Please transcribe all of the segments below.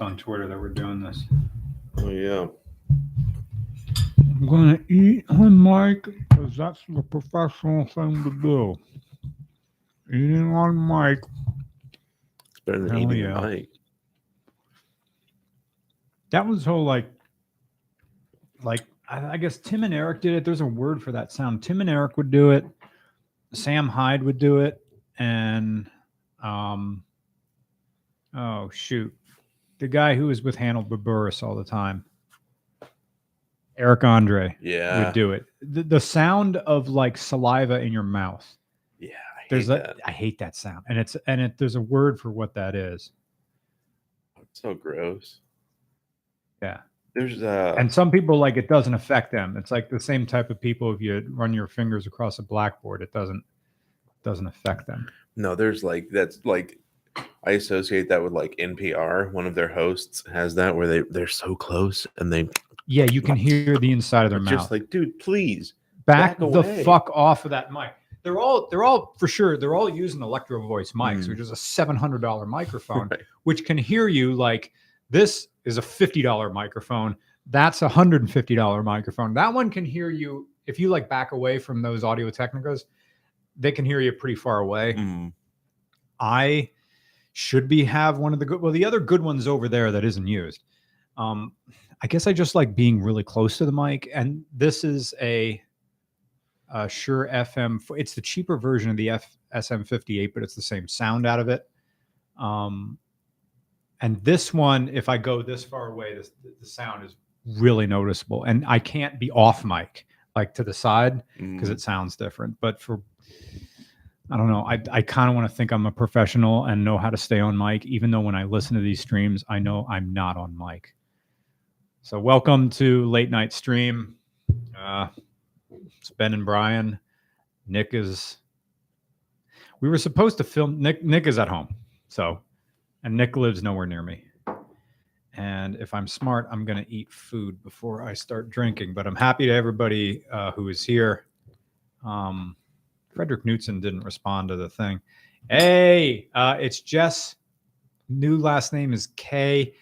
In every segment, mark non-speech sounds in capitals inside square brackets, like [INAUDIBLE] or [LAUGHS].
on Twitter that we're doing this. Oh yeah. I'm gonna eat on mic because that's the professional thing to do. Eating on mic. It's better than Hell eating yeah. a mic. That was whole like, like I, I guess Tim and Eric did it. There's a word for that sound. Tim and Eric would do it. Sam Hyde would do it, and um, oh shoot, the guy who was with Hannibal Buress all the time, Eric Andre Yeah. would do it. The, the sound of like saliva in your mouth. Yeah. I There's hate a, that. I hate that sound, and it's and it there's a word for what that is. It's so gross. Yeah. There's uh and some people like it doesn't affect them it's like the same type of people if you run your fingers across a blackboard it doesn't doesn't affect them no, there's like that's like I associate that with like NPR. One of their hosts has that where they they're so close and they yeah you can hear the inside of their it's mouth just like, dude, please. back, back the fuck off of that mic they're all they're all for sure they're all using electro voice mics Mm. which is a $700 microphone Right. which can hear you like this is a $50 microphone that's a $150 microphone that one can hear you if you like back away from those audio technicas they can hear you pretty far away Mm, I should be have one of the good. Well, the other good ones over there that isn't used. Um, I guess I just like being really close to the mic, and this is a, a Shure FM. It's the cheaper version of the F SM58, but it's the same sound out of it. Um, and this one, if I go this far away, this the sound is really noticeable, and I can't be off mic like to the side because mm. it sounds different. But for I don't know, I I kind of want to think I'm a professional and know how to stay on mic, even though when I listen to these streams, I know I'm not on mic. So welcome to late night stream. Uh, it's Ben and Brian. Nick is. We were supposed to film. Nick Nick is at home, so, and Nick lives nowhere near me. And if I'm smart, I'm going to eat food before I start drinking. But I'm happy to everybody uh, who is here. Um, Frederick Knutson didn't respond to the thing. Hey, uh, it's Jess. New last name is K.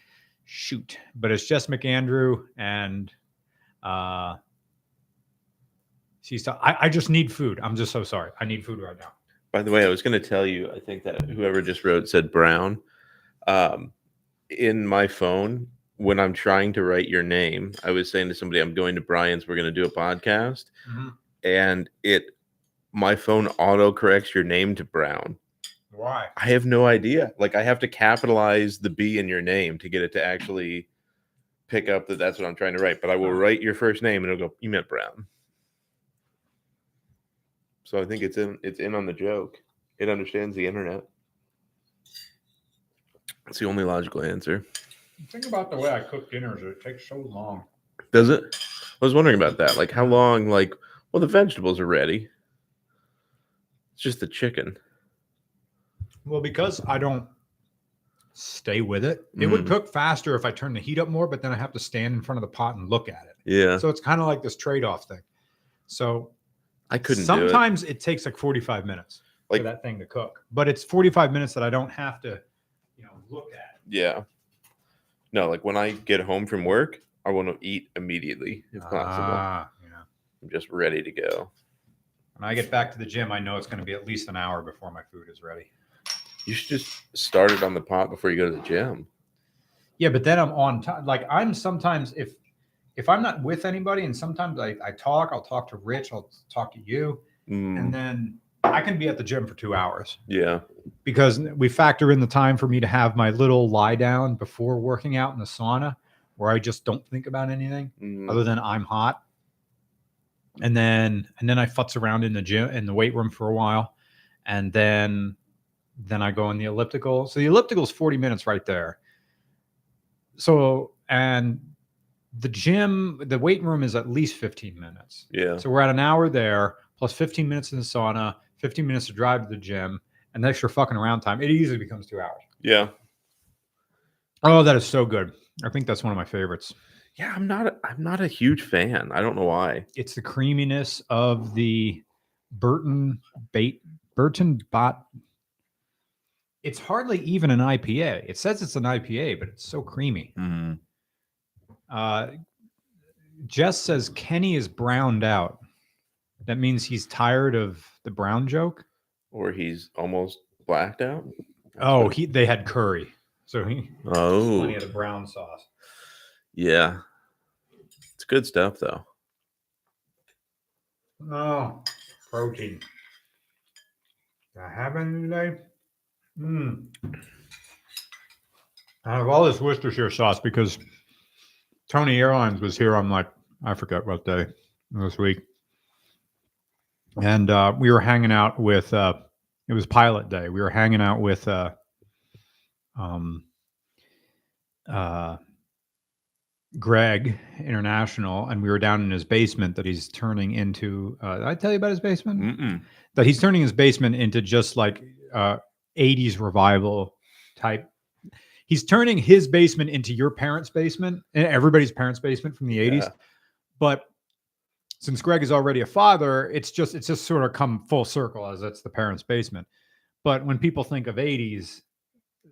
Shoot, but it's Jess McAndrew, and uh, she's. I, I just need food. I'm just so sorry. I need food right now. By the way, I was going to tell you, I think that whoever just wrote said Brown. Um, in my phone, when I'm trying to write your name, I was saying to somebody, I'm going to Brian's, we're going to do a podcast. And it, my phone auto corrects your name to Brown. Why? I have no idea. Like, I have to capitalize the B in your name to get it to actually pick up that that's what I'm trying to write. But I will uh-huh. write your first name and it'll go, You meant Brown. So I think it's in it's in on the joke. It understands the internet. It's the only logical answer. Think about the way I cook dinners. It takes so long. Does it? I was wondering about that. Like how long, like well, the vegetables are ready. It's just the chicken. Well, because I don't stay with it, it would Mm. cook faster if I turn the heat up more, but then I have to stand in front of the pot and look at it. Yeah. So it's kind of like this trade off thing. So I couldn't do it. sometimes it. takes like 45 minutes Like- for that thing to cook, but it's 45 minutes that I don't have to, you know, look at. Yeah. No, like when I get home from work, I want to eat immediately if possible. Ah, yeah. I'm just ready to go. When I get back to the gym, I know it's going to be at least an hour before my food is ready. You should just start it on the pot before you go to the gym. Yeah, but then I'm on time. Like I'm sometimes if if I'm not with anybody, and sometimes I, I talk, I'll talk to Rich, I'll talk to you, Mm, and then I can be at the gym for two hours yeah. because we factor in the time for me to have my little lie down before working out in the sauna, where I just don't think about anything Mm, other than I'm hot. And then and then I futz around in the gym in the weight room for a while, and then then I go in the elliptical. So the elliptical is 40 minutes right there. So and the gym, the weight room is at least 15 minutes. yeah. So we're at an hour there, plus 15 minutes in the sauna, 15 minutes to drive to the gym, and the extra fucking around time. It easily becomes two hours. Yeah. Oh, that is so good. I think that's one of my favorites. Yeah. I'm not, a, I'm not a huge fan. I don't know why. It's the creaminess of the Burton bait Burton bot it's hardly even an IPA. It says it's an IPA, but it's so creamy. Mhm. Uh, Jess says Kenny is browned out. That means he's tired of the brown joke. Or he's almost blacked out. Oh, he they had curry, so he Oh, plenty of the brown sauce. yeah. Good stuff, though. Oh, protein. Any today? Mm. I have all this Worcestershire sauce because Tony Airlines was here on like I forget what day this week, and uh, we were hanging out with. Uh, it was pilot day. We were hanging out with. Uh, um, uh, Greg International, and we were down in his basement that he's turning into. Uh, did I tell you about his basement? Mm-mm. That he's turning his basement into just like uh, 80s revival type. He's turning his basement into your parents' basement and everybody's parents' basement from the 80s. Yeah. But since Greg is already a father, it's just it's just sort of come full circle as it's the parents' basement. But when people think of 80s,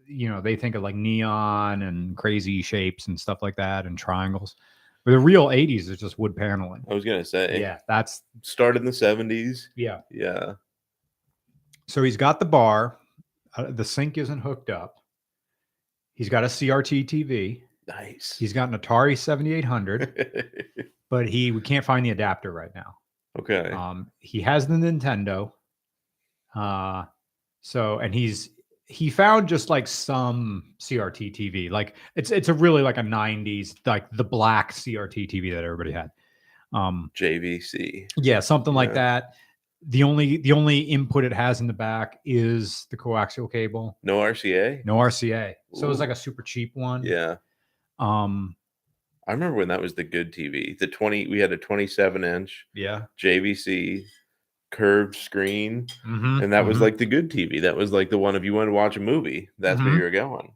you know, they think of like neon and crazy shapes and stuff like that and triangles. But the real 80s is just wood paneling. I was gonna say, Yeah, that's started in the seventies. yeah. Yeah, So he's got the bar. Uh, the sink isn't hooked up. He's got a CRT TV. nice. He's got an Atari 7800, [LAUGHS] but he we can't find the adapter right now. okay. Um, he has the Nintendo. Uh, so and he's he found just like some CRT TV. Like it's it's a really like a 90s like the black CRT TV that everybody had. Um, JVC. yeah, something like Yeah. that. The only the only input it has in the back is the coaxial cable. No RCA. No RCA. So it's Ooh. like a super cheap one. Yeah, Um I remember when that was the good TV. The twenty. We had a twenty-seven inch yeah. JVC curved screen, Mhm, and that was mhm. like the good TV. That was like the one if you wanted to watch a movie, that's where Mhm. you were going.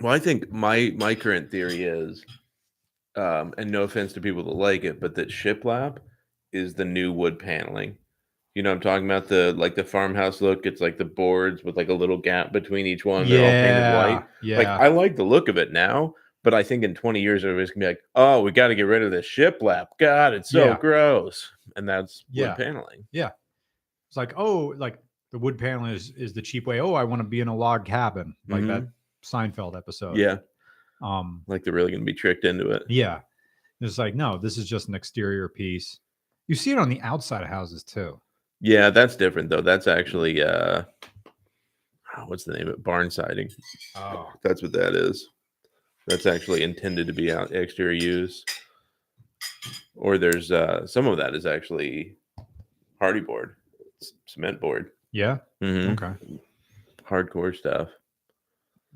Well, I think my my current theory is, um, and no offense to people that like it, but that shiplap is the new wood paneling. You know, I'm talking about the like the farmhouse look. It's like the boards with like a little gap between each one. They're all yeah, painted white. yeah. Like I like the look of it now, but I think in 20 years everybody's gonna be like, "Oh, we got to get rid of this shiplap. God, it's so Yeah. gross." And that's wood paneling. Yeah. it's like, oh, like the wood paneling is is the cheap way. Oh, I want to be in a log cabin, like that Seinfeld episode. Mm-hmm. Yeah, Um, like they're really gonna be tricked into it. yeah. It's like, no, this is just an exterior piece. You see it on the outside of houses too. Yeah, that's different though. That's actually uh, oh, what's the name of it? Barn siding. Oh. That's what that is. That's actually intended to be out exterior use. Or there's uh, some of that is actually Hardie board, c- cement board. Yeah. Mhm. Okay. Hardcore stuff.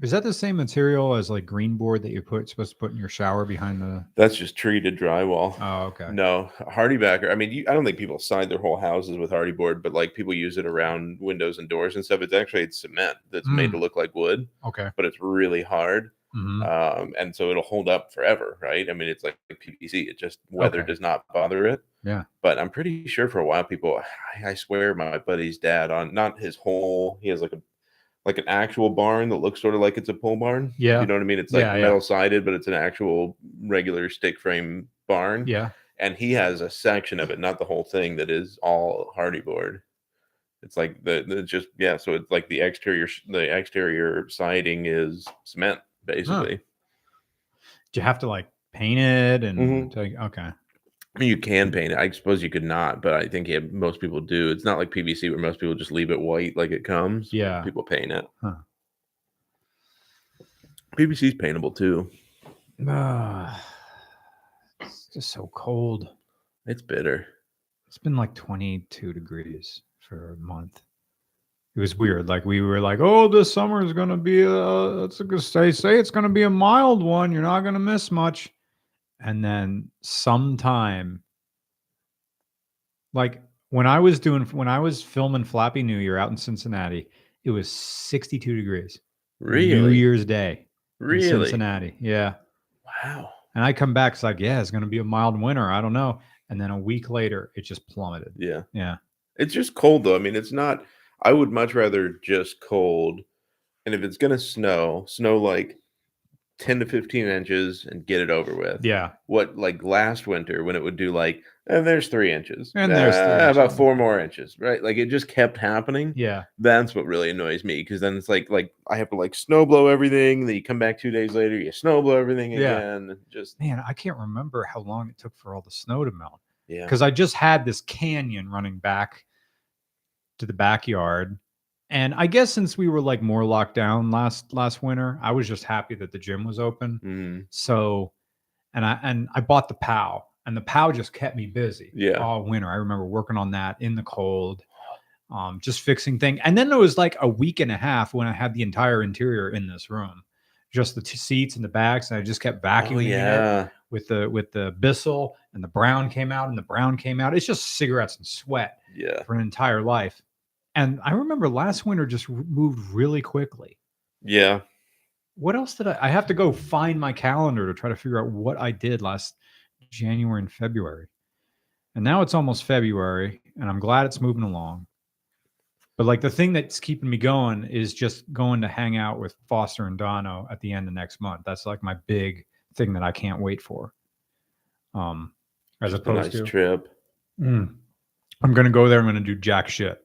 Is that the same material as like green board that you put supposed to put in your shower behind the? That's just treated drywall. Oh, okay. No, HardieBacker. I mean, you, I don't think people side their whole houses with Hardie board, but like people use it around windows and doors and stuff. It's actually it's cement that's made Mm. to look like wood, Okay. but it's really hard, Mhm. um, and so it'll hold up forever, right? I mean, it's like PVC. It just weather Okay. does not bother it. Yeah. But I'm pretty sure for a while, people. [SIGHS] I, I swear, my buddy's dad on not his whole. He has like a like an actual barn that looks sort of like it's a pole barn. Yeah. You know what I mean? It's like Yeah, yeah. metal sided, but it's an actual regular stick frame barn Yeah. and he has a section of it, not the whole thing, that is all Hardie board. It's like the, the just yeah, so it's like the exterior the exterior siding is cement basically. Do you have to like paint it and Mhm. take, okay. I mean, you can paint it. I suppose you could not, but I think yeah, most people do. It's not like PVC where most people just leave it white like it comes. Yeah. people paint it. Huh. PVC is paintable too. Ah, [SIGHS] it's just so cold. It's bitter. It's been like 22 degrees for a month. It was weird. Like we were like, oh, this summer is going to be a, it's a good say, say it's going to be a mild one. You're not going to miss much. And then sometime, like when I was doing, when I was filming Flappy New Year out in Cincinnati, it was 62 degrees. Really? New Year's Day. in really. Cincinnati. Yeah. Wow. And I come back, it's like, yeah, it's going to be a mild winter. I don't know. And then a week later, it just plummeted. Yeah. Yeah. It's just cold though. I mean, it's not. I would much rather just cold, and if it's gonna snow, snow like ten to fifteen inches and get it over with. Yeah. What like last winter when it would do like, and there's three inches, And there's three Ah, about four more inches, right? Like it just kept happening. Yeah. That's what really annoys me because then it's like like I have to like snow blow everything. Then you come back two days later, you snow blow everything Yeah. again. Just Man, I can't remember how long it took for all the snow to melt. yeah, because I just had this canyon running back to the backyard. And I guess since we were like more locked down last last winter, I was just happy that the gym was open. Mm, So, and I and I bought the POW, and the POW just kept me busy Yeah. all winter. I remember working on that in the cold, um, just fixing things. And then there was like a week and a half when I had the entire interior in this room, just the two seats and the backs, and I just kept oh vacuuming it with the with the Bissell and the brown came out and the brown came out. It's just cigarettes and sweat yeah, for an entire life. And I remember last winter just moved really quickly. yeah. What else did I? I have to go find my calendar to try to figure out what I did last January and February. And now it's almost February, and I'm glad it's moving along. But like the thing that's keeping me going is just going to hang out with Foster and Dono at the end of next month. That's like my big thing that I can't wait for. Um, as a opposed nice to trip. Mm. I'm going to go there. I'm going to do jack shit,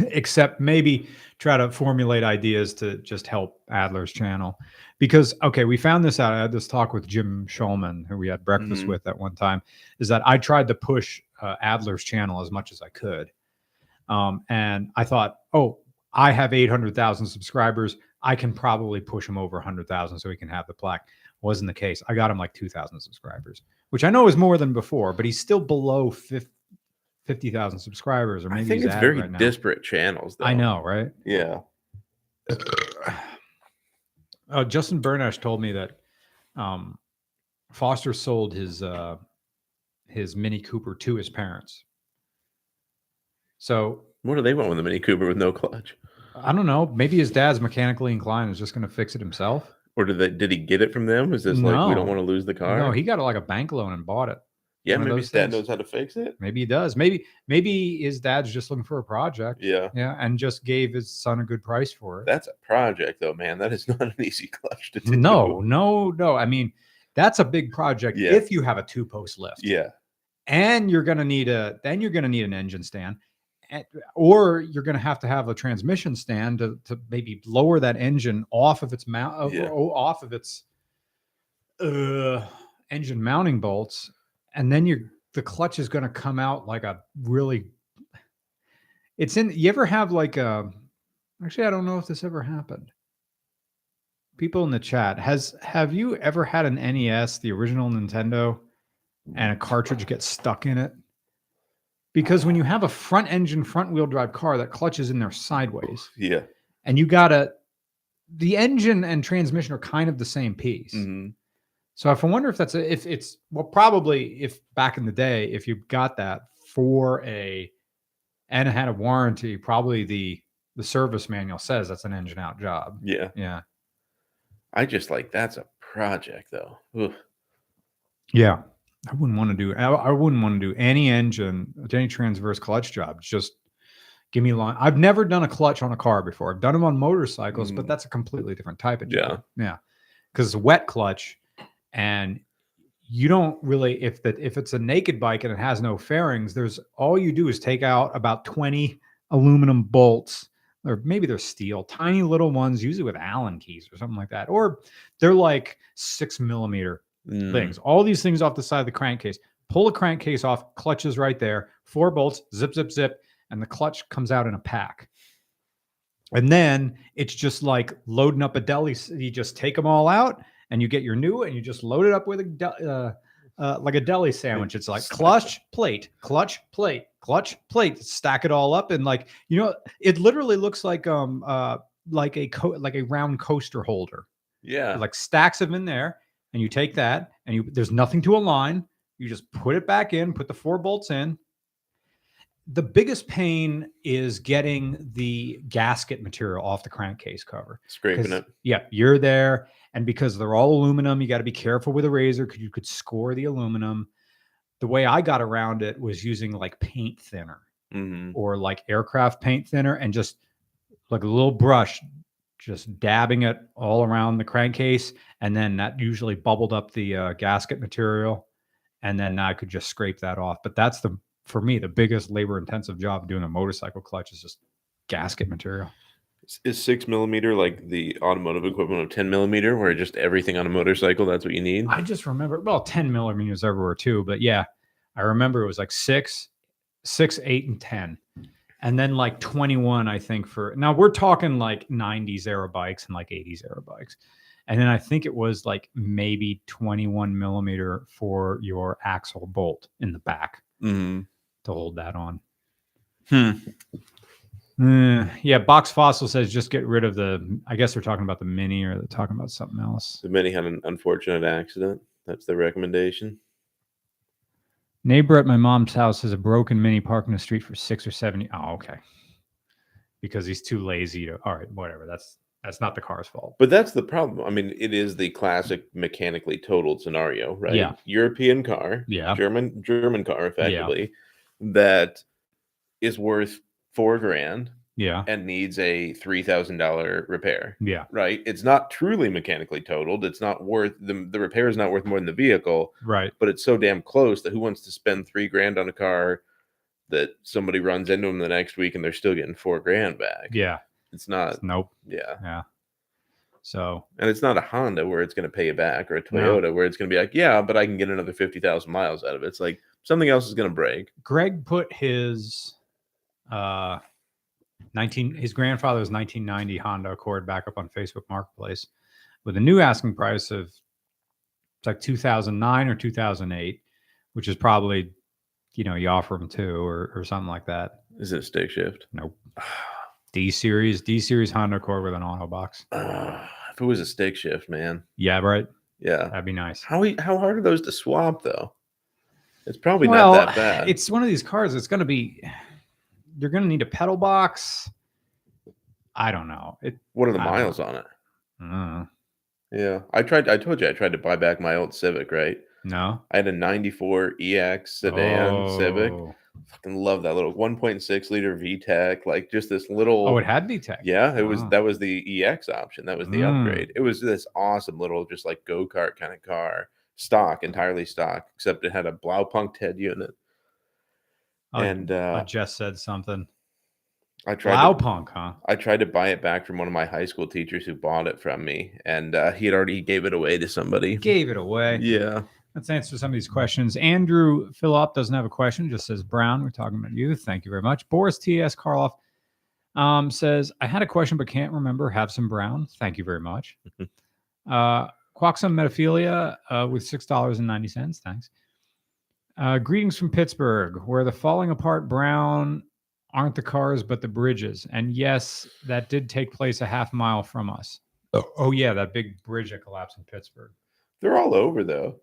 except maybe try to formulate ideas to just help Adler's channel. Because, okay, we found this out. I had this talk with Jim Schulman, who we had breakfast Mhm. with at one time, is that I tried to push uh, Adler's channel as much as I could. Um, and I thought, oh, I have 800,000 subscribers. I can probably push him over 100,000 so he can have the plaque. Wasn't the case. I got him like 2,000 subscribers, which I know is more than before, but he's still below 50 50,000 subscribers, or maybe I think it's very right disparate channels. Though. I know, right? Yeah. Uh, [SIGHS] Justin Burnash told me that um, Foster sold his uh, his Mini Cooper to his parents. So What do they want with a Mini Cooper with no clutch? I don't know. Maybe his dad's mechanically inclined is just going to fix it himself. Or did they did he get it from them? Is this like we don't want to lose the car? No, he got like a bank loan and bought it. Yeah, one of maybe those dad things. knows how to fix it. Maybe he does. Maybe maybe his dad's just looking for a project. Yeah. Yeah, and just gave his son a good price for it. That's a project though, man. That is [LAUGHS] not an easy clutch to do. No, no, no. I mean, that's a big project Yeah. if you have a two post lift. Yeah. And you're going to need a then you're going to need an engine stand. And, or you're going to have to have a transmission stand to, to maybe lower that engine off of its mount Yeah. off of its uh, engine mounting bolts and then you're the clutch is going to come out like a really it's in you ever have like a actually i don't know if this ever happened. People in the chat has have you ever had an nes the original nintendo and a cartridge gets stuck in it? Because when you have a front engine front wheel drive car that clutch is in there sideways. Yeah. and you gotta the engine and transmission are kind of the same piece. Mhm. So if I wonder if that's a, if it's well probably if back in the day if you got that for a and it had a warranty probably the the service manual says that's an engine out job. Yeah. Yeah. I just like that's a project though. Oof. Yeah. I wouldn't want to do I, I wouldn't want to do any engine any transverse clutch job. Just give me line. I've never done a clutch on a car before. I've done them on motorcycles, but Mm. that's a completely different type of Yeah. job. Yeah. Because wet clutch and you don't really if that if it's a naked bike and it has no fairings, there's all you do is take out about 20 aluminum bolts or maybe they're steel, tiny little ones, usually with Allen keys or something like that. Or they're like six millimeter Mm. things. All these things off the side of the crankcase. Pull the crankcase off, clutch is right there, four bolts, zip, zip, zip, and the clutch comes out in a pack. And then it's just like loading up a deli. You just take them all out and you get your new and you just load it up with a uh, uh, like a deli sandwich. It's like clutch, plate, clutch, plate, clutch, plate. Stack it all up and like you know, it literally looks like um uh like a co- like a round coaster holder Yeah. like stacks of in there and you take that and you there's nothing to align you just put it back in put the four bolts in the biggest pain is getting the gasket material off the crankcase cover Scraping it. yeah you're there and because they're all aluminum you got to be careful with a razor because you could score the aluminum the way i got around it was using like paint thinner hmm or like aircraft paint thinner and just like a little brush, just dabbing it all around the crankcase. And then that usually bubbled up the uh, gasket material. And then I could just scrape that off. But that's the, for me, the biggest labor intensive job doing a motorcycle clutch is just gasket material. Is six millimeter like the automotive equivalent of 10 millimeter, where just everything on a motorcycle, that's what you need? I just remember, well, 10 millimeters everywhere too. But yeah, I remember it was like six, six, eight, and 10. And then like 21, I think, for now we're talking like 90s era bikes and like 80s era bikes. And then I think it was like maybe 21 millimeter for your axle bolt in the back hmm to hold that on. Hmm. Uh, yeah, Box Fossil says just get rid of the. I guess they're talking about the mini or they're talking about something else. The mini had an unfortunate accident. That's the recommendation. Neighbor at my mom's house has a broken mini parked in the street for six or seven. Oh, okay. Because he's too lazy to. All right, whatever. That's that's not the car's fault. But that's the problem. I mean, it is the classic mechanically totaled scenario, right? Yeah. European car, Yeah. German German car, effectively, that is worth four grand Yeah. and needs a three thousand dollar repair. Yeah. Right? It's not truly mechanically totaled. It's not worth the the repair is not worth more than the vehicle, Right. but it's so damn close that who wants to spend three grand on a car that somebody runs into them the next week and they're still getting four grand back? Yeah. It's not. Nope. Yeah. Yeah. So And it's not a Honda where it's going to pay you back or a No. Toyota where it's going to be like, yeah, but I can get another 50,000 miles out of it. It's like something else is going to break. Greg put his uh 19 his grandfather's 1990 Honda Accord back up on Facebook Marketplace with a new asking price of it's like 2009 or 2008, which is probably you know you offer him two or or something like that. Is it a stick shift? Nope. [SIGHS] D series D series Honda Accord with an auto box. Ah, [SIGHS] if it was a stick shift, man. Yeah, right. Yeah. That'd be nice. How how hard are those to swap though? It's probably well, not that bad. it's one of these cars. It's going to be. You're going to need a pedal box. I don't know. It. what are the I miles on it? Uh, Yeah. I tried I told you I tried to buy back my old Civic, right? no. I had a 94 EX sedan Civic. Oh. Fucking love that little 1.6 liter VTEC, like just this little Oh, it had VTEC. Yeah, it was that was the EX option. That was the Mm. upgrade. It was this awesome little just like go-kart kind of car. Stock, entirely stock, except it had a Blaupunkt head unit. Oh, and I uh, just said something. I tried Wow, to, punk, huh? I tried to buy it back from one of my high school teachers who bought it from me, and uh, he had already gave it away to somebody. Gave it away. Yeah. Let's answer some of these questions. Andrew Philip doesn't have a question, just says Brown. We're talking about you. Thank you very much. Boris T.S. Karloff um, says, I had a question but can't remember. Have some Brown. Thank you very much. [LAUGHS] uh, Quaxum Metaphilia uh, with $6.90. Thanks. Uh, greetings from Pittsburgh, where the falling apart Brown aren't the cars but the bridges. And yes, that did take place a half mile from us. Oh, oh yeah, that big bridge that collapsed in Pittsburgh. They're all over though.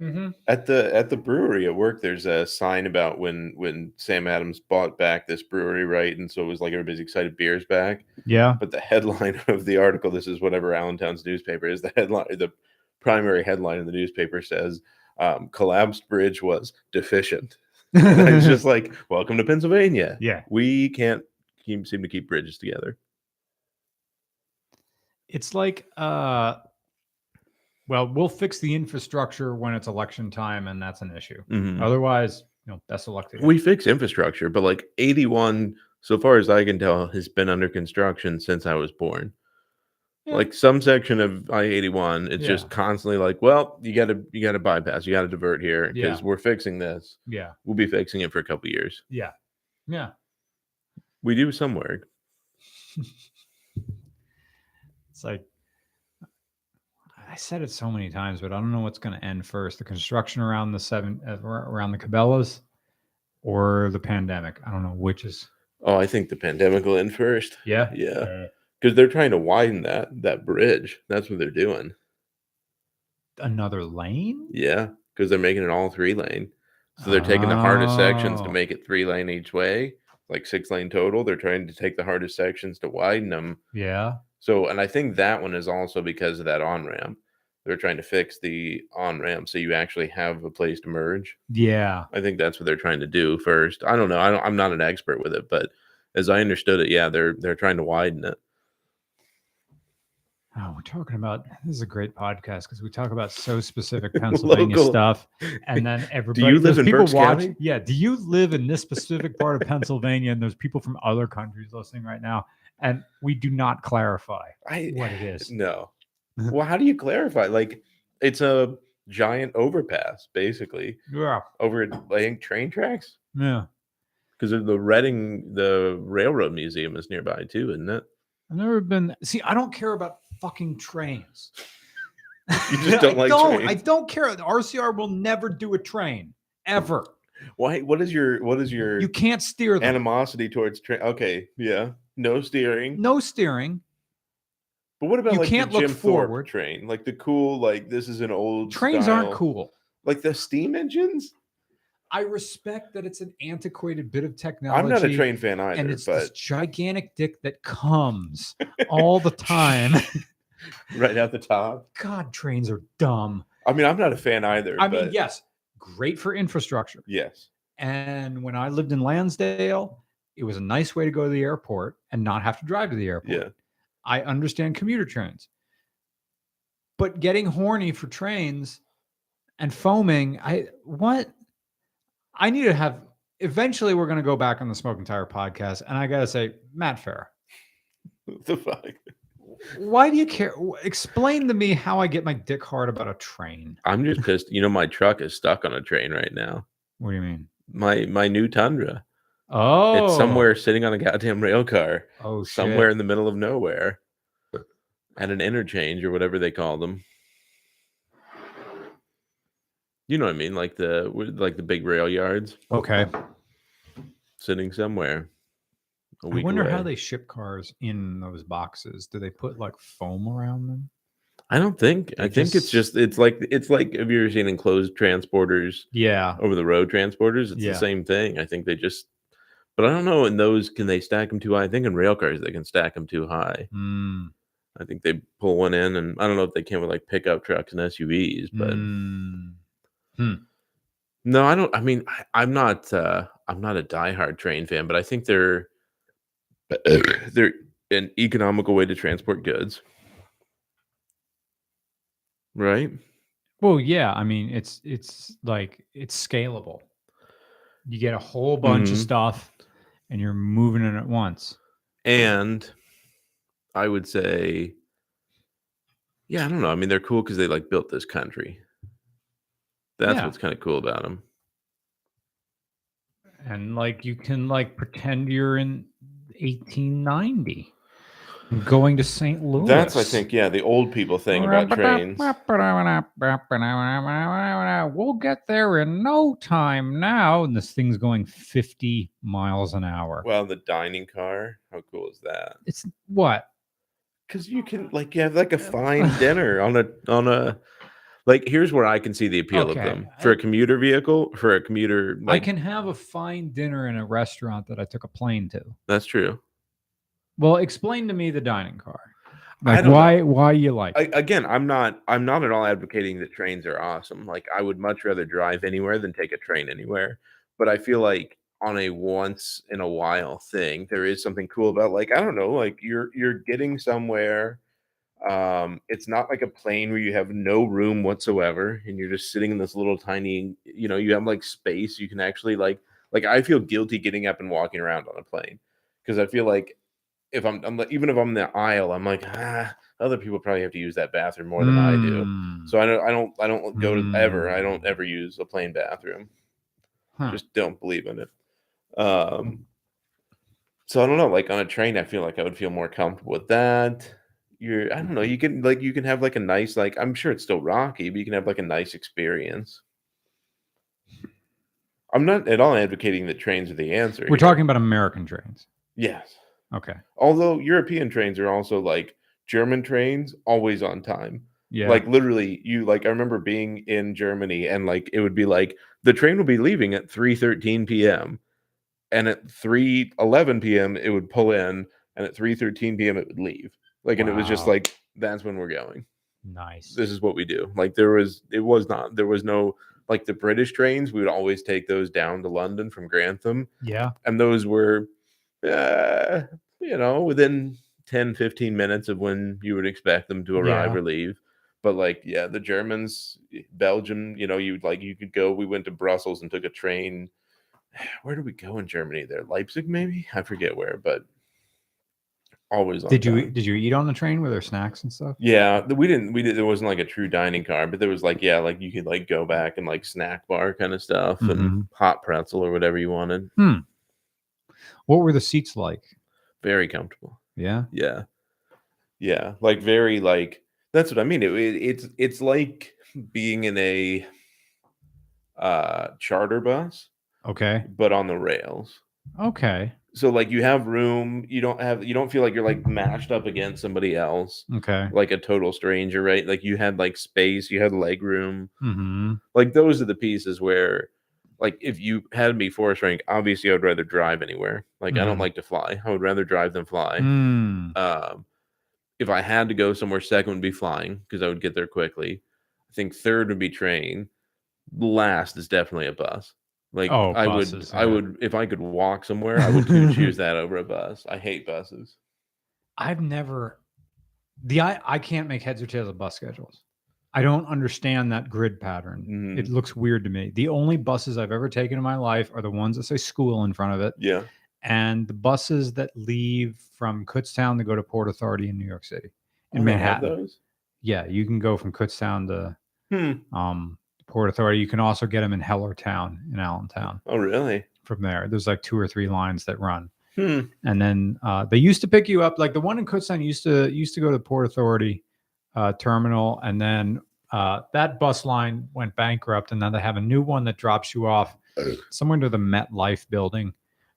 Mm-hmm. At the at the brewery at work, there's a sign about when when Sam Adams bought back this brewery, right? And so it was like everybody's excited beers back. Yeah. But the headline [LAUGHS] of the article, this is whatever Allentown's newspaper is, the headline, the primary headline in the newspaper says, um, collapsed bridge was deficient. [LAUGHS] It's just [LAUGHS] like, welcome to Pennsylvania. yeah. We can't keep, seem to keep bridges together. It's like uh well, we'll fix the infrastructure when it's election time and that's an issue. Mhm. Otherwise, you know, best of luck to you. We fix infrastructure, but like 81, so far as I can tell, has been under construction since I was born. Yeah. Like some section of I 81, it's Yeah. just constantly like, well, you gotta you gotta bypass, you gotta divert here because Yeah. we're fixing this. yeah. We'll be fixing it for a couple years. Yeah. Yeah. We do some work. [LAUGHS] It's like said it so many times, but I don't know what's going to end first: the construction around the seven uh, around the Cabela's, or the pandemic. I don't know which is. Oh, I think the pandemic will end first. Yeah, Yeah, Uh, because they're trying to widen that that bridge. That's what they're doing. another lane. Yeah, because they're making it all three lane. So they're taking the hardest sections to Oh. make it three lane each way, like six lane total. They're trying to take the hardest sections to widen them. Yeah, So, and I think that one is also because of that on ramp. They're trying to fix the on ramp so you actually have a place to merge. Yeah. I think that's what they're trying to do first. I don't know. I don't, I'm not an expert with it, but as I understood it, yeah, they're they're trying to widen it. Oh, we're talking about this is a great podcast because we talk about so specific [LAUGHS] Pennsylvania Local. stuff, [LAUGHS] and then everybody. Do you live in people Berks watch? County? Yeah. Do you live in this specific part of Pennsylvania? And there's people from other countries listening right now, and we do not clarify I what it is. [SIGHS] no. [LAUGHS] well, how do you clarify? Like, it's a giant overpass, basically, Yeah. over I think train tracks. Yeah. Because the Reading, the railroad museum is nearby too, isn't it? I've never been. See, I don't care about fucking trains. You [LAUGHS] just don't I like don't. I don't care. The RCR will never do a train ever. Why? What is your what is your You can't steer them. animosity towards train? Okay, yeah, no steering. No steering. But what about You like can't the look Jim Thorpe forward. train? Like the cool, like this is an old Trains aren't cool. Like the steam engines. I respect that it's an antiquated bit of technology. I'm not a train fan either, and it's this gigantic dick that comes all the time. [LAUGHS] right at the top. God, trains are dumb. I mean, I'm not a fan either. I mean, yes, great for infrastructure. yes, And when I lived in Lansdale, it was a nice way to go to the airport and not have to drive to the airport. yeah. I understand commuter trains. But getting horny for trains and foaming, I what? I need to have eventually we're gonna go back on the Smoking Tire podcast, and I gotta say, Matt Farah, What the fuck? why do you care? Explain to me how I get my dick hard about a train. I'm just pissed. You know, my truck is stuck on a train right now. What do you mean? My my new Tundra. Oh, It's somewhere sitting on a goddamn rail car, Oh, shit. somewhere in the middle of nowhere, at an interchange or whatever they call them. You know what I mean? Like the like the big rail yards Okay. sitting somewhere. I wonder how they ship cars in those boxes. Do they put like foam around them? I don't think. I They think it's just- just it's like it's like have you ever seen enclosed transporters Yeah. over the road transporters? It's Yeah. the same thing. I think they just but I don't know in those can they stack them too high? I think in rail cars they can stack them too high. Mm, I think they pull one in and I don't know if they can with like pickup trucks and SUVs, but mm. no, I don't I mean I, I'm not uh I'm not a diehard train fan, but I think they're [COUGHS] they're an economical way to transport goods. Right? Well, yeah. I mean, it's it's like it's scalable. You get a whole bunch of Mhm. stuff, and you're moving it at once. and I would say, yeah, I don't know. I mean, they're cool because they like built this country. That's Yeah. what's kind of cool about them. and like you can like pretend you're in 1890 going to St. Louis. That's, I think, yeah, the old people thing about trains. We'll get there in no time now. And this thing's going 50 miles an hour. Well, the dining car, how cool is that? It's what? Because you can like you have like a fine dinner on a on a like. Here's where I can see the appeal Okay, of them for a commuter vehicle. For a commuter, like I can have a fine dinner in a restaurant that I took a plane to. that's true. Well, explain to me the dining car. Like don't know. why why you like I, it? again, I'm not I'm not at all advocating that trains are awesome. Like I would much rather drive anywhere than take a train anywhere. But I feel like on a once in a while thing, there is something cool about like I don't know, like you're you're getting somewhere. Um, it's not like a plane where you have no room whatsoever and you're just sitting in this little tiny, you know, you have like space. You can actually like like I feel guilty getting up and walking around on a plane because I feel like if I'm, I'm like, even if I'm in the aisle, I'm like, ah, other people probably have to use that bathroom more than I do. Mm, So I don't, I don't, I don't go to ever. I don't Mm. ever use a plane bathroom. huh. Just don't believe in it. Um, so I don't know. Like on a train, I feel like I would feel more comfortable with that. You're, I don't know. You can like, you can have like a nice, like I'm sure it's still rocky, but you can have like a nice experience. I'm not at all advocating that trains are the answer. We're here. talking about American trains. yes. Okay. Although European trains are also like German trains, always on time. Yeah. Like literally, you like I remember being in Germany and like it would be like the train would be leaving at 3 13 p.m. And at 3 11 p.m. it would pull in, and at 3 13 p.m. it would leave. Like, and it was just like that's when we're going. Nice. this is what we do. Like there was, it was not, there was no, like the British trains, we would always take those down to London from Grantham. yeah. And those were, uh, you know, within 10, 15 minutes of when you would expect them to arrive Yeah. or leave. But like, yeah, the Germans, Belgium, you know, you like, you could go, we went to Brussels and took a train. [SIGHS] Where did we go in Germany there? Leipzig, maybe? I forget where, but always on Did you time. did you eat on the train with their snacks and stuff? Yeah, we didn't. We did. There wasn't like a true dining car, but there was like yeah, like you could like go back and like snack bar kind of stuff Mhm. and hot pretzel or whatever you wanted. What were the seats like? Very comfortable. Yeah. Yeah, yeah, like very like that's what I mean. It, it, it's it's like being in a uh charter bus, Okay. but on the rails. Okay. So like you have room. You don't have. You don't feel like you're like mashed up against somebody else, Okay. like a total stranger, right? Like you had like space. You had leg room. Mm-hmm. like those are the pieces where like if you had me force rank obviously i would rather drive anywhere. Like i don't Mhm. like to fly. I would rather drive than fly. Mm. um if i had to go somewhere second would be flying because i would get there quickly. I think third would be train. Last is definitely a bus. Like Oh, i would buses, i would if i could walk somewhere i would choose [LAUGHS] that over a bus. I hate buses. I've never the I I can't make heads or tails of bus schedules. I don't understand that grid pattern. It Mhm. looks weird to me. The only buses I've ever taken in my life are the ones that say school in front of it, yeah and the buses that leave from Kutztown to go to Port Authority in New York City. In Oh, Manhattan. those? Yeah, you can go from Kutztown to hmm. um, Port Authority. You can also get them in Hellertown in Allentown oh really from there. There's like two or three lines that run. hmm. and then uh, they used to pick you up like the one in Kutztown used to used to go to Port Authority uh, terminal, and then uh, that bus line went bankrupt, and now they have a new one that drops you off [CLEARS THROAT] somewhere to the Met Life building,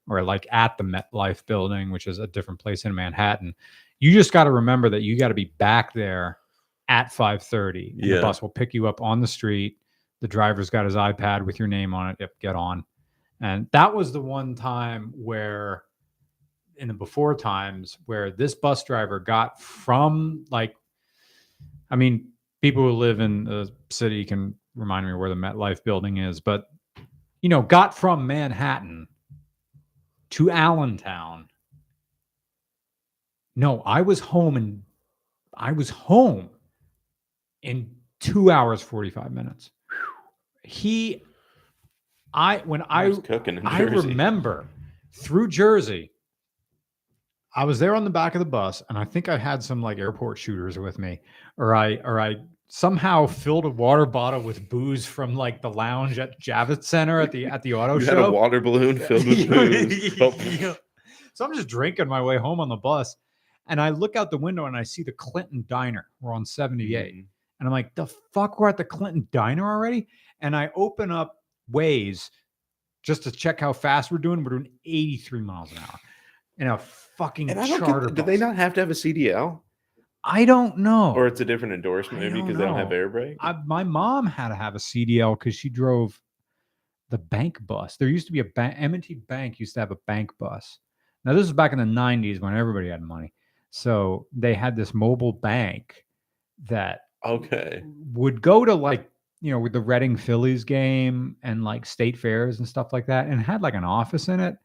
or like at the Met Life building, which is a different place in Manhattan. You just got to remember that you got to be back there at five thirty. Yeah. The bus will pick you up on the street. The driver's got his iPad with your name on it. Yep, get on. And that was the one time where in the before times where this bus driver got from like I mean, people who live in the city can remind me where the MetLife building is, but you know, got from Manhattan to Allentown. No, I was home and I was home in two hours, 45 minutes. He I when I I was cooking in I remember through Jersey. I was there on the back of the bus, and I think I had some like airport shooters with me, or I or I somehow filled a water bottle with booze from like the lounge at Javits Center at the at the auto you show. had a water balloon [LAUGHS] filled with [LAUGHS] booze. Oh, Yeah. So I'm just drinking my way home on the bus, and I look out the window and I see the Clinton Diner. We're on 78. mm, And I'm like, the fuck, we're at the Clinton Diner already? And I open up Waze just to check how fast we're doing. We're doing 83 miles an hour in a fucking And I don't charter get, do they bus. not have to have a CDL? I don't know. Or it's a different endorsement I maybe don't because they don't have air brake? I, my mom had to have a CDL because she drove the bank bus. There used to be a bank, M&T Bank used to have a bank bus. Now this was back in the 90s when everybody had money. So they had this mobile bank that Okay. would go to like you know with the Reading Phillies game and like state fairs and stuff like that, and had like an office in it.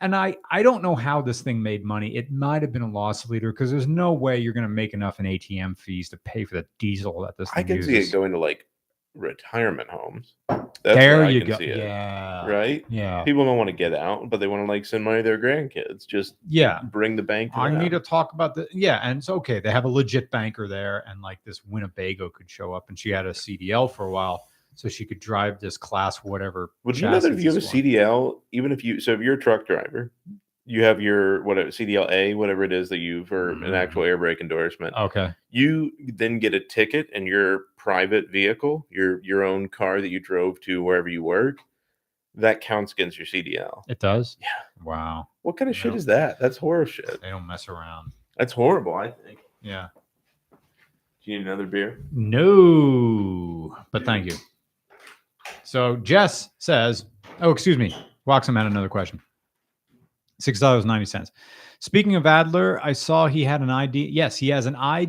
And I I don't know how this thing made money. It might have been a loss leader because there's no way you're going to make enough in ATM fees to pay for the diesel that this I can see it going to like retirement homes. That's there you go. Yeah. Right? Yeah. People don't want to get out, but they want to like send money to their grandkids. Just Yeah. bring the bank I need to talk about the yeah, and it's okay. They have a legit banker there, and like this Winnebago could show up, and she had a CDL for a while, so she could drive this class whatever. Would you know that if you have a. CDL, even if you so if you're a truck driver, you have your whatever CDL A, whatever it is that you for Mhm. an actual air brake endorsement, Okay. you then get a ticket and your private vehicle, your your own car that you drove to wherever you work. That counts against your CDL. It does? Yeah. Wow. What kind of shit is that? That's horror shit. They don't mess around. That's horrible. I think. Yeah. Do you need another beer? No, but thank you. So Jess says, oh, excuse me. Waxham had another question. $6.90. Speaking of Adler, I saw he had an ID. Yes, he has an I,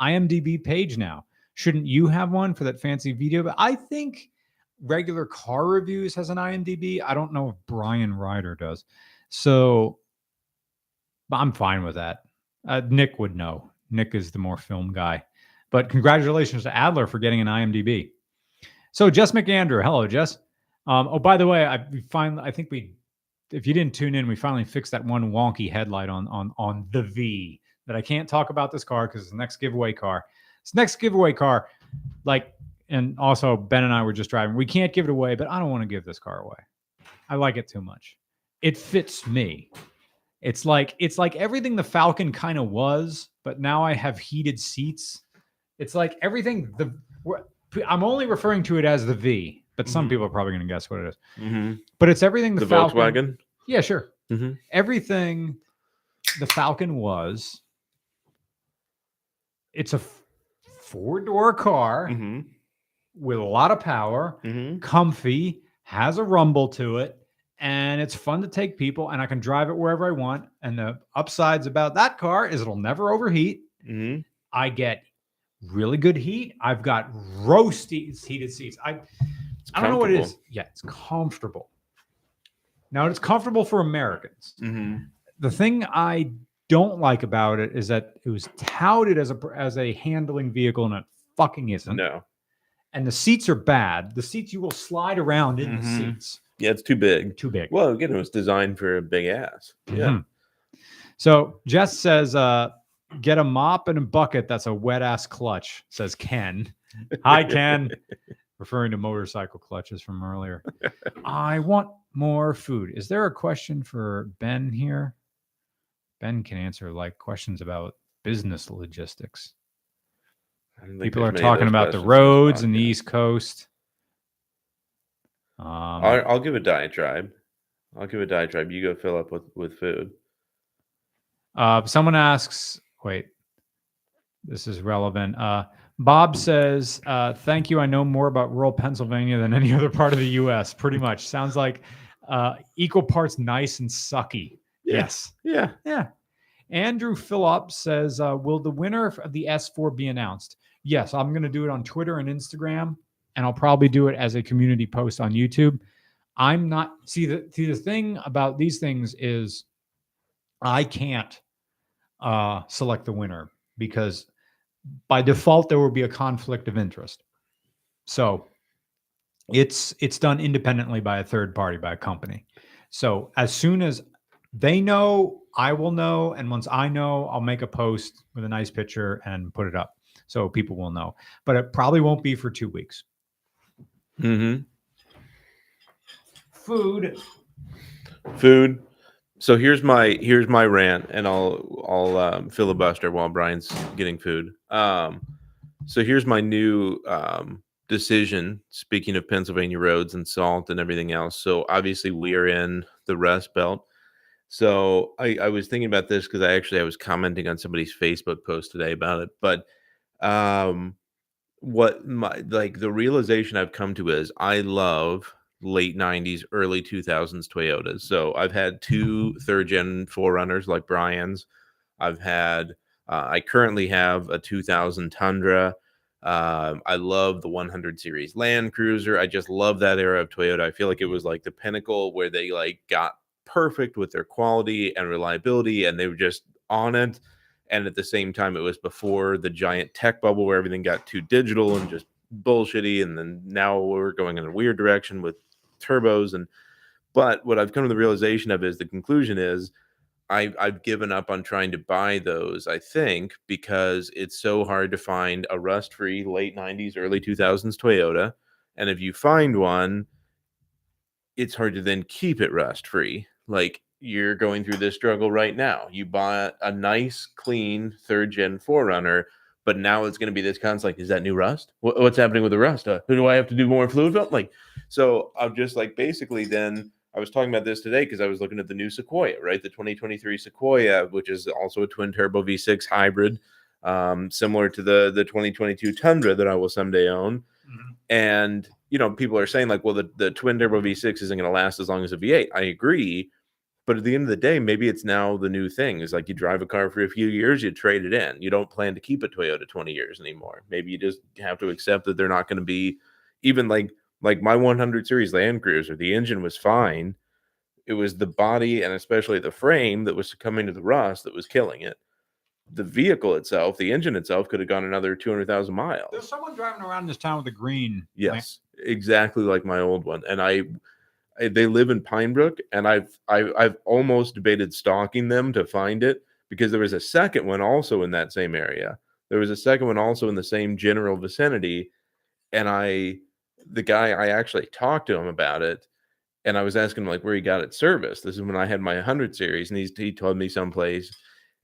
IMDb page now. Shouldn't you have one for that fancy video? But I think regular car reviews has an IMDb. I don't know if Brian Ryder does. So I'm fine with that. Uh, Nick would know. Nick is the more film guy. But congratulations to Adler for getting an IMDb. So Jess McAndrew, hello Jess. Um, oh, by the way, I finally I think we if you didn't tune in, we finally fixed that one wonky headlight on on on the V that I can't talk about this car because it's the next giveaway car. This next giveaway car, like, and also Ben and I were just driving. We can't give it away, but I don't want to give this car away. I like it too much. It fits me. It's like it's like everything the Falcon kind of was, but now I have heated seats. It's like everything the I'm only referring to it as the V, but some Mhm. people are probably going to guess what it is. Mm-hmm. But it's everything the, The, Falcon. Volkswagen. Yeah, sure. Mm-hmm. Everything the Falcon was. It's a four door car Mm-hmm. with a lot of power, Mm-hmm. comfy, has a rumble to it, and it's fun to take people. And I can drive it wherever I want. And the upsides about that car is it'll never overheat. Mm-hmm. I get really good heat. I've got roasty heated seats. I I don't know what it is. Yeah, it's comfortable. Now it's comfortable for Americans. Mm-hmm. The thing I don't like about it is that it was touted as a as a handling vehicle and it fucking isn't. No. And the seats are bad. The seats you will slide around in Mhm. the seats. Yeah, it's too big. Too big. Well, again, it was designed for a big ass. Yeah. Mhm. So Jess says, uh, get a mop and a bucket. That's a wet ass clutch, says Ken. Hi, Ken. [LAUGHS] Referring to motorcycle clutches from earlier. I want more food. Is there a question for Ben here? Ben can answer like questions about business logistics. I don't think People are there's many of talking about the roads and the. East Coast. Um, I'll, I'll give a diatribe. I'll give a diatribe. You go fill up with with food. Uh, someone asks, wait, this is relevant. Uh, Bob says, uh, thank you. I know more about rural Pennsylvania than any other part of the U.S. Pretty much. Sounds like uh, equal parts nice and sucky. Yeah. Yes. Yeah. Yeah. Andrew Phillip says, uh, will the winner of the S4 be announced? Yes, I'm going to do it on Twitter and Instagram, and I'll probably do it as a community post on YouTube. I'm not see the see the thing about these things is I can't uh, select the winner because by default there will be a conflict of interest. So it's it's done independently by a third party by a company. So as soon as they know, I will know, and once I know, I'll make a post with a nice picture and put it up so people will know. But it probably won't be for two weeks. Mm-hmm. Food. Food. So here's my here's my rant, and I'll I'll um, filibuster while Brian's getting food. Um, so here's my new um, decision. Speaking of Pennsylvania roads and salt and everything else, so obviously we are in the Rust Belt. So I, I was thinking about this because I actually I was commenting on somebody's Facebook post today about it, but um, what my like the realization I've come to is I love late 90s early 2000s toyotas. So i've had two [LAUGHS] third gen 4Runners like brian's. I've had uh, i currently have a 2000 tundra. Um, i love the 100 series land cruiser. I just love that era of toyota. I feel like it was like the pinnacle where they like got perfect with their quality and reliability and they were just on it. And at the same time it was before the giant tech bubble where everything got too digital and just bullshitty and then now we're going in a weird direction with turbos and but what i've come to the realization of is the conclusion is I've, I've given up on trying to buy those i think because it's so hard to find a rust free late 90s early 2000s toyota and if you find one it's hard to then keep it rust free like you're going through this struggle right now. You buy a nice clean third gen 4Runner but now it's going to be this constant like is that new rust? What, what's happening with the rust? Uh, who do i have to do more fluid fill? like so i'm just like basically then i was talking about this today because i was looking at the new sequoia right? The 2023 sequoia which is also a twin turbo v6 hybrid um, similar to the the 2022 tundra that i will someday own. And you know people are saying like well the, the twin turbo v6 isn't going to last as long as a v8 i agree But at the end of the day, maybe it's now the new thing. Is like you drive a car for a few years, you trade it in. You don't plan to keep a Toyota 20 years anymore. Maybe you just have to accept that they're not going to be even like like my 100 series Land Cruiser. The engine was fine. It was the body and especially the frame that was succumbing to the rust that was killing it. The vehicle itself, the engine itself, could have gone another 200,000 miles. There's someone driving around this town with a green. Yes, exactly like my old one. And I, I they live in Pinebrook, and I've I, I've almost debated stalking them to find it because there was a second one also in that same area. There was a second one also in the same general vicinity, and I, the guy, I actually talked to him about it, and I was asking him like where he got it serviced. This is when I had my 100 series, and he's, he told me someplace.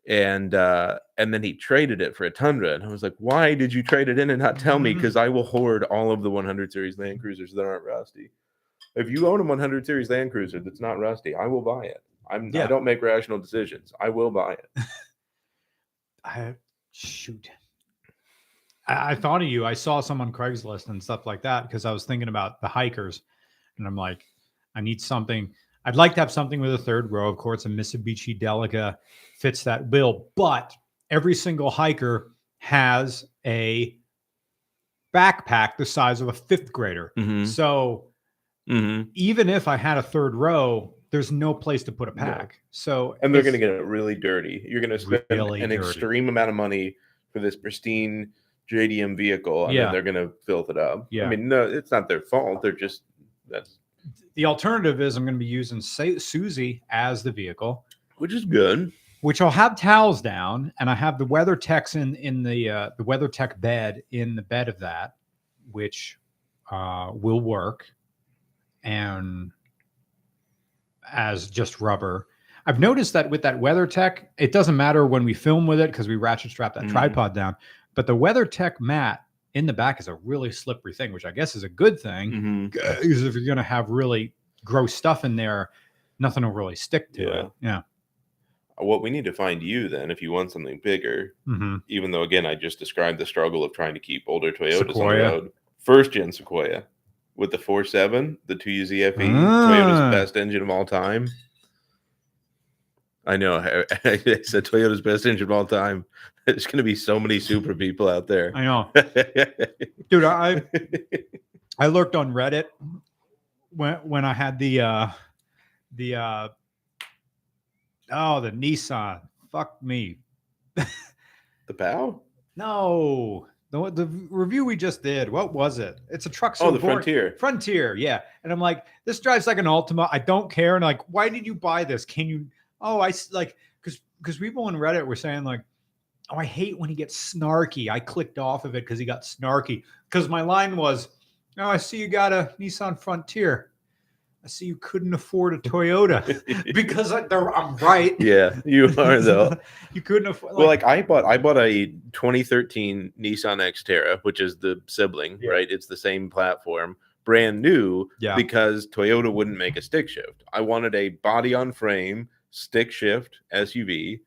And uh, and then he traded it for a Tundra, and I was like, "Why did you trade it in and not tell me? Mhm. Because I will hoard all of the 100 series Land Cruisers that aren't rusty. If you own a 100 series Land Cruiser that's not rusty, I will buy it. I'm Yeah. I don't make rational decisions. I will buy it. [LAUGHS] I shoot. I, I thought of you. I saw some on Craigslist and stuff like that because I was thinking about the hikers, and I'm like, I need something. I'd like to have something with a third row. Of course, a Mitsubishi Delica fits that bill, but every single hiker has a backpack the size of a fifth grader. Mm-hmm. So Mm-hmm. even if I had a third row, there's no place to put a No. pack. So And they're going to get it really dirty. You're going to spend Really an dirty. extreme amount of money for this pristine JDM vehicle, and Yeah. then they're going to filth it up. Yeah. I mean, no, it's not their fault. They're just that's the alternative is I'm going to be using Sa- Susie as the vehicle, which is good. which I'll have towels down, and I have the WeatherTechs in in the uh, the WeatherTech bed in the bed of that, which uh, will work, and as just rubber. I've noticed that with that WeatherTech, it doesn't matter when we film with it because we ratchet strap that Mhm. tripod down. But the WeatherTech mat in the back is a really slippery thing, which I guess is a good thing Mm-hmm. because if you're going to have really gross stuff in there, nothing will really stick to Yeah. it. Yeah. What we need to find you then, if you want something bigger, hmm even though again I just described the struggle of trying to keep older Toyotas on the road. First gen Sequoia with the 4.7, the 2UZ-FE, Ah. Toyota's best engine of all time. I know. I, [LAUGHS] I said Toyota's best engine of all time. [LAUGHS] There's going to be so many super people out there. I know, [LAUGHS] dude. I I lurked on Reddit when when I had the uh the uh oh the Nissan. Fuck me. the bow? No, the the review we just did. What was it? It's a truck. Oh, so the boring- Frontier. Frontier, yeah. And I'm like, this drives like an Altima. I don't care. And like, why did you buy this? Can you? Oh, I like because because people on Reddit were saying like, oh, I hate when he gets snarky. I clicked off of it because he got snarky. Because my line was, oh, I see you got a Nissan Frontier. I see you couldn't afford a Toyota [LAUGHS] because I, I'm right. yeah, you [LAUGHS] are though. you couldn't afford. well, like I bought, I bought a 2013 Nissan Xterra, which is the sibling, Yeah. right? It's the same platform, brand new, yeah, because Toyota wouldn't make a stick shift. I wanted a body on frame stick shift SUV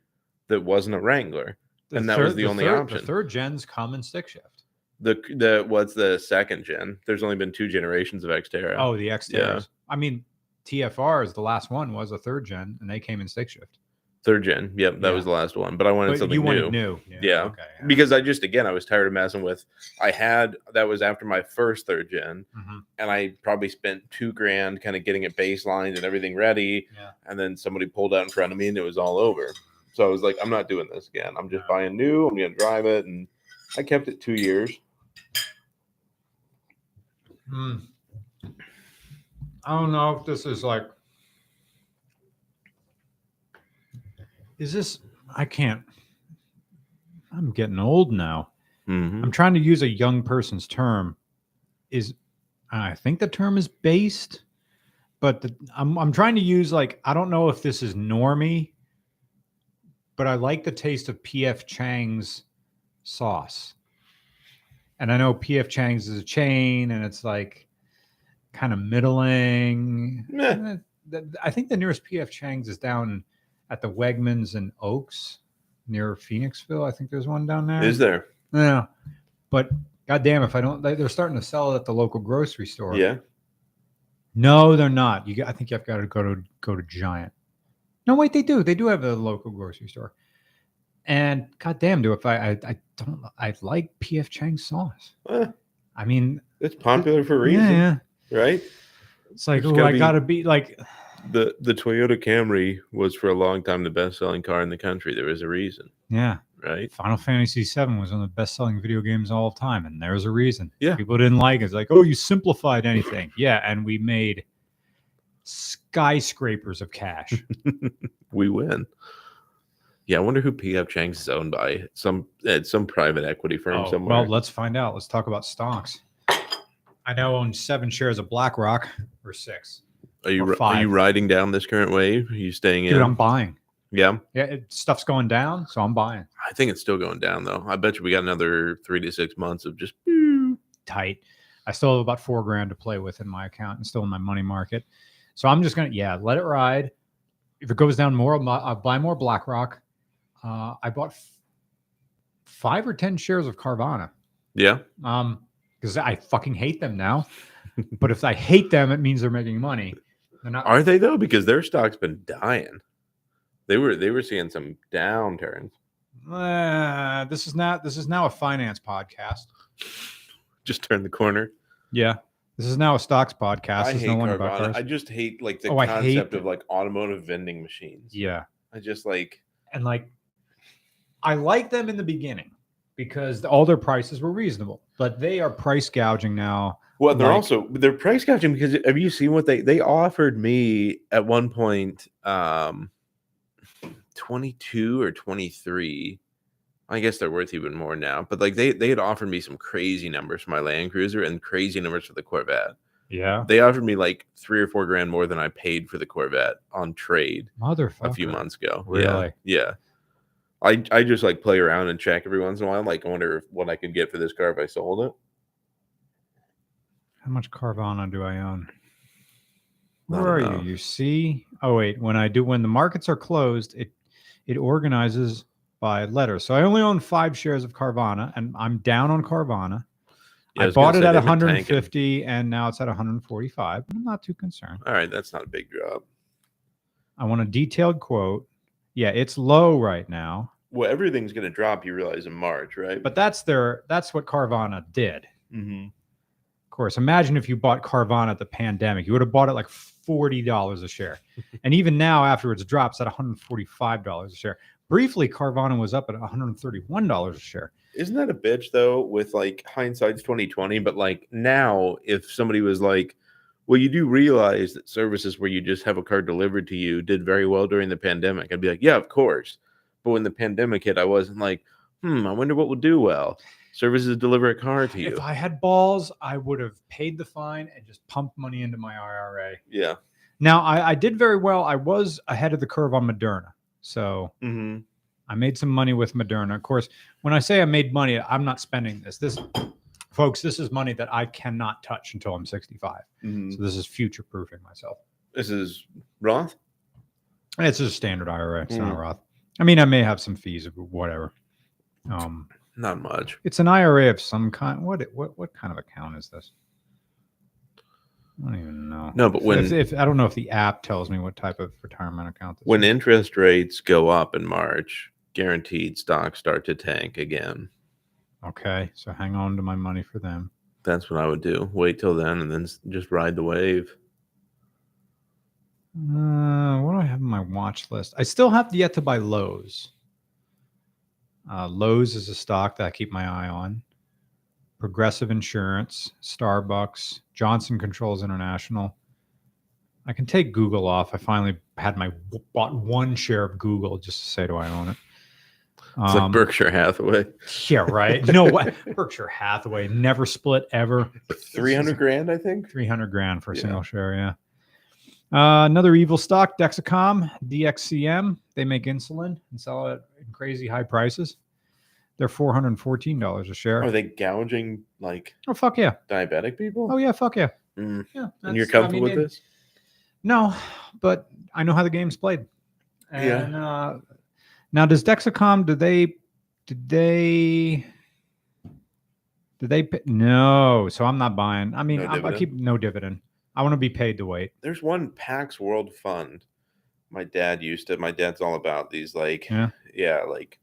that wasn't a Wrangler. and that was the only third, option. The third gens come in stick shift. The the what's the second gen? There's only been two generations of Xterra. Oh, the Xterras. I mean, TFR is the last one was a third gen, and they came in stick shift. third gen. Yep, that Yeah. was the last one. But I wanted But something you new. wanted new. Yeah, Okay. yeah. because I just again I was tired of messing with. I had that was after my first third gen, Mhm. and I probably spent two grand kind of getting it baselined and everything ready. Yeah. And then somebody pulled out in front of me, and it was all over. So I was like, I'm not doing this again. I'm just Yeah. buying new. I'm gonna drive it, and I kept it two years. Hmm. I don't know if this is like. Is this? I can't. I'm getting old now. Mhm. I'm trying to use a young person's term. Is I think the term is based, but the, I'm I'm trying to use like I don't know if this is normie, but I like the taste of PF Chang's sauce. And I know PF Chang's is a chain, and it's like kind of middling. Meh. I think the nearest PF Chang's is down at the Wegmans and Oaks near Phoenixville. I think there's one down there. Is there? Yeah, but goddamn, if I don't, they, they're starting to sell it at the local grocery store. Yeah. No, they're not. You, I think you've got to go to go to Giant. No, wait, they do. They do have a local grocery store. And goddamn, do if I I, I don't I like PF Chang's sauce. Eh, I mean, it's popular for a reason, yeah. right? It's like, oh, I be- gotta be like, The the Toyota Camry was for a long time the best selling car in the country. There was a reason, yeah. right? Final Fantasy VII was one of the best selling video games of all time, and there's a reason. Yeah. People didn't like it. It's like, oh, you simplified anything. [LAUGHS] yeah, and we made skyscrapers of cash. [LAUGHS] We win. Yeah, I wonder who PF Chang's is owned by. Some it's some private equity firm Oh, somewhere. well, let's find out. Let's talk about stocks. I now own seven shares of BlackRock or six. are you are you riding down this current wave? Are you staying Dude, in? I'm buying. yeah, Yeah, it, stuff's going down, so I'm buying. I think it's still going down though. I bet you we got another three to six months of just Tight. I still have about four grand to play with in my account and still in my money market. So I'm just gonna, yeah, let it ride. If it goes down more, I'll buy more BlackRock. Uh, I bought f- five or ten shares of Carvana. yeah. Um, because I fucking hate them now. [LAUGHS] but if I hate them, it means they're making money. They're not. Are they though? Because their stock's been dying. They were they were seeing some downturns. Uh, this is not. This is now a finance podcast. Just turned the corner. Yeah, this is now a stocks podcast. I There's hate no one about cars. I just hate like the Oh, concept of like automotive vending machines. yeah, I just like and like, I like them in the beginning because all their prices were reasonable, but they are price gouging now. Well, they're Like- also they're price gouging because have you seen what they they offered me at one point um 22 or 23 I guess they're worth even more now, but like they they had offered me some crazy numbers for my Land Cruiser and crazy numbers for the Corvette. Yeah, They offered me like 3 or 4 grand more than I paid for the Corvette on trade motherfucker. a few months ago. Really? Yeah. Yeah. I I just like play around and check every once in a while like I wonder if, what I could get for this car if I sold it. How much Carvana do I own? Where are know. you? You see? Oh wait, when I do when the markets are closed, it it organizes by letter. So I only own five shares of Carvana, and I'm down on Carvana. Yeah, I, gonna bought it at they've been tanking. 150, and now it's at 145. I'm not too concerned. All right, that's not a big drop. I want a detailed quote. Yeah, it's low right now, Well, everything's going to drop. You realize in March, right? but that's their that's what Carvana did. Mhm. Of course, imagine if you bought Carvana at the pandemic, you would have bought it like forty dollars a share, [LAUGHS] and even now, after it's dropped, it's at one hundred forty-five dollars a share. Briefly, Carvana was up at one hundred thirty-one dollars a share. isn't that a bitch though? With like hindsight's twenty twenty, but like now, if somebody was like, "Well, you do realize that services where you just have a car delivered to you did very well during the pandemic," I'd be like, "Yeah, of course." But when the pandemic hit, I wasn't like, "Hmm, I wonder what will do well." Services deliver a car to you. If I had balls, I would have paid the fine and just pumped money into my IRA. yeah. Now, I, I did very well. I was ahead of the curve on Moderna, so hmm I made some money with Moderna. Of course, when I say I made money, I'm not spending this. This, folks, this is money that I cannot touch until I'm 65. hmm So this is future proofing myself. This is Roth. It's a standard IRA. It's not Mm. Roth. I mean, I may have some fees or whatever. Um, Not much. it's an IRA of some kind. What what what kind of account is this? I don't even know. No, but when if, if I don't know if the app tells me what type of retirement account this when is. interest rates go up in March, guaranteed stocks start to tank again. Okay, so hang on to my money for them. That's what I would do. Wait till then and then just ride the wave. Uh, what do I have on my watch list? I still have yet to buy Lowe's. Uh, Lowe's is a stock that I keep my eye on. Progressive Insurance, Starbucks, Johnson Controls International. I can take Google off. I finally had my bought one share of Google just to say, do I own it? It's Um, like Berkshire Hathaway. [LAUGHS] yeah, right. No, know what? Berkshire Hathaway never split ever. 300 grand, I think. 300 grand for a Yeah. single share. Yeah. Uh, another evil stock, Dexcom, DXCM. They make insulin and sell it in crazy high prices. They're $414 a share. Are they gouging like oh, fuck yeah. diabetic people? Oh, yeah. Fuck yeah. Mm. Yeah. And you're that's- I comfortable mean, with it- this? No, but I know how the game's played. Yeah. Uh, now, does Dexcom, do they, do they, did they, pa- no. So I'm not buying. I mean, No I, I dividend? keep no dividend. I want to be paid to wait. There's one Pax World Fund My dad used to. My dad's all about these like Yeah. yeah, like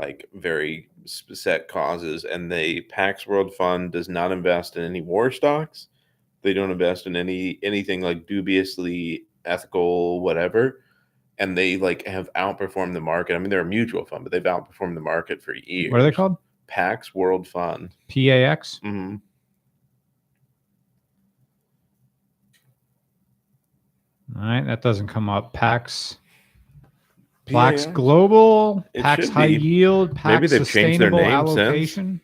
like very sp- set causes and the Pax World Fund does not invest in any war stocks. They don't invest in any anything like dubiously ethical whatever. And they like have outperformed the market. I mean, they're a mutual fund, but they've outperformed the market for years. What are they called? Pax World Fund. PAX. hmm All right, that doesn't come up. PAX. Pax PAX? Global, It Pax High be. Yield, Pax Maybe they've changed their Sustainable name since.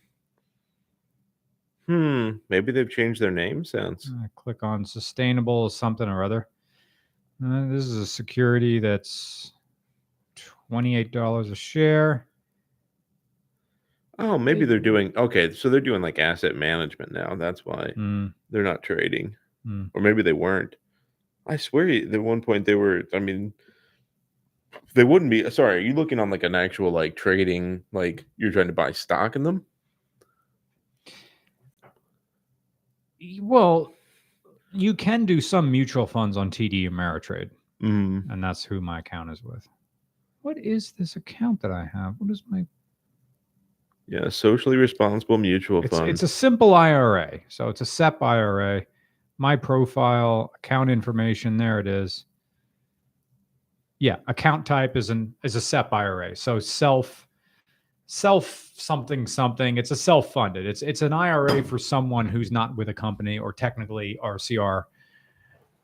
Hmm. Maybe they've changed their name since. Uh, click on sustainable something or other. Uh, this is a security that's twenty-eight dollars a share. Oh, maybe they're doing okay. So they're doing like asset management now. That's why Mm, they're not trading, Hmm. or maybe they weren't. I swear, you- at one point they were. I mean, they wouldn't be. Sorry, are you looking on like an actual like trading? Like you're trying to buy stock in them? well, you can do some mutual funds on TD Ameritrade, Mm. and that's who my account is with. What is this account that I have? What is my? Yeah, socially responsible mutual It's, fund. it's a simple IRA, so it's a SEP IRA. My profile, account information, there it is. Yeah, account type is an is a SEP IRA. So self self something something. It's a self funded. It's it's an IRA for someone who's not with a company or technically RCR.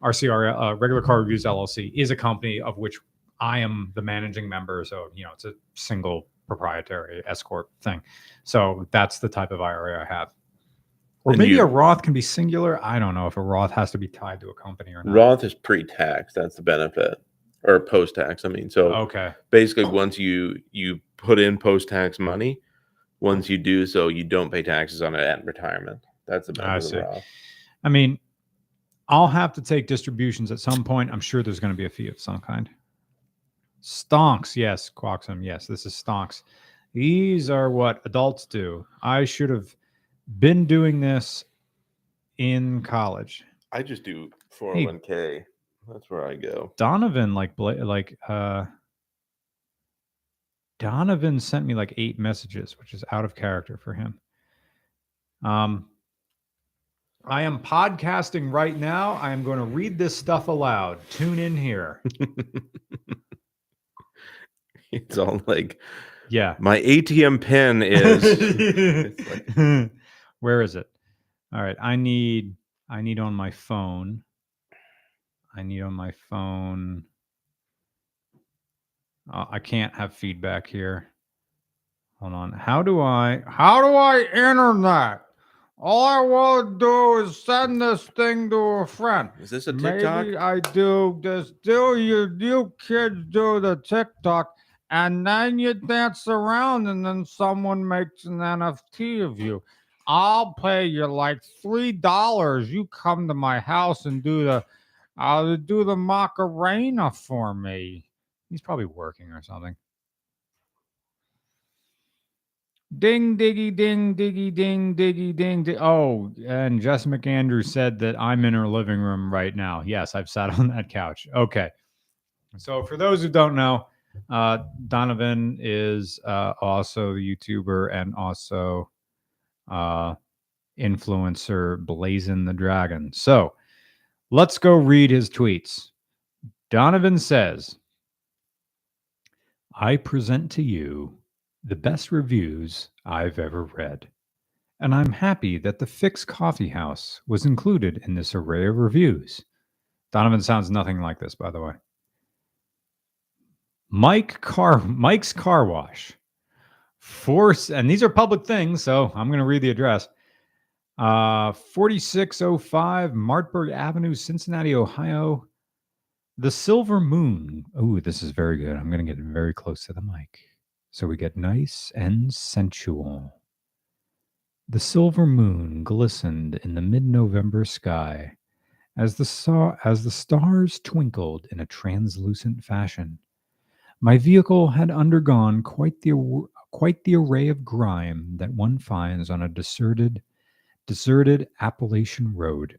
RCR uh, regular car reviews LLC is a company of which I am the managing member. So you know it's a single proprietary S corp thing. So that's the type of IRA I have. Or And maybe you- a Roth can be singular. I don't know if a Roth has to be tied to a company or not. Roth is pre-tax. That's the benefit, or post-tax. I mean, so Okay. basically, once you you put in post-tax money, once you do so, you don't pay taxes on it at retirement. That's the benefit I of see. Roth. I mean, I'll have to take distributions at some point. I'm sure there's going to be a fee of some kind. Stonks, yes. Quaxum, yes. This is stonks. These are what adults do. I should have been doing this in college. I just do 401k. That's where I go. Donovan, like, like, uh, Donovan sent me like eight messages, which is out of character for him. Um, I am podcasting right now. I am going to read this stuff aloud. Tune in here. [LAUGHS] It's all like Yeah. my ATM pin is. [LAUGHS] Like- Where is it? All right. I need I need on my phone. I need on my phone. Uh, I can't have feedback here. Hold on. How do I how do I enter that? All I want to do is send this thing to a friend. is this a TikTok? Maybe I do this. Do you you kids do the TikTok, and then you dance around, and then someone makes an NFT of you. I'll pay you like three dollars. You come to my house and do the, uh, do the Macarena for me. He's probably working or something. Ding diggy ding diggy ding diggy ding. Di- oh, and Jess McAndrew said that I'm in her living room right now. Yes, I've sat [LAUGHS] on that couch. Okay. So for those who don't know, uh, Donovan is uh, also the YouTuber and also uh, influencer Blazing the Dragon. So let's go read his tweets. Donovan says, I present to you the best reviews I've ever read. And I'm happy that the Fix Coffee House was included in this array of reviews. Donovan sounds nothing like this, by the way. Mike Car Mike's Car Wash. Force, and these are public things, so I'm going to read the address. Uh, 4605 Marburg Avenue, Cincinnati, Ohio. The Silver Moon. Oh, this is very good. I'm going to get very close to the mic so we get nice and sensual. The silver moon glistened in the mid-November sky as the saw as the stars twinkled in a translucent fashion. My vehicle had undergone quite the quite the array of grime that one finds on a deserted deserted Appalachian road.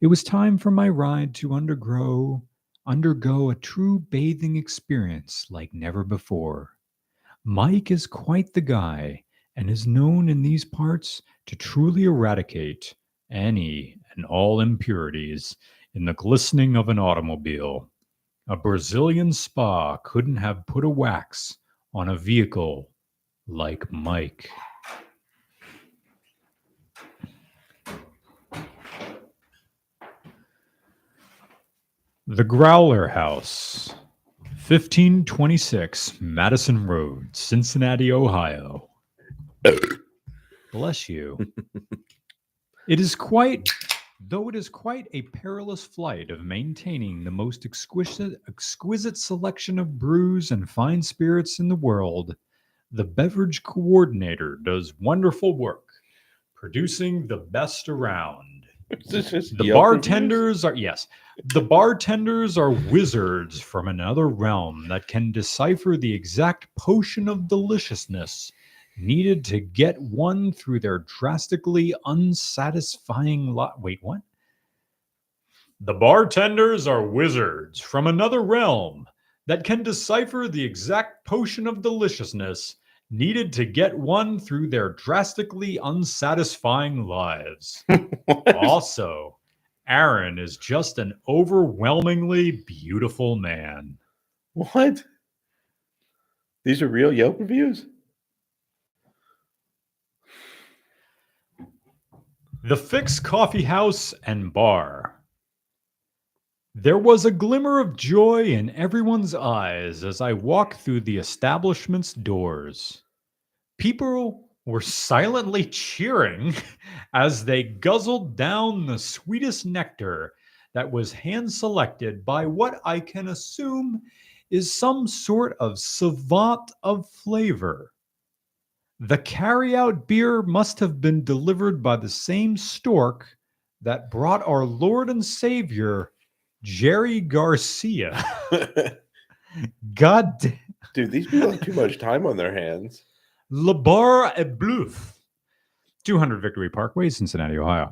It was time for my ride to undergo undergo a true bathing experience like never before. Mike is quite the guy and is known in these parts to truly eradicate any and all impurities in the glistening of an automobile. A Brazilian spa couldn't have put a wax on a vehicle like Mike. The Growler House, 1526 Madison Road, Cincinnati, Ohio. Bless you. it is quite, though it is quite a perilous flight of maintaining the most exquisite, exquisite selection of brews and fine spirits in the world, the beverage coordinator does wonderful work, producing the best around. Is this just The bartenders are yes. The bartenders are wizards from another realm that can decipher the exact potion of deliciousness needed to get one through their drastically unsatisfying lot. Wait, what? The bartenders are wizards from another realm that can decipher the exact potion of deliciousness needed to get one through their drastically unsatisfying lives. [LAUGHS] Also, Aaron is just an overwhelmingly beautiful man. What? These are real Yelp reviews? The Fix Coffee House and Bar. There was a glimmer of joy in everyone's eyes as I walked through the establishment's doors. People were silently cheering [LAUGHS] as they guzzled down the sweetest nectar that was hand selected by what I can assume is some sort of savant of flavor. The carryout beer must have been delivered by the same stork that brought our Lord and Savior, Jerry Garcia. [LAUGHS] God damn. Dude, these people have too much time on their hands. Le Bar a Boeuf, 200 Victory Parkway, Cincinnati, Ohio.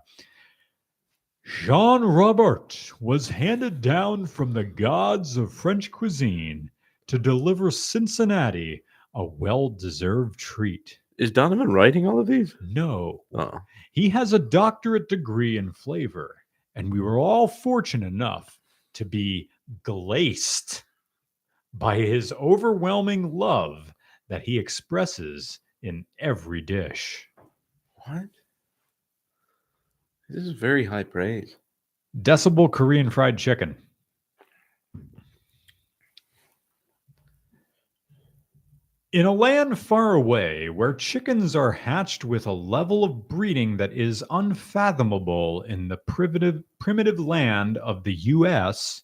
Jean Robert was handed down from the gods of French cuisine to deliver Cincinnati a well deserved treat. Is Donovan writing all of these? No, Oh. he has a doctorate degree in flavor, and we were all fortunate enough to be glaced by his overwhelming love that he expresses in every dish. What? This is very high praise. Decibel Korean fried chicken. In a land far away where chickens are hatched with a level of breeding that is unfathomable in the primitive, primitive land of the US,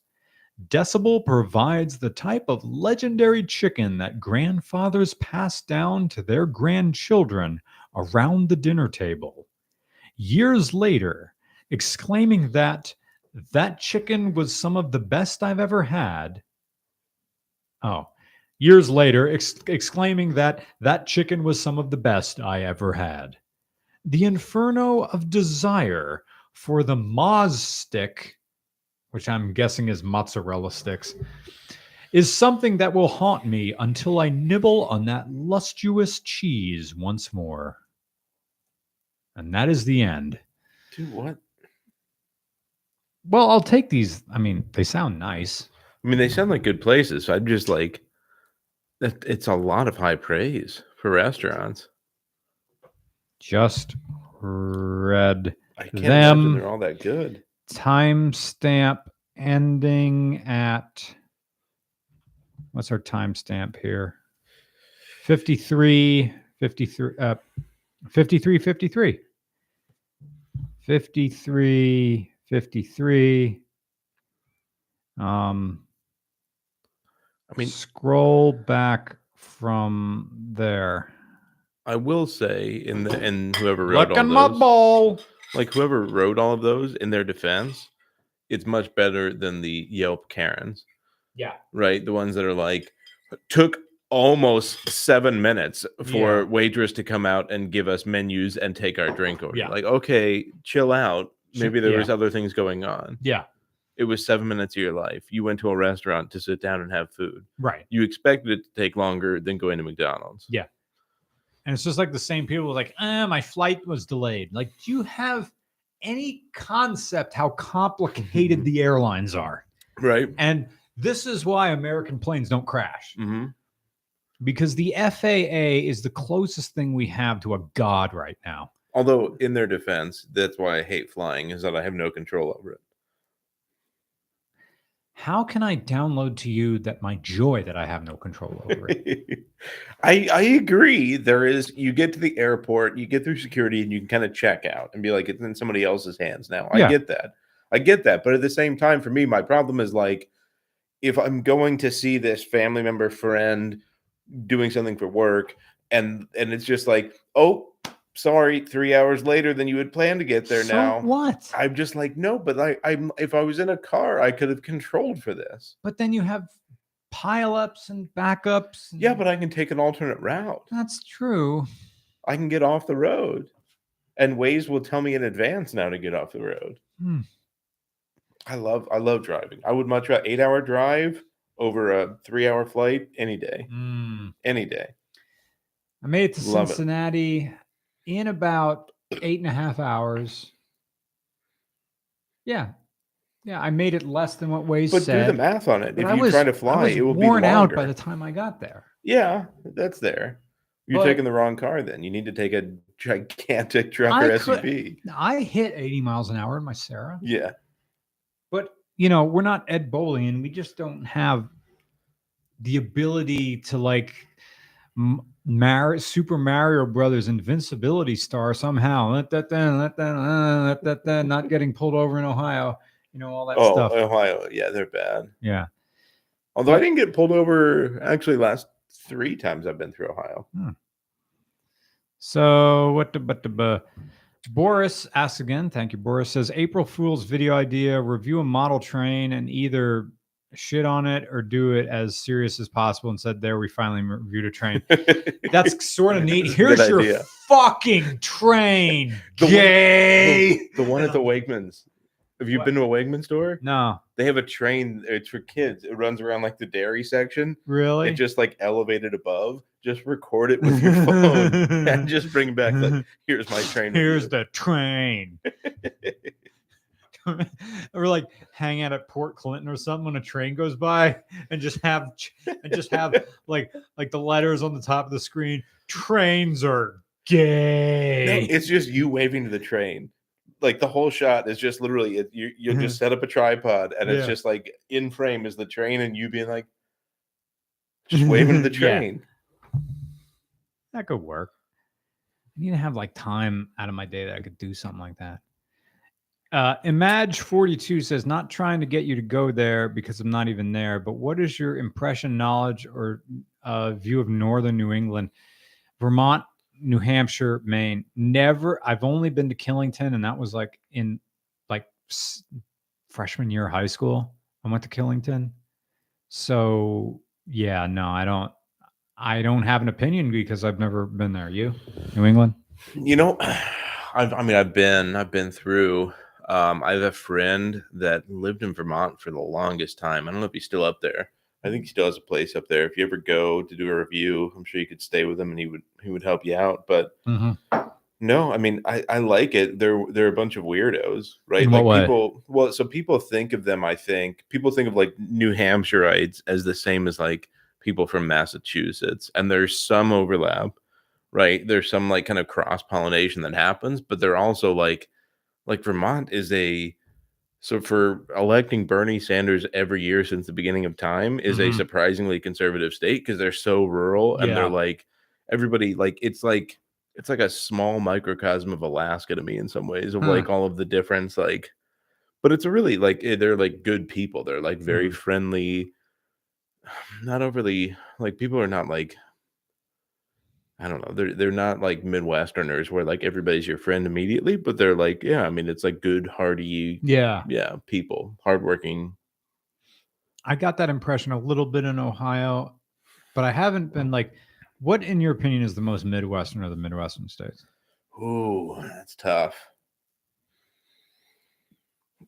Decibel provides the type of legendary chicken that grandfathers pass down to their grandchildren around the dinner table. Years later, exclaiming that that chicken was some of the best I've ever had. Oh, years later, ex- exclaiming that that chicken was some of the best I ever had. The inferno of desire for the Moz stick, which I'm guessing is mozzarella sticks, is something that will haunt me until I nibble on that lustrous cheese once more. And that is the end. Dude, what? Well, I'll take these. I mean, they sound nice. I mean, they sound like good places. So I'm just like, that it's a lot of high praise for restaurants. Just read I can't Them- they're all that good. timestamp ending at what's our timestamp here? 53 53 uh 53 53 53 53 um I mean, scroll back from there I will say in the and whoever wrote look all my those, bowl like whoever wrote all of those in their defense, it's much better than the Yelp Karens, yeah right? The ones that are like took almost seven minutes for Yeah. waitress to come out and give us menus and take our drink order. Yeah. Like, okay, chill out. Maybe there was other things going on. yeah it was seven minutes of your life. You went to a restaurant to sit down and have food. Right. You expected it to take longer than going to McDonald's. Yeah. And it's just like the same people like, eh, my flight was delayed. Like, do you have any concept how complicated [LAUGHS] the airlines are? Right. And this is why American planes don't crash hmm because the FAA is the closest thing we have to a god right now. Although, in their defense, that's why I hate flying is that I have no control over it. How can I download to you that my joy that I have no control over it? [LAUGHS] I I agree. There is you get to the airport, you get through security, and you can kind of check out and be like, it's in somebody else's hands now. I get that. I get that. But at the same time, for me, my problem is like if I'm going to see this family member friend doing something for work, and and it's just like, oh, sorry, three hours later than you had planned to get there So now. what? I'm just like, no, but I, I'm if I was in a car, I could have controlled for this. but then you have pileups and backups. Yeah, but I can take an alternate route. that's true. I can get off the road. And Waze will tell me in advance now to get off the road. Hmm. I love I love driving. I would much rather eight hour drive over a three hour flight any day. Mm. Any day. I made it to Love it. In about eight and a half hours. Yeah. Yeah. I made it less than what Waze But said. do the math on it. but If I you was- try to fly, it will be worn out by the time I got there. yeah, that's there. You're But- taking the wrong car then. You need to take a gigantic truck I or could- SUV. I hit 80 miles an hour in my Sarah, Yeah. but you know, we're not Ed Bolian and we just don't have the ability to like m- Mar- Super Mario Brothers invincibility star somehow. Let that then, let that, uh, let that then, not getting pulled over in Ohio. You know, all that Oh, stuff. Ohio. Yeah, they're bad. yeah. Although I didn't get pulled over actually last three times I've been through Ohio. So what the but the bu- Boris asks again. Thank you. Boris says April Fool's video idea: review a model train and either shit on it or do it as serious as possible. And said, "There, we finally reviewed a train." [LAUGHS] That's sort of neat. Here's Good your idea. fucking train, The one- gay. the one at the Wegmans. Have you What? been to a Wegman store? No, They have a train. It's for kids. It runs around like the dairy section. really. It just like elevated above. Just record it with your phone [LAUGHS] and just bring back like, [LAUGHS] here's my train. Here's review." the train. [LAUGHS] or like hang out at Port Clinton or something when a train goes by [LAUGHS] and just have and just have [LAUGHS] like like the letters on the top of the screen. Trains are No, gay. it's just you waving to the train. Like the whole shot is just literally it, you. You mm-hmm. just set up a tripod and it's Yeah. just like in frame is the train and you being like, just waving to the Yeah. train. that could work. I need to have like time out of my day that I could do something like that. Uh, Imag42 says, not trying to get you to go there because I'm not even there, but what is your impression, knowledge, or uh, view of Northern New England, Vermont, New Hampshire, Maine? Never, I've only been to Killington, and that was like in like freshman year of high school. I went to Killington. So, yeah, no, I don't. I don't have an opinion because I've never been there. You, New England? You know, [SIGHS] I've, I mean, I've been, I've been through. Um, I have a friend that lived in Vermont for the longest time. I don't know if he's still up there. I think he still has a place up there. If you ever go to do a review, I'm sure you could stay with him and he would he would help you out. But Mm-hmm. no, I mean, I, I like it. They're they're a bunch of weirdos, right? Like way? people. Well, so people think of them. I think people think of like New Hampshireites as the same as like people from Massachusetts, and there's some overlap, right? There's some like kind of cross pollination that happens, but they're also like like Vermont is a so for electing Bernie Sanders every year since the beginning of time is Mhm. a surprisingly conservative state because they're so rural and Yeah. they're like everybody like it's like it's like a small microcosm of Alaska to me in some ways of Huh. like all of the difference like but it's a really like eh, they're like good people they're like very Mhm. friendly [SIGHS] not overly like people are not like I don't know. They're they're not like Midwesterners where like everybody's your friend immediately, but they're like, yeah, I mean, it's like good, hardy, Yeah, yeah, people, hardworking. I got that impression a little bit in Ohio, but I haven't been like. What, in your opinion, is the most Midwestern of the Midwestern states? Ooh, that's tough.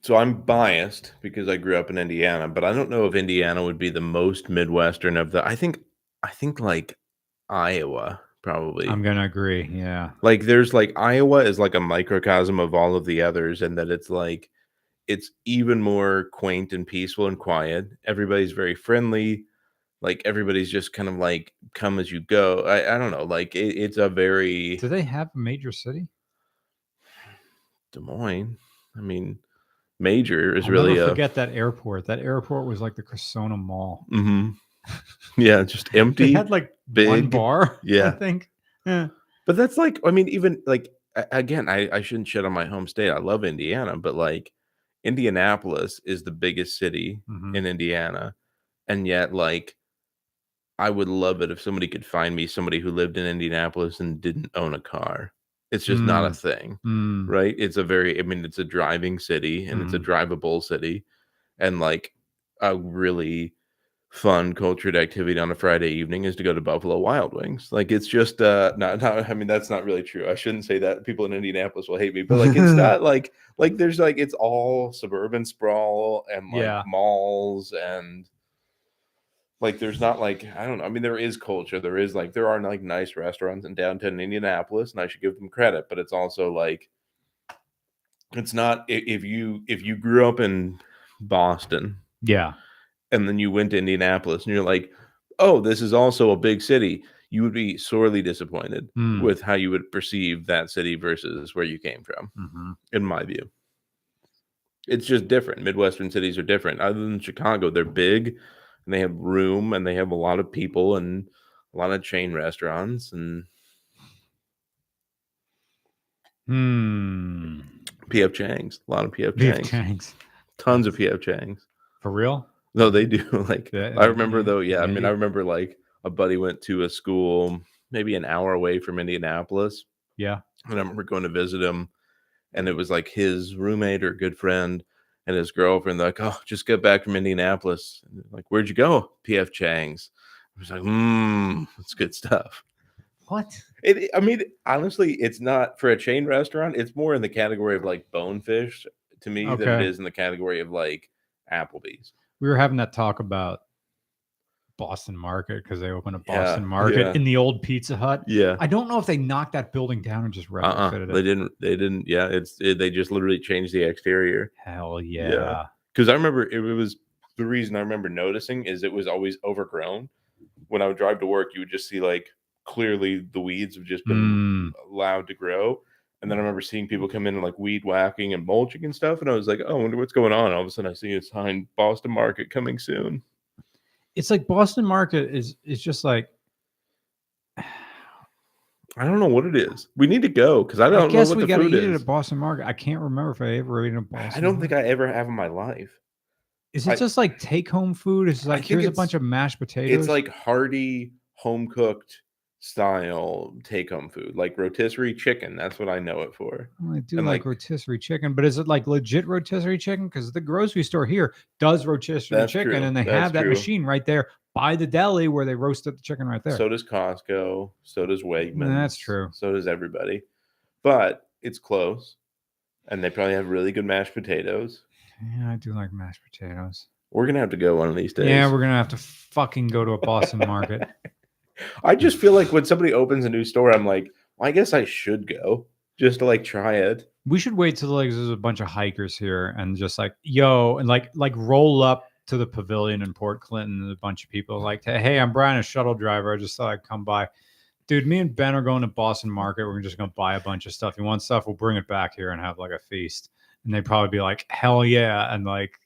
so I'm biased because I grew up in Indiana, but I don't know if Indiana would be the most Midwestern of the. I think, I think like Iowa probably. I'm gonna agree. Yeah. like there's like Iowa is like a microcosm of all of the others, and that it's like it's even more quaint and peaceful and quiet. Everybody's very friendly. Like everybody's just kind of like come as you go. I, I don't know. Like it, it's a very Do they have a major city? Des Moines. I mean, major is I'll really never a forget that airport. That airport was like the Cressona Mall. Mhm. Yeah, just They empty. had like one big, bar. Yeah, I think. Yeah. But that's like, I mean, even like again, I, I shouldn't shit on my home state. I love Indiana, but like Indianapolis is the biggest city Mhm. in Indiana. And yet, like, I would love it if somebody could find me somebody who lived in Indianapolis and didn't own a car. It's just not a thing, Mm. right? It's a very, I mean, it's a driving city and it's a drivable city. And like a really fun cultured activity on a Friday evening is to go to Buffalo Wild Wings. Like it's just uh not, not I mean that's not really true. I shouldn't say that. People in Indianapolis will hate me, but like it's [LAUGHS] not like like there's like it's all suburban sprawl and like Yeah. malls and like there's not like I don't know. I mean there is culture. There is like there are like nice restaurants in downtown Indianapolis and I should give them credit, but it's also like it's not if you if you grew up in Boston Yeah. And then you went to Indianapolis and you're like, oh, this is also a big city, you would be sorely disappointed Mm. with how you would perceive that city versus where you came from, Mhm. in my view. It's just different. Midwestern cities are different. Other than Chicago, they're big and they have room and they have a lot of people and a lot of chain restaurants and Hmm. PF Chang's, a lot of PF Chang's, Chang's. tons of PF Chang's. For real? No, they do. [LAUGHS] Like Yeah, I remember yeah, though, yeah. I mean. I remember like a buddy went to a school maybe an hour away from Indianapolis. Yeah. And I remember going to visit him, and it was like his roommate or good friend and his girlfriend. Like, oh, just got back from Indianapolis. Like, where'd you go? PF Chang's. I was like, mmm, it's good stuff. What? It, I mean, honestly, it's not for a chain restaurant. It's more in the category of like bonefish to me than it is in the category of like Applebee's. We were having that talk about Boston Market because they opened a Yeah, Boston Market yeah. in the old Pizza Hut. Yeah. I don't know if they knocked that building down and just Uh-uh. retrofitted They didn't. They didn't. Yeah, it's it, they just literally changed the exterior. Hell yeah. Because I remember it, was the reason I remember noticing is it was always overgrown. When I would drive to work, you would just see like clearly the weeds have just been Mm. allowed to grow. And then I remember seeing people come in and like weed whacking and mulching and stuff, and I was like, "Oh, I wonder what's going on." All of a sudden, I see a sign: "Boston Market coming soon." It's like Boston Market is is just like I don't know what it is. We need to go because I I, don't know guess what we the gotta food eat it is. at Boston Market. I can't remember if I ever ate it at Boston. I don't think I ever have in my life. Is it I- just like take home food? It's I like here's a it's- bunch of mashed potatoes. It's like hearty, home cooked style take home food, like rotisserie chicken. That's what I know it for. Oh, I do and, like, rotisserie chicken, but is it like legit rotisserie chicken? Because the grocery store here does rotisserie chicken, true. and they That's have that true. machine right there by the deli where they roast up the chicken right there. So does Costco. So does Wegmans. That's true. So does everybody. But it's close. And they probably have really good mashed potatoes. yeah, I do like mashed potatoes. We're going to have to go one of these days. Yeah, we're gonna have to fucking go to a Boston Market. [LAUGHS] I just feel like when somebody opens a new store, I'm like, well, I guess I should go just to like try it. We should wait till like there's a bunch of hikers here and just like yo and like like roll up to the pavilion in Port Clinton and a bunch of people like hey I'm Brian a shuttle driver. I just thought I'd come by. Dude me and Ben are going to Boston Market. We're just gonna buy a bunch of stuff. You want stuff? We'll bring it back here and have like a feast. And they'd probably be like hell yeah. And like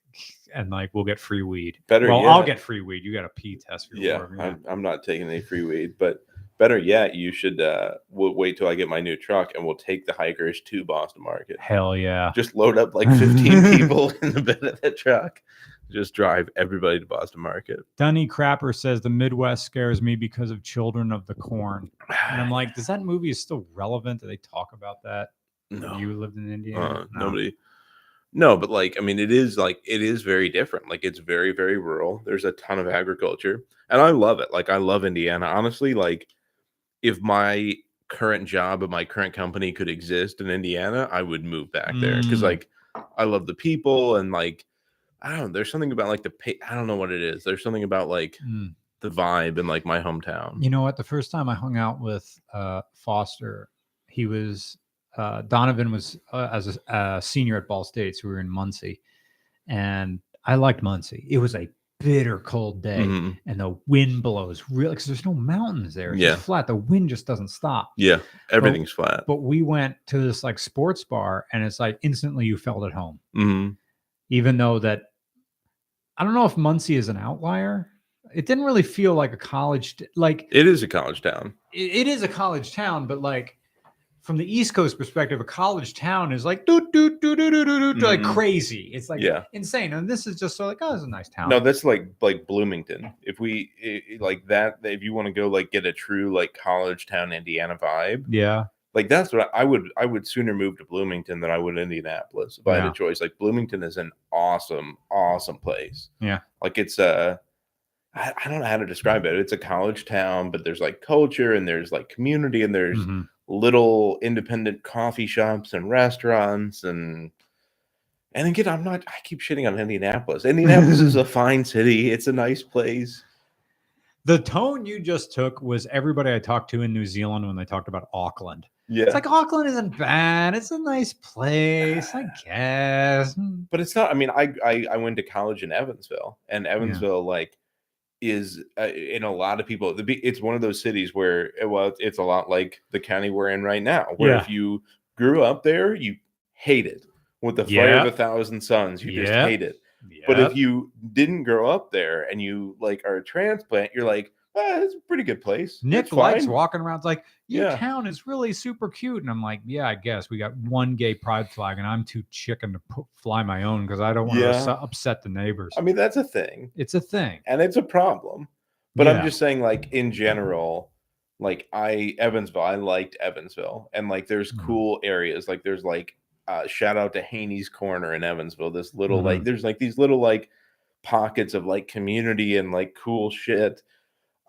and like we'll get free weed Better well I'll get free weed you got a pee test for Yeah, I'm, I'm not taking any free weed, but better yet, you should uh, we'll wait till I get my new truck and we'll take the hikers to Boston Market. hell yeah Just load up like [LAUGHS] 15 people in the bed of that truck. Just drive everybody to Boston Market. Dunny Crapper says the Midwest scares me because of Children of the Corn. And I'm like, [SIGHS] does that movie is still relevant? Do they talk about that? no, You lived in Indiana? uh, No. nobody. No, but like, I mean, it is like it is very different. Like, it's very, very rural. There's a ton of agriculture, and I love it. Like, I love Indiana. Honestly, like, if my current job at my current company could exist in Indiana, I would move back there because, Mm. like, I love the people and like I don't know. There's something about like the pay. I don't know what it is. There's something about like Mm. the vibe in like my hometown. You know what? The first time I hung out with uh, Foster, he was uh, Donovan was uh, as a, senior at Ball State, so we were in Muncie, and I liked Muncie. It was a bitter cold day, Mhm. and the wind blows really because there's no mountains there. It's Yeah. flat. The wind just doesn't stop. Yeah, everything's flat. But we went to this like sports bar, and it's like instantly you felt at home, hmm even though that I don't know if Muncie is an outlier. It didn't really feel like a college like It is a college town. it, it is a college town, but like from the East Coast perspective, a college town is like doo doo doo doo doo doo doo like Mhm. crazy. It's like Yeah. insane. And this is just so like, oh, it's a nice town. No, that's like like Bloomington. If we i- i- like that, if you want to go like get a true like college town Indiana vibe, yeah. like that's what I, I would I would sooner move to Bloomington than I would Indianapolis if I had a choice. Like Bloomington is an awesome, awesome place. Yeah. Like it's a I, I don't know how to describe it. It's a college town, but there's like culture and there's like community and there's Mhm. Little independent coffee shops and restaurants and and again i'm not i keep shitting on indianapolis indianapolis is a [LAUGHS] fine city it's a nice place The tone you just took was everybody I talked to in New Zealand when they talked about Auckland. yeah It's like Auckland isn't bad. It's a nice place, I [SIGHS] guess. Mm. but it's not i mean I, I i went to college in evansville and evansville like is uh, in a lot of people the it's one of those cities where uh, well it's- a lot like the county we're in right now where Yeah. if you grew up there you hate it with the fire Yeah. of a thousand suns you just hate it But if you didn't grow up there and you like are a transplant, you're like, ah, it's a pretty good place. Nick It's likes fine." walking around. It's like, your Yeah. town is really super cute. And I'm like, yeah, I guess we got one gay pride flag, and I'm too chicken to fly my own because I don't want Yeah. to upset the neighbors. I mean, that's a thing, it's a thing. and it's a problem. But Yeah. I'm just saying, like in general, like I Evansville, I liked Evansville, and like there's Mhm. cool areas. Like there's like uh, shout out to Haynie's Corner in Evansville. This little like Mhm. there's like these little like pockets of like community and like cool shit.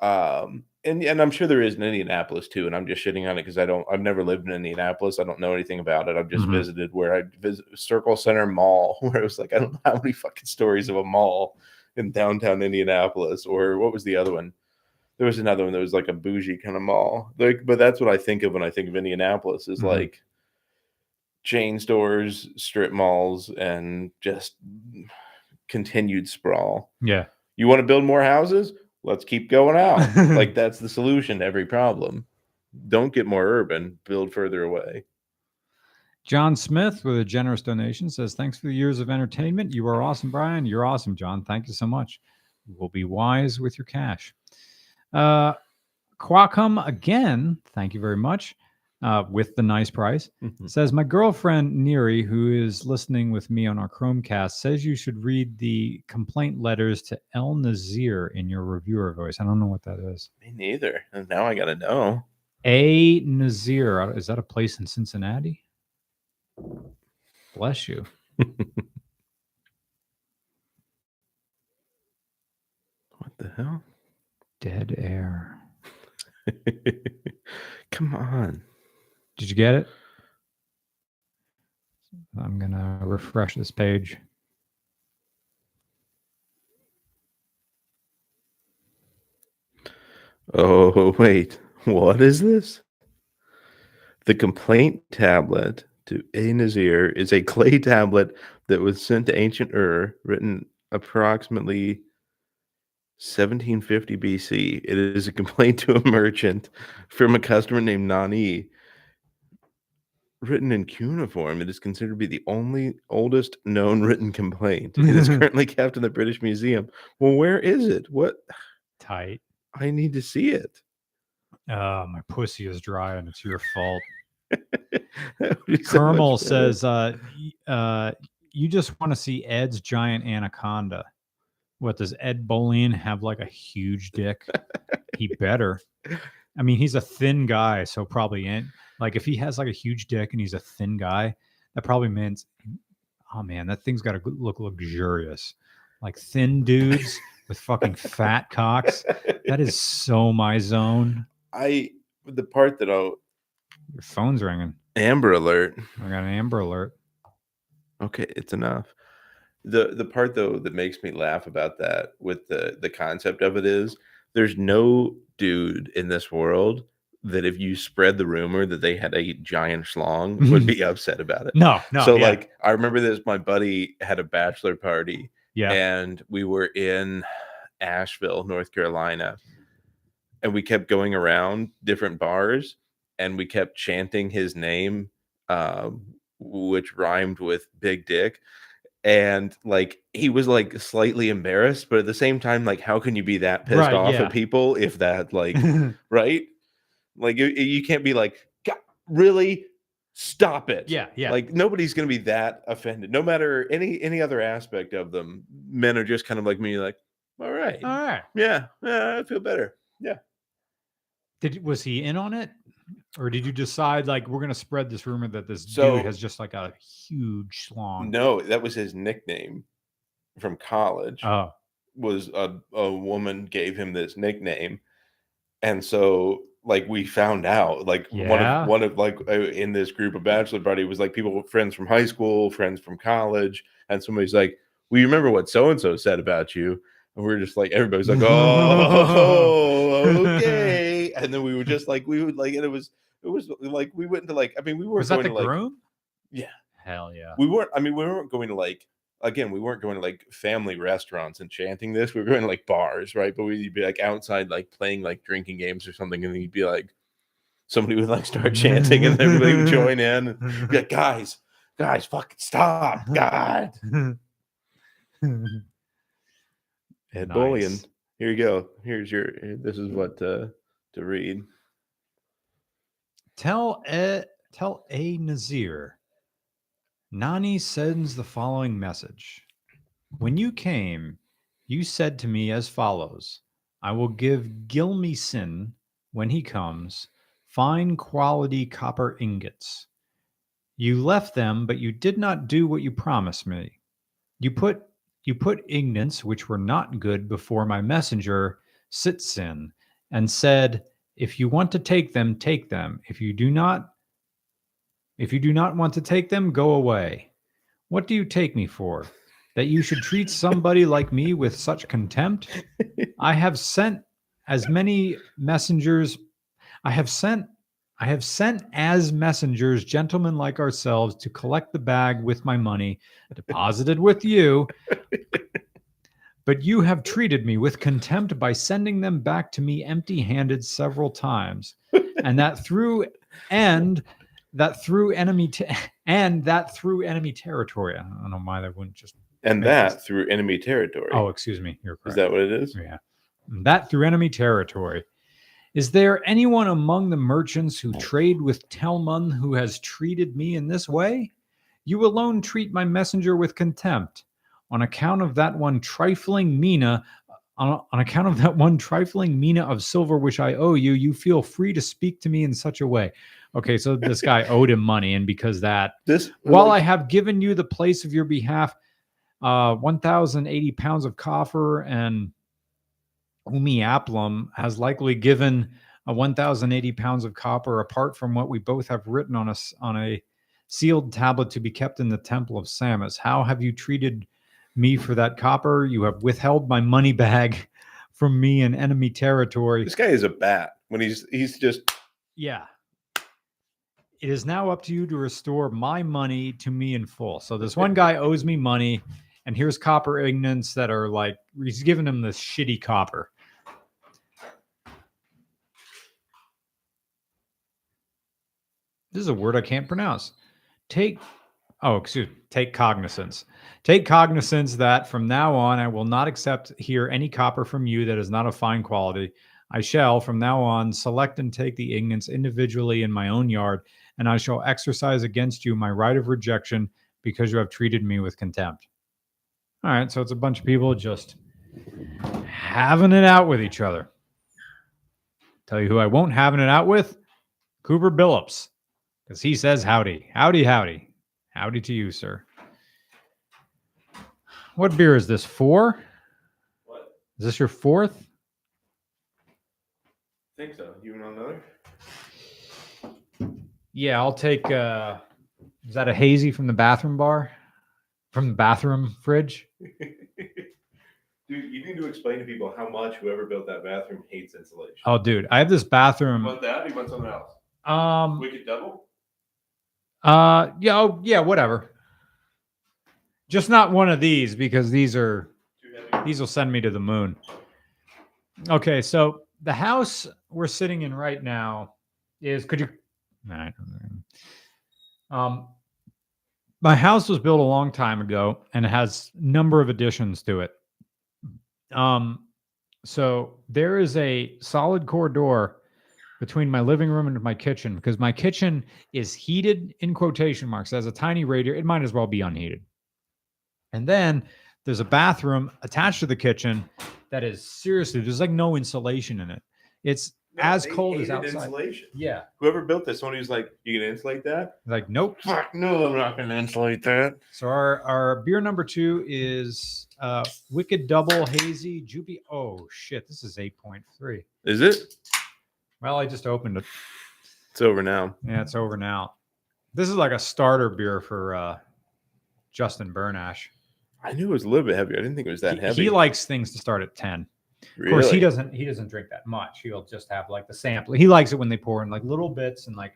Um, and and I'm sure there is in Indianapolis too. And I'm just shitting on it because I don't. I've never lived in Indianapolis. I don't know anything about it. I've just Mhm. visited where I visit Circle Centre Mall, [LAUGHS] where it was like I don't know how many fucking stories of a mall in downtown Indianapolis, or what was the other one? There was another one that was like a bougie kind of mall. Like, but that's what I think of when I think of Indianapolis is Mhm. like chain stores, strip malls, and just continued sprawl. Yeah. You want to build more houses? Let's keep going out. like [LAUGHS] that's the solution to every problem. Don't get more urban, build further away. John Smith with a generous donation says, Thanks for the years of entertainment. You are awesome, Brian. You're awesome, John. Thank you so much. We'll be wise with your cash. Uh, Qualcomm again, thank you very much. Uh, with the nice price says my girlfriend Neri, who is listening with me on our Chromecast, says you should read the complaint letters to Ea-nasir in your reviewer voice. I don't know what that is. Me neither. Now I gotta know. Ea-nasir uh, is that a place in Cincinnati? Bless you. [LAUGHS] What the hell? Dead air. [LAUGHS] Come on. Did you get it? I'm gonna refresh this page. Oh, [LAUGHS] wait. What is this? The complaint tablet to Ea-nasir is a clay tablet that was sent to ancient Ur, written approximately 1750 BC. It is a complaint to a merchant from a customer named Nani. Written in cuneiform, it is considered to be the only oldest known written complaint. It is [LAUGHS] currently kept in the British Museum. Well, where is it? What? Tight. I need to see it. Uh, my pussy is dry and it's your fault. [LAUGHS] That would be so much Kermel better. says, uh, uh, you just want to see Ed's giant anaconda. What does Ed Bolian have like a huge dick? he better. [LAUGHS] I mean, he's a thin guy, so probably in like if he has like a huge dick and he's a thin guy, that probably means, oh man, that thing's got to look luxurious. Like thin dudes with fucking fat cocks. That is so my zone. I the part that I'll Your phone's ringing. Amber Alert. I got an Amber Alert. Okay, it's enough. The the part though that makes me laugh about that with the the concept of it is there's no dude in this world that if you spread the rumor that they had a giant schlong would be upset about it. No, no. so yeah, like I remember this my buddy had a bachelor party yeah. and we were in Asheville, North Carolina, and we kept going around different bars, and we kept chanting his name, um, which rhymed with Big Dick, and like he was like slightly embarrassed, but at the same time, like how can you be that pissed Right, off yeah. at people if [LAUGHS] that like [LAUGHS] right, like you, you can't be like really stop it yeah, yeah. like nobody's gonna be that offended no matter any any other aspect of them men are just kind of like me like all right All right. yeah yeah i feel better Yeah. Did was he in on it, or did you decide like we're gonna spread this rumor that this So- dude has just like a huge schlong? no that was his nickname from college. Oh, was a, a woman gave him this nickname. And so like we found out like one of one of like uh, in this group of bachelor party was like people friends from high school friends from college and somebody's like well you remember what so and so said about you? And we are just like everybody's like [LAUGHS] oh [LAUGHS] okay and then we were just like we would like and it was it was like we went to like i mean we weren't was that going the to like groom? Yeah. Hell yeah. we weren't i mean we weren't going to like again we weren't going to like family restaurants and chanting this we were going to like bars right but we'd be like outside like playing like drinking games or something and then you'd be like somebody would like start chanting and everybody would join in and be like guys guys fucking stop god [LAUGHS] Ed Bolian. Here you go here's your this is what uh to read Tell a tell Ea-nasir. Nani sends the following message. When you came, you said to me as follows I will give Gilmy Sin, when he comes, fine quality copper ingots. You left them, but you did not do what you promised me. You put you put ignorance which were not good before my messenger Sit-Sin, and said, If you want to take them, take them. If you do not, if you do not want to take them, go away. What do you take me for? That you should treat somebody like me with such contempt? I have sent as many messengers. I have sent I have sent as messengers gentlemen like ourselves to collect the bag with my money deposited with you. But you have treated me with contempt by sending them back to me empty handed several times. And that through and that through enemy te- and that through enemy territory. I don't know why they wouldn't just and that sense. through enemy territory Oh, excuse me. You're is that what it is Yeah. That through enemy territory. Is there anyone among the merchants who oh. trade with Telmun who has treated me in this way? You alone treat my messenger with contempt. On account of that one trifling mina, on, on account of that one trifling mina of silver which I owe you, you feel free to speak to me in such a way. Okay, so this guy [LAUGHS] owed him money, and because that this while I have given you the place of your behalf, uh, 1,080 pounds of copper, and Umi Aplum has likely given a 1,080 pounds of copper, apart from what we both have written on us on a sealed tablet to be kept in the temple of Samas. How have you treated me for that copper? You have withheld my money bag [LAUGHS] from me in enemy territory. this guy is a bat when he's he's just Yeah. It is now up to you to restore my money to me in full. So this one guy owes me money, and here's copper ignorance that are like he's giving him this shitty copper. This is a word I can't pronounce. Take oh, excuse me, take cognizance. Take cognizance that from now on I will not accept here any copper from you that is not of fine quality. I shall, from now on, select and take the ingots individually in my own yard, and I shall exercise against you my right of rejection because you have treated me with contempt. All right, so it's a bunch of people just having it out with each other. Tell you who I won't having it out with Cooper Billups, because he says howdy, howdy, howdy, howdy to you, sir. What beer is this? Four? what Is this your fourth? I think so you want another Yeah, I'll take. uh Is that a hazy from the bathroom bar? from the bathroom fridge. [LAUGHS] Dude, you need to explain to people how much whoever built that bathroom hates insulation. Oh, dude, I have this bathroom. want that? Or you want something else? Um, Wicked double? Uh, yeah, oh, yeah, whatever. Just not one of these because these are these will send me to the moon. Okay, so the house we're sitting in right now is could you um my house was built a long time ago and it has number of additions to it. Um so there is a solid core door between my living room and my kitchen because my kitchen is heated in quotation marks as a tiny radiator. It might as well be unheated. And then there's a bathroom attached to the kitchen that is seriously there's like no insulation in it. It's as cold as outside. Insulation. yeah, Whoever built this, somebody was like, "You gonna insulate that?" like nope. Fuck no, I'm not gonna insulate that. So our our beer number two is uh Wicked Double Hazy Jupy. Oh shit, this is eight point three. Is it? Well, I just opened it. It's over now. Yeah, it's over now. This is like a starter beer for uh Justin Burnash. I knew it was a little bit heavier. I didn't think it was that He, heavy. he likes things to start at ten. Of course, he doesn't. He doesn't drink that much. He'll just have like the sample. He likes it when they pour in like little bits and like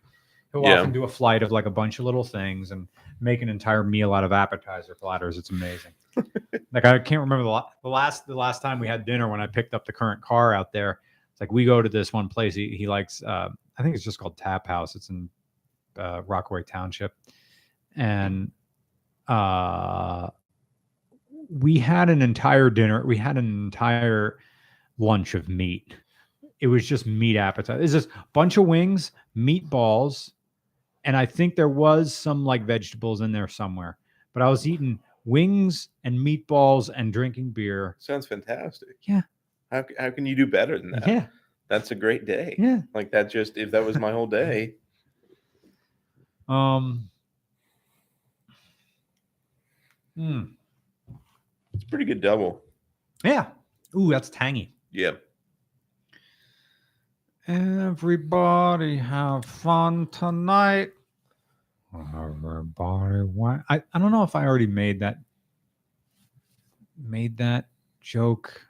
he'll Yeah. often do a flight of like a bunch of little things and make an entire meal out of appetizer platters. It's amazing. [LAUGHS] like I can't remember the, la- the last the last time we had dinner when I picked up the current car out there. It's like we go to this one place. He, he likes. Uh, I think it's just called Tap House. It's in uh, Rockaway Township, and uh, we had an entire dinner. We had an entire lunch of meat. It was just meat appetizer. It's just a bunch of wings, meatballs, and I think there was some like vegetables in there somewhere. But I was eating wings and meatballs and drinking beer. Sounds fantastic. Yeah. How, how can you do better than that? Yeah, That's a great day. yeah. Like that just if that was my whole day. Um. Hmm. It's a pretty good double. Yeah. Ooh, that's tangy. Yeah. Everybody have fun tonight. Everybody, why? I, I don't know if I already made that made that joke.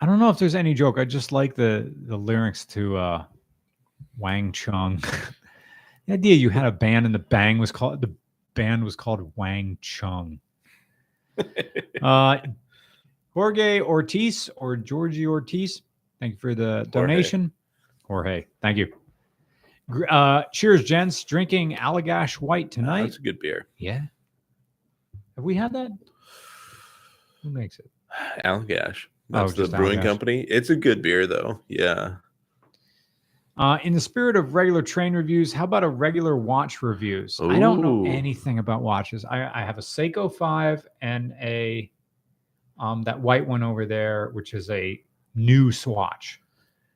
I don't know if there's any joke. I just like the the lyrics to uh Wang Chung. [LAUGHS] the idea you had a band and the bang was called the band was called Wang Chung. [LAUGHS] Uh Jorge Ortiz or Georgie Ortiz, thank you for the Jorge. donation. Jorge, thank you. Uh, cheers, gents. Drinking Allagash White tonight. That's a good beer. yeah. Have we had that? Who makes it? Allagash. Oh, That's the brewing company. It's a good beer though. Yeah. Uh, in the spirit of regular train reviews, how about a regular watch reviews? I don't know anything about watches. I, I have a Seiko 5 and a um that white one over there, which is a new swatch.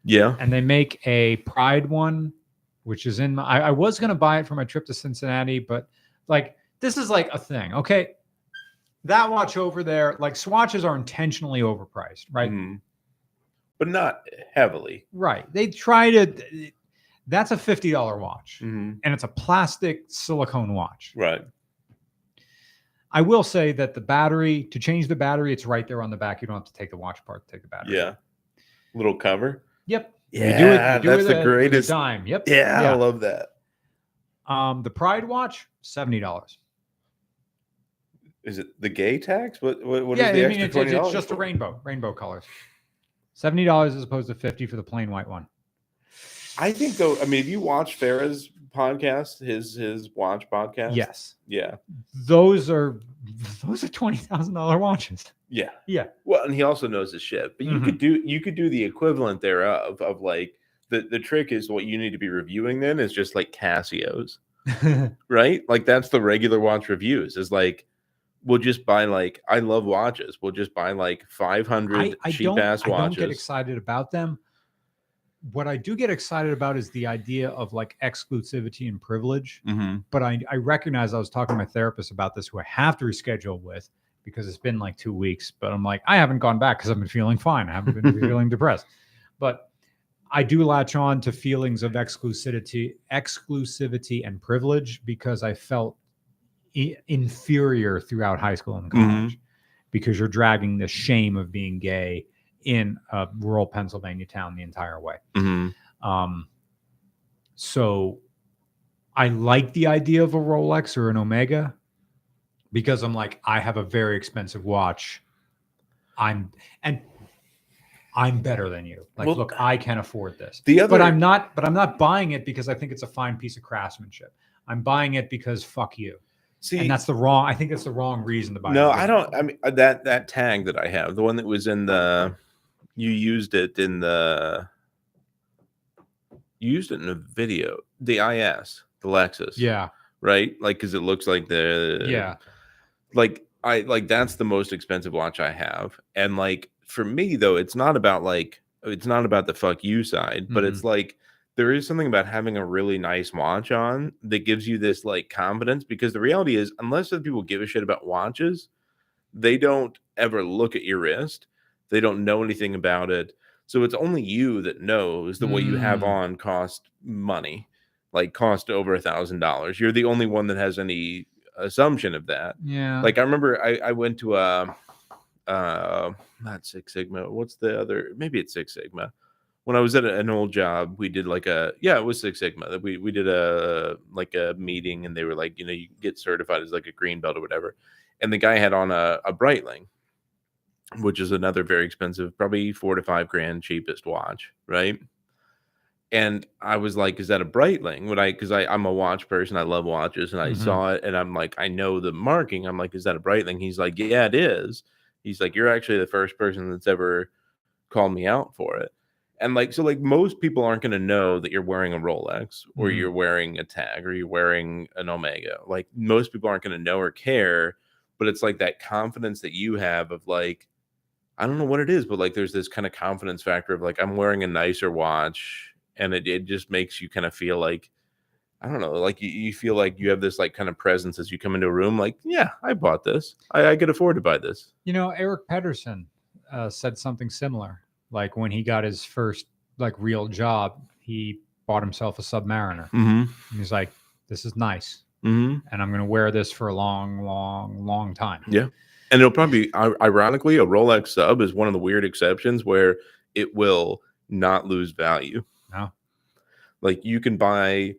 Yeah. and they make a pride one which is in my I, I was going to buy it for my trip to cincinnati but like this is like a thing okay that watch over there like swatches are intentionally overpriced right Mhm. But not heavily. right they try to that's a $50 watch Mhm. and it's a plastic silicone watch Right. i will say that the battery to change the battery it's right there on the back you don't have to take the watch apart to take the battery Yeah. Little cover. yep Yeah. you do it, you do that's with the a- with a greatest. dime yep Yeah, I love that. um the pride watch $70 Is it the gay tax? What what, what is yeah, the I mean extra it's, it's, just a rainbow, rainbow colors. Seventy dollars as opposed to fifty for the plain white one. I think though, I mean, if you watch Farah's podcast, his his watch podcast, Yes, yeah, those are those are twenty thousand dollar watches. yeah, Yeah. Well, and he also knows his shit. But you Mhm. could do you could do the equivalent thereof of like the the trick is what you need to be reviewing. Then is just like Casios, [LAUGHS] right? Like that's the regular watch reviews. Is like we'll just buy like I love watches. We'll just buy like 500 I, I cheap don't ass I don't get excited about them. What I do get excited about is the idea of like exclusivity and privilege. hmm But I, I recognize I was talking to my therapist about this, who I have to reschedule with because it's been like two weeks. But I'm like, I haven't gone back because I've been feeling fine. I haven't been [LAUGHS] feeling depressed. But I do latch on to feelings of exclusivity, exclusivity and privilege because I felt i- inferior throughout high school and Mhm. college because you're dragging the shame of being gay in a rural Pennsylvania town the entire way. Mhm. Um, so I like the idea of a Rolex or an Omega because I'm like, I have a very expensive watch. I'm and I'm better than you. Like, Well, look, I can afford this. The other, But I'm not, but I'm not buying it because I think it's a fine piece of craftsmanship. I'm buying it because fuck you. See, and that's the wrong, I think that's the wrong reason to buy no. I don't. I mean uh, that that tag that I have, the one that was in the, you used it in the, you used it in a video, the IS, the Lexus, Yeah. right? Like, because it looks like the, Yeah. like I like that's the most expensive watch I have. And like for me though, it's not about like it's not about the fuck you side, but Mm-hmm. it's like there is something about having a really nice watch on that gives you this like confidence because the reality is unless other people give a shit about watches, they don't ever look at your wrist. They don't know anything about it. So it's only you that knows that what you have Mm. on cost money, like cost over a thousand dollars. You're the only one that has any assumption of that Yeah. like I remember I, I went to a uh not Six Sigma. What's the other? Maybe it's Six Sigma. When I was at an old job, we did like a yeah, it was Six Sigma. That we we did a like a meeting, and they were like, you know, you get certified as like a green belt or whatever. And the guy had on a, a Breitling, which is another very expensive, probably four to five grand cheapest watch, right? And I was like, "Is that a Breitling?" Would I? Because I I'm a watch person. I love watches, and I Mhm. saw it, and I'm like, I know the marking. I'm like, "Is that a Breitling?" He's like, "Yeah, it is." He's like, "You're actually the first person that's ever called me out for it." And like, so like most people aren't going to know that you're wearing a Rolex or Mhm. you're wearing a tag or you're wearing an Omega. Like most people aren't going to know or care, but it's like that confidence that you have of like, I don't know what it is, but like there's this kind of confidence factor of like I'm wearing a nicer watch, and it, it just makes you kind of feel like I don't know, like you, you feel like you have this like kind of presence as you come into a room, like, yeah, I bought this. I, I could afford to buy this. You know, Eric Pedersen uh, said something similar. Like when he got his first like real job, he bought himself a Submariner. Mm-hmm. And he's like, "This is nice, Mm-hmm. and I'm going to wear this for a long, long, long time." Yeah. And it'll probably be ironically, a Rolex sub is one of the weird exceptions where it will not lose value. No. Like you can buy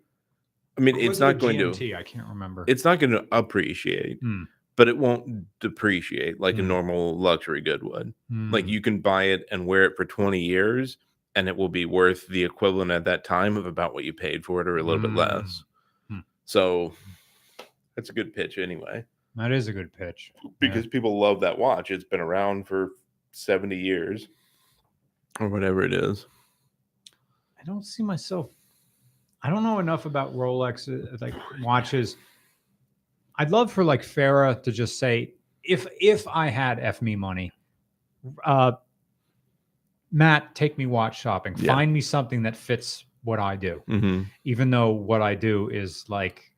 I mean, What it's not going to GMT? I can't remember. it's not going to appreciate, Hmm. But it won't depreciate like a Hmm. normal luxury good would. Like Mm, you can buy it and wear it for 20 years and it will be worth the equivalent at that time of about what you paid for it or a little bit Mm. less. Hmm. So that's a good pitch anyway that is a good pitch. because people love that watch. It's been around for 70 years or whatever it is. I don't see myself. I don't know enough about Rolex uh, like watches. I'd love for like Farah to just say, if if I had F me money, uh, Matt, take me watch shopping. Yeah. Find me something that fits what I do. Mm-hmm. Even though what I do is like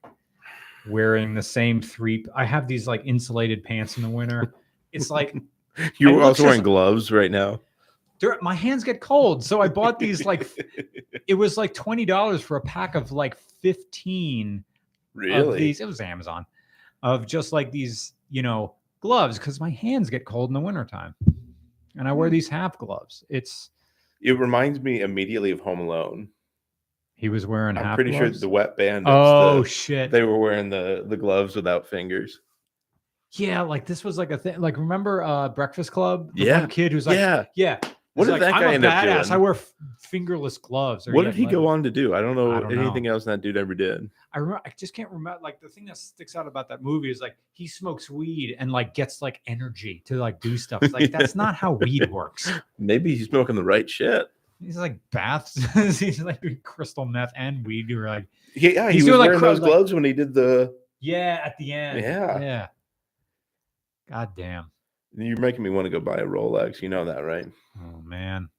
wearing the same three. I have these like insulated pants in the winter. It's like [LAUGHS] You're also wearing gloves right now. my hands get cold, so I bought these like [LAUGHS] it was like twenty dollars for a pack of like fifteen of really? these. It was Amazon of just like these, you know, gloves because my hands get cold in the wintertime. And I wear these half gloves. It's It reminds me immediately of Home Alone. he was wearing I'm half pretty gloves. sure the wet band. oh the- shit. they were wearing the the gloves without fingers. yeah, like this was like a thing. Like remember uh Breakfast Club? The Yeah. kid who's like, yeah. yeah. What did like, that I'm guy a end up badass. I wear f- fingerless gloves. What he did he go on to do? I don't know I don't anything else that dude ever did. I remember, I just can't remember. Like the thing that sticks out about that movie is like he smokes weed and like gets like energy to like do stuff. It's like that's not how weed [LAUGHS] works. Maybe he's smoking the right shit. He's like baths. [LAUGHS] he's like crystal meth and weed. You're like, Yeah, yeah he He's was doing, like, wearing cro- those like- gloves when he did the. yeah, at the end. Yeah. yeah. God damn. You're making me want to go buy a Rolex. You know that, right? Oh man.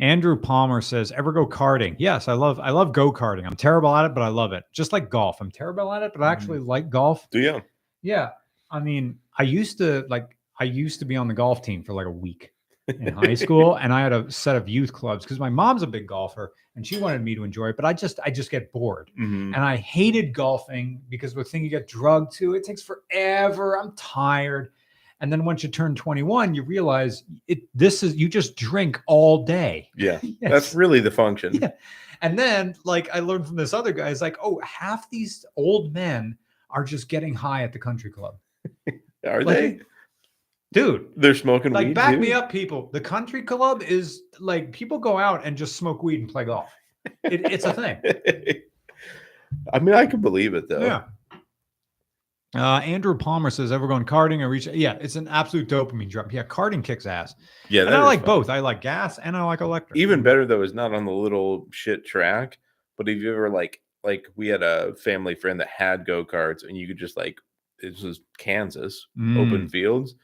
Andrew Palmer says, "Ever go karting?" Yes, I love. I love go karting. I'm terrible at it, but I love it. Just like golf, I'm terrible at it, but I actually like golf. Do you? Yeah, I mean, I used to like. I used to be on the golf team for like a week. in high school, [LAUGHS] and I had a set of youth clubs because my mom's a big golfer and she wanted me to enjoy it, but I just I just get bored. Mhm. And I hated golfing because the thing you get drugged to, it takes forever. I'm tired. And then once you turn 21, you realize it this is you just drink all day. Yeah, [LAUGHS] Yes. that's really the function. Yeah. And then like I learned from this other guy, it's like, oh, half these old men are just getting high at the country club. [LAUGHS] Are Like, they? Dude, They're smoking like weed. back too? me up, people. The country club is like people go out and just smoke weed and play golf. It, it's a thing. [LAUGHS] I mean, I can believe it though. Yeah. Uh, Andrew Palmer says, "Ever going karting or reach?" Yeah, it's an absolute dopamine drop. Yeah, karting kicks ass, yeah. and I like fun. both. I like gas and I like electric. Even better though is not on the little shit track, but if you ever like, like we had a family friend that had go karts, and you could just like, this was Kansas, open Mm. fields,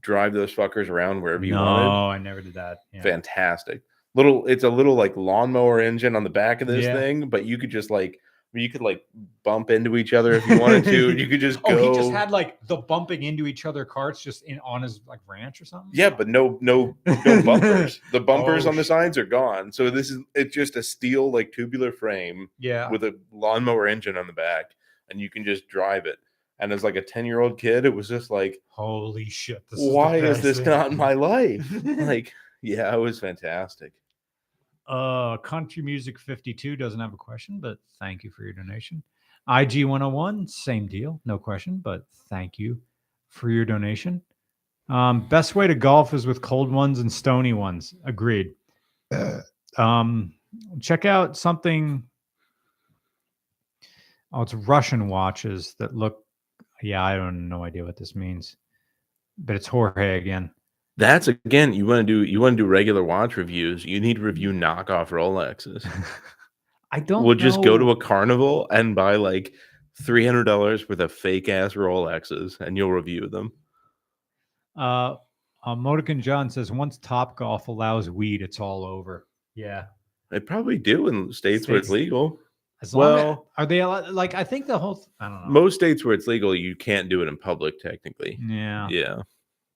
drive those fuckers around wherever you no, wanted. No, I never did that. Yeah. Fantastic. Little, it's a little like lawnmower engine on the back of this Yeah. thing, but you could just like, you could like bump into each other if you wanted to. you could just [LAUGHS] Oh, go. he just had like the bumping into each other carts just in on his like ranch or something. Yeah, but no, no, no [LAUGHS] bumpers. The bumpers Oh, on the sides are gone. So this is it's just a steel like tubular frame yeah. with a lawnmower engine on the back, and you can just drive it. And as like a ten year old kid, it was just like, Holy shit! This why is this thing. not in my life? [LAUGHS] like, yeah, it was fantastic. Uh, Country Music 52 doesn't have a question, but thank you for your donation. IG 101, same deal, no question, but thank you for your donation. Um, best way to golf is with cold ones and stony ones. Agreed. [CLEARS THROAT] Um, check out something. Oh, it's Russian watches that look. Yeah, I don't no idea what this means, but it's Jorge again. That's again, you want to do you want to do regular watch reviews. You need to review knockoff Rolexes. [LAUGHS] I don't. We'll just go to a carnival and buy like three hundred dollars worth of fake ass Rolexes, and you'll review them. Uh, uh John says once Topgolf allows weed, it's all over. Yeah. They probably do in states where it's legal. As long as- Well- are they like? I think the whole. I don't know. Most states where it's legal, you can't do it in public, technically. yeah, Yeah.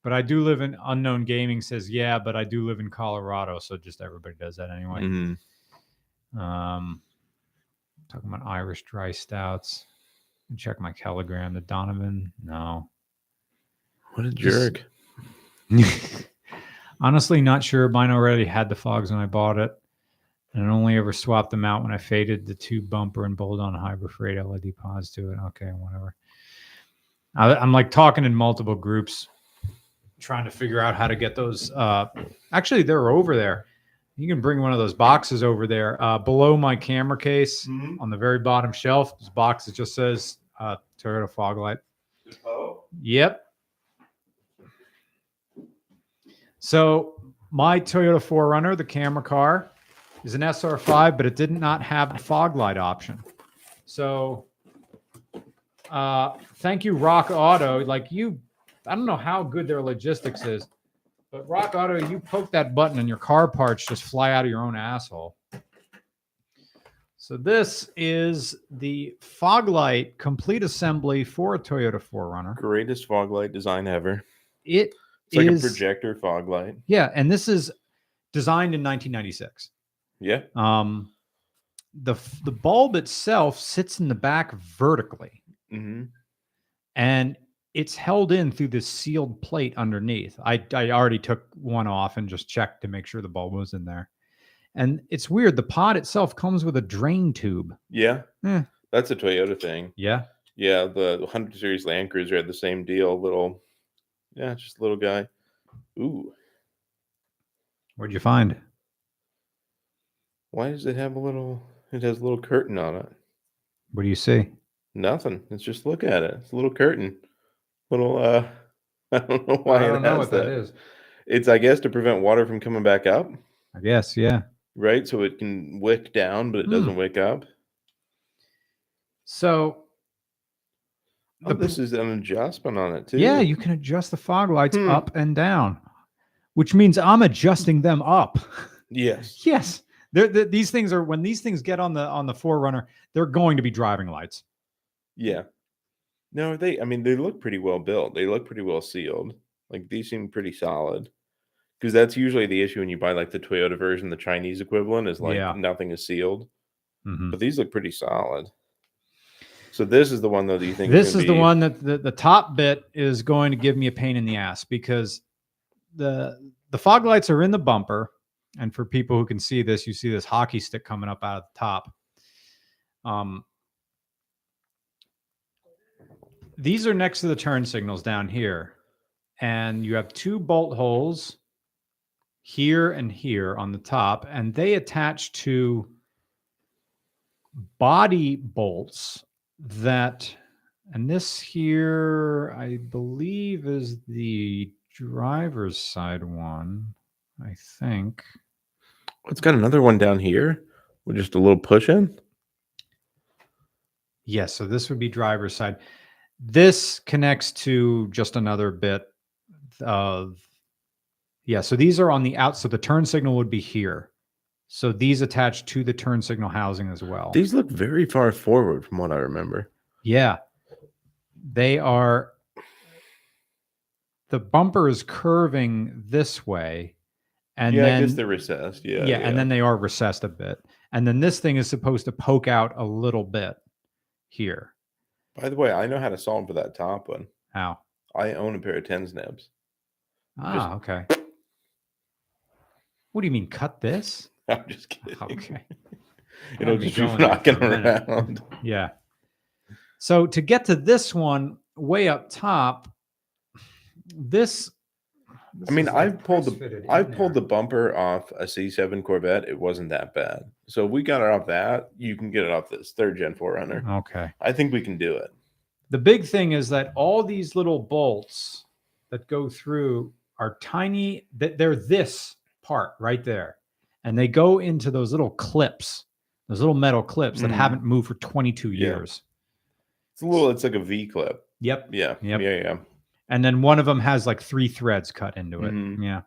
But I do live in unknown gaming. Says yeah, but I do live in Colorado, so just everybody does that anyway. Mhm. Um, talking about Irish dry stouts. Check my Telegram. The Donovan. No. What a Just- jerk. [LAUGHS] Honestly, not sure. Mine already had the fogs when I bought it. And I only ever swapped them out when I faded the two bumper and bolt on hybrid freight LED pods to it. Okay, whatever. I, I'm like talking in multiple groups, trying to figure out how to get those. Uh, actually, they're over there. You can bring one of those boxes over there uh, below my camera case on the very bottom shelf. This box that just says uh, Toyota fog light. Oh. Yep. So my Toyota 4Runner, the camera car, is an SR5, but it did not have the fog light option. So uh, thank you, RockAuto. Like you, I don't know how good their logistics is, but RockAuto, you poke that button and your car parts just fly out of your own asshole. So this is the fog light complete assembly for a Toyota 4Runner. Greatest fog light design ever. It It's like is- a projector fog light. Yeah, and this is designed in 1996. Yeah. Um, the the bulb itself sits in the back vertically, hmm and it's held in through this sealed plate underneath. I I already took one off and just checked to make sure the bulb was in there. And it's weird. The pod itself comes with a drain tube. Yeah. Eh. That's a Toyota thing. Yeah. Yeah. The 100 Series Land Cruiser had the same deal. Little, yeah, just a little guy. Ooh. What'd you find? Why does it have a little, it has a little curtain on it? What do you see? Nothing. Let's just look at it. It's a little curtain. Little, uh, [LAUGHS] I don't know why I it don't know has what that is. It's, I guess, to prevent water from coming back up, I guess, yeah. right? So it can wick down, but it Hmm. doesn't wick up. So Oh, The this is an adjustment on it too. Yeah, you can adjust the fog lights Hmm. up and down, which means I'm adjusting them up. Yes. [LAUGHS] yes, they're, they these things are when these things get on the on the 4Runner, they're going to be driving lights. Yeah. No, they. I mean, they look pretty well built. They look pretty well sealed. Like these seem pretty solid. because that's usually the issue when you buy like the Toyota version, the Chinese equivalent is like Yeah. nothing is sealed. Mhm. But these look pretty solid. So this is the one though that you think This is the one that the, the top bit is going to give me a pain in the ass because the the fog lights are in the bumper. And for people who can see this, you see this hockey stick coming up out of the top. Um, these are next to the turn signals down here. And you have two bolt holes here and here on the top, and they attach to body bolts that and this here i believe is the driver's side one i think It's got another one down here with just a little push in. yes so this would be driver's side this connects to just another bit of yeah so these are on the out so the turn signal would be here so these attach to the turn signal housing as well These look very far forward from what I remember. Yeah. They are the bumper is curving this way. And yeah, then I guess they're recessed. Yeah, yeah, and then they are recessed a bit. And then this thing is supposed to poke out a little bit here. By the way, I know how to solve for that top one. How? I own a pair of tin snips. Ah, okay. What do you mean cut this? [LAUGHS] I'm just kidding. Okay. [LAUGHS] It'll just be knocking for a minute. around. [LAUGHS] Yeah. So to get to this one way up top, this I mean, like, I've pulled the I've in pulled the bumper off a C7 Corvette. It wasn't that bad. So if we got it off that, you can get it off this third gen 4Runner. Okay. I think we can do it. The big thing is that all these little bolts that go through are tiny, that they're this part right there. And they go into those little clips, those little metal clips that Mhm. haven't moved for 22 Yeah. years. It's a little. It's like a V clip. Yep. Yeah. Yep. Yeah. Yeah. And then one of them has like three threads cut into it. Mhm. Yeah.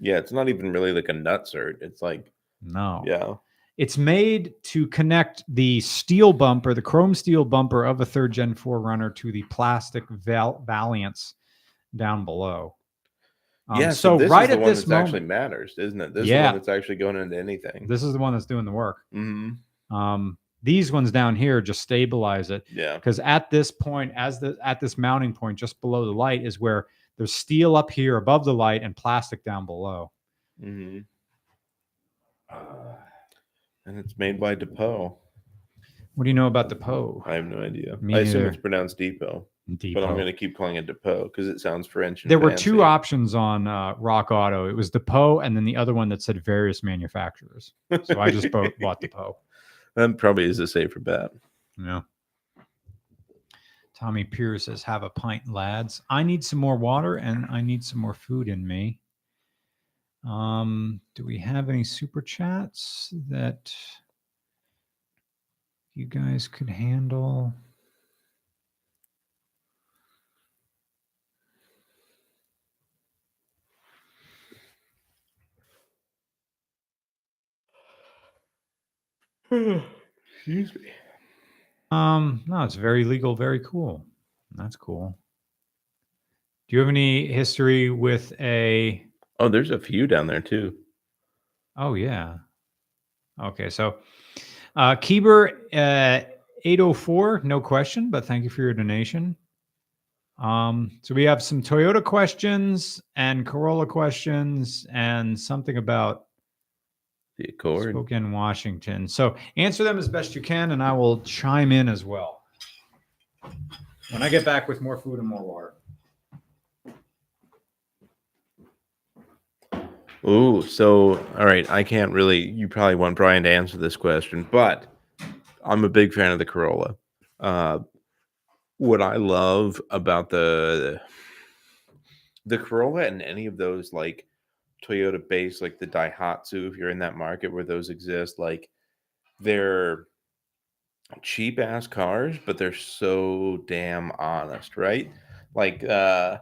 Yeah. It's not even really like a nutsert. It's like No. yeah. It's made to connect the steel bumper, the chrome steel bumper of a third gen 4Runner to the plastic val- Valiants down below. Um, yeah. so, this right is the at one this moment, actually matters, isn't it? This is the Yeah. one that's actually going into anything. this is the one that's doing the work. hmm Um, these ones down here just stabilize it Yeah. because at this point, as the at this mounting point just below the light is where there's steel up here above the light and plastic down below. Mm-hmm. And it's made by Depot. What do you know about the Poe? I have no idea. Me I assume it's pronounced Depot, Depot. but I'm going to keep calling it Depot because it sounds French. There were fancy. two options on uh, RockAuto. It was Depot, and then the other one that said various manufacturers. So I just [LAUGHS] bought, bought Depot. That probably is a safer bet. Yeah. Tommy Pierce says, "Have a pint, lads. I need some more water, and I need some more food in me." Um, do we have any super chats that you guys could handle? Excuse me. Um, no, it's very legal, very cool. That's cool. Do you have any history with a Oh, there's a few down there too. Oh yeah. Okay, so uh Keeber uh 804, no question, but thank you for your donation. Um, so we have some Toyota questions and Corolla questions and something about The Accord. Spokane, Washington. So answer them as best you can, and I will chime in as well. When I get back with more food and more water. Ooh, so all right. I can't really. You probably want Brian to answer this question, but I'm a big fan of the Corolla. Uh, what I love about the the Corolla and any of those like Toyota based, like the Daihatsu, if you're in that market where those exist, like they're cheap ass cars, but they're so damn honest, right? Like uh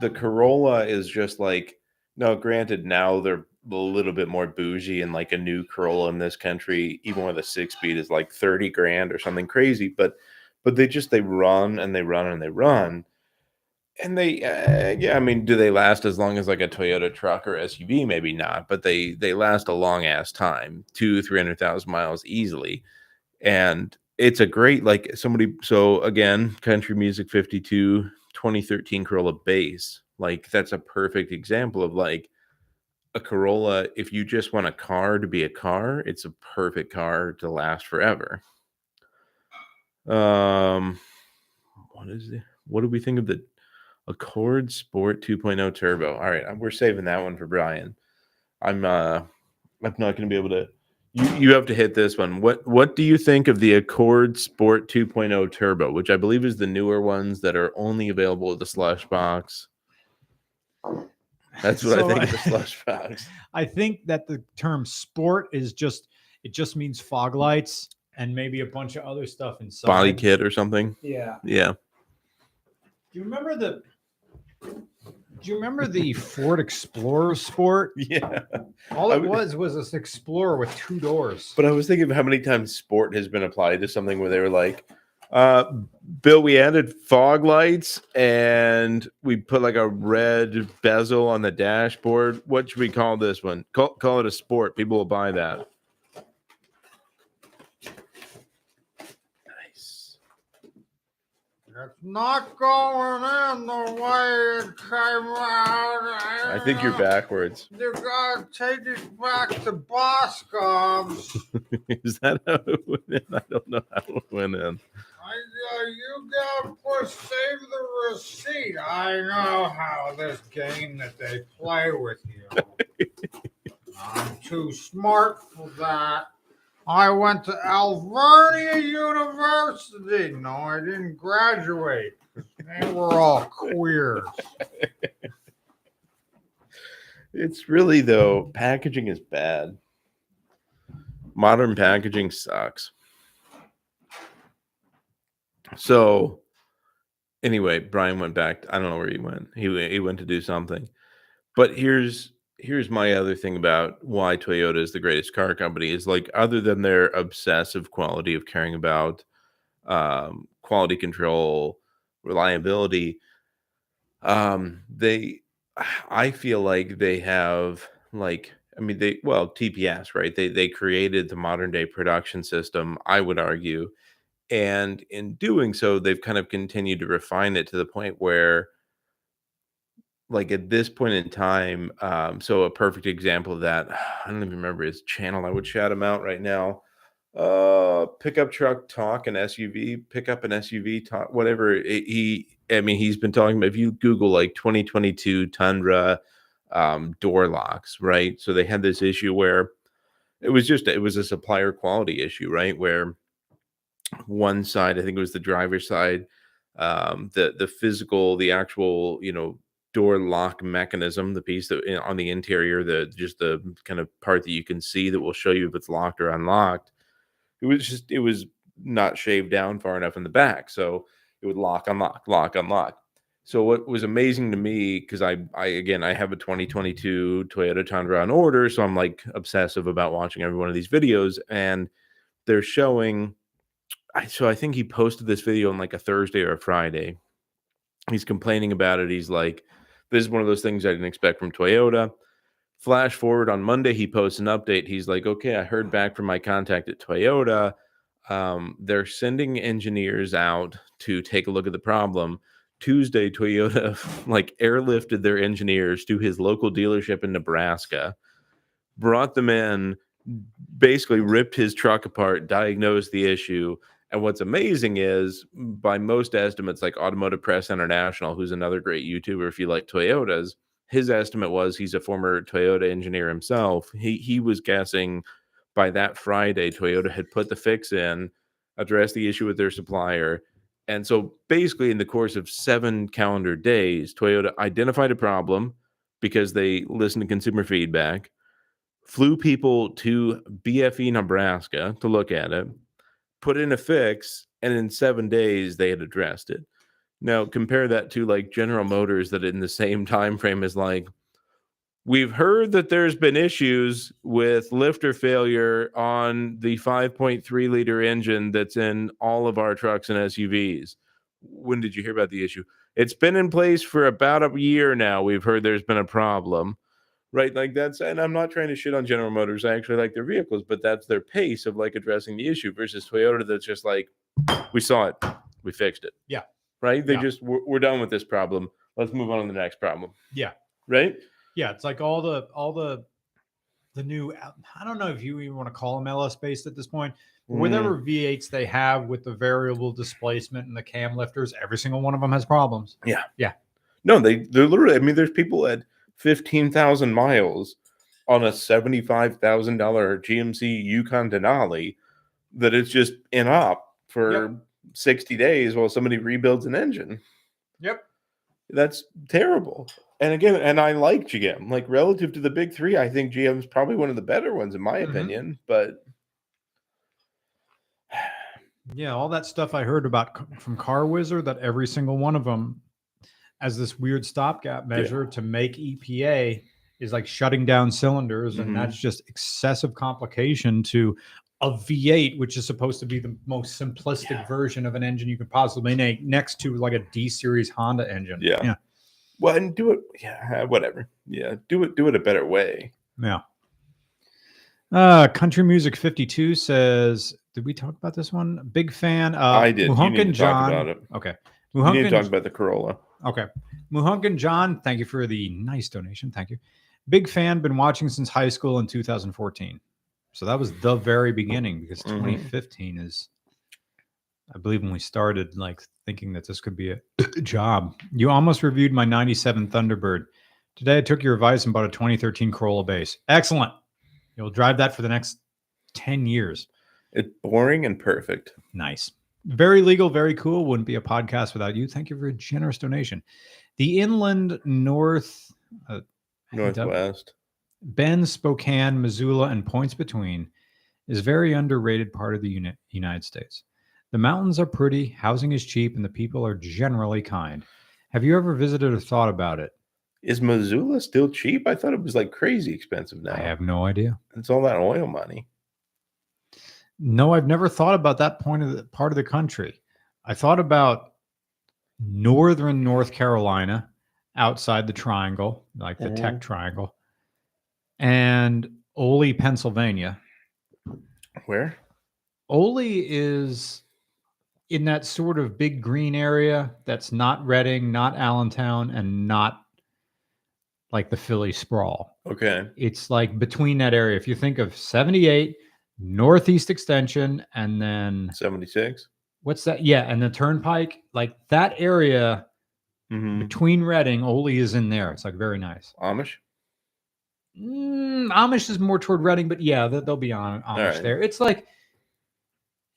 the Corolla is just like no, granted, now they're a little bit more bougie, and like a new Corolla in this country, even with a six speed, is like thirty grand or something crazy. But but they just they run and they run and they run, and they uh, yeah i mean do they last as long as like a toyota truck or suv maybe not but they they last a long ass time two three hundred thousand miles easily. And it's a great like somebody so again country music 52 2013 corolla base like that's a perfect example of like a corolla if you just want a car to be a car it's a perfect car to last forever. Um what is it? What do we think of the Accord Sport 2.0 Turbo. All right, we're saving that one for Brian. I'm uh I'm not going to be able to you you have to hit this one. What what do you think of the Accord Sport 2.0 Turbo, which I believe is the newer ones that are only available at the slush box? That's what So, I think of the [LAUGHS] slush box. I think that the term sport is just it just means fog lights and maybe a bunch of other stuff inside. Body kit or something. Yeah. Yeah. Do you remember the do you remember the Ford Explorer Sport? [LAUGHS] Yeah. All I it would- was was this Explorer with two doors. But I was thinking of how many times sport has been applied to something where they were like, uh, Bill, we added fog lights and we put like a red bezel on the dashboard. What should we call this one? Call, call it a sport. People will buy that. It's not going in the way it came out. I think you're backwards. You gotta take it back to Boscov's. [LAUGHS] Is that how it went in? I don't know how it went in. I, uh, you gotta push save the receipt. I know how this game that they play with you. [LAUGHS] I'm too smart for that. I went to Alvernia University. No, I didn't graduate. They were all queers. [LAUGHS] It's really though, packaging is bad. Modern packaging sucks. So anyway, Brian went back. I don't know where he went. He he went to do something. But here's here's my other thing about why Toyota is the greatest car company is like other than their obsessive quality of caring about um, quality control, reliability, um, they I feel like they have like I mean they well TPS right? They they created the modern day production system I would argue. And in doing so they've kind of continued to refine it to the point where like at this point in time um so a perfect example of that [SIGHS] I don't even remember his channel I would shout him out right now. Uh pickup truck talk and SUV pick up an SUV talk whatever it- he I mean he's been talking about if you google like 2022 Tundra um door locks right? So they had this issue where it was just it was a supplier quality issue right? Where one side I think it was the driver's side um the the physical the actual you know door lock mechanism the piece that eh, on the interior the just the kind of part that you can see that will show you if it's locked or unlocked it was just it was not shaved down far enough in the back so it would lock unlock lock unlock. So what was amazing to me because i i again i have a 2022 toyota tundra on order so i'm like obsessive about watching every one of these videos and they're showing I, so i think he posted this video on like a thursday or a friday. He's complaining about it he's like this is one of those things i didn't expect from toyota Flash forward on Monday, he posts an update. He's like, okay, I heard back from my contact at Toyota. Um, they're sending engineers out to take a look at the problem. Tuesday, Toyota [LAUGHS] like airlifted their engineers to his local dealership in Nebraska, brought them in, basically ripped his truck apart, diagnosed the issue. And what's amazing is, by most estimates, like Automotive Press International, who's another great YouTuber if you like Toyotas, his estimate was he's a former Toyota engineer himself. He he was guessing by that Friday Toyota had put the fix in, addressed the issue with their supplier, and so basically in the course of 7 calendar days Toyota identified a problem because they listened to consumer feedback, flew people to BFE Nebraska to look at it, put in a fix, and in 7 days they had addressed it. Now compare that to like General Motors that in the same [LAUGHS] time frame is like we've heard that there's been issues with lifter failure on the 5.3 liter engine that's in all of our trucks and SUVs. When did you hear about the issue? It's been in place for about a year now. We've heard there's been a problem, right? Like that's, and I'm not trying to shit on General Motors. I actually like their vehicles, but that's their pace of like addressing the issue versus Toyota that's just like, we saw it, we fixed it. Yeah. Right? They Yeah. just, we're, we're done with this problem. Let's move on to the next problem. Yeah. Right? Yeah, it's like all the all the the new I don't know if you even want to call them LS based at this point. Mm. Whatever V8s they have with the variable displacement and the cam lifters, every single one of them has problems. Yeah. Yeah. No, they they're literally. I mean, there's people at fifteen thousand miles on a seventy five thousand dollar GMC Yukon Denali that it's just in op for sixty days while somebody rebuilds an engine. Yep. That's terrible. And again, and I like GM. Like relative to the big three, I think GM's probably one of the better ones in my Mhm. opinion. But Yeah, all that stuff I heard about from Car Wizard that every single one of them as this weird stopgap measure to make EPA is like shutting down cylinders, Mhm. and that's just excessive complication to a V8, which is supposed to be the most simplistic Yeah. version of an engine you could possibly make, next to like a D series Honda engine. Yeah. yeah, well, and do it. Yeah, whatever. Yeah, do it. Do it a better way. yeah. Uh, Country Music 52 says, did we talk about this one? Big fan. Uh, I did. You Muhunkin John. talk about it. Okay. We need to talk about the Corolla. Okay. Muhunkin John, thank you for the nice donation. Thank you. Big fan, been watching since high school in 2014. So that was the very beginning because Mhm. 2015 is, I believe, when we started like thinking that this could be a [CLEARS THROAT] job. You almost reviewed my 97 Thunderbird. Today I took your advice and bought a 2013 Corolla base. Excellent. You'll drive that for the next 10 years. It's boring and perfect. Nice. Very legal, very cool. Wouldn't be a podcast without you. Thank you for a generous donation. The inland north, uh, Northwest. Bend, Spokane, Missoula, and points between is very underrated part of the uni- United States. The mountains are pretty, housing is cheap, and the people are generally kind. Have you ever visited or thought about it? Is Missoula still cheap? I thought it was like crazy expensive now. I have no idea. It's all that oil money. No, I've never thought about that point of the part of the country. I thought about northern North Carolina, outside the triangle, like the Tech Mhm. Triangle, and Oley, Pennsylvania. Where? Oley is in that sort of big green area that's not Reading, not Allentown, and not like the Philly sprawl. Okay. It's like between that area. If you think of 78, Northeast Extension, and then 76. what's that? Yeah, and the Turnpike, like that area Mm-hmm. between Reading, Oley is in there. It's like very nice. Amish. Mm, Amish is more toward Reading, but yeah, they- they'll be on Amish right. there. It's like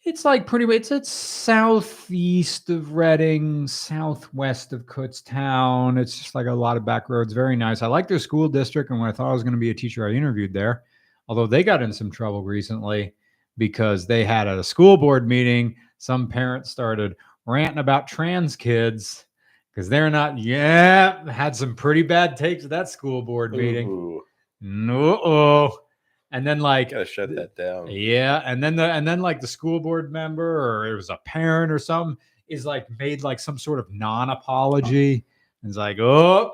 it's like pretty much it's, it's southeast of Reading, southwest of Kutztown. It's just like a lot of back roads. Very nice. I like their school district, and when I thought I was going to be a teacher, I interviewed there. Although they got in some trouble recently because they had at a school board meeting, some parents started ranting about trans kids because they're not. Yeah, had some pretty bad takes at that school board meeting. No, oh, and then like gotta shut that down. yeah, and then the and then like the school board member or it was a parent or something is like made like some sort of non-apology. And it's like, oh,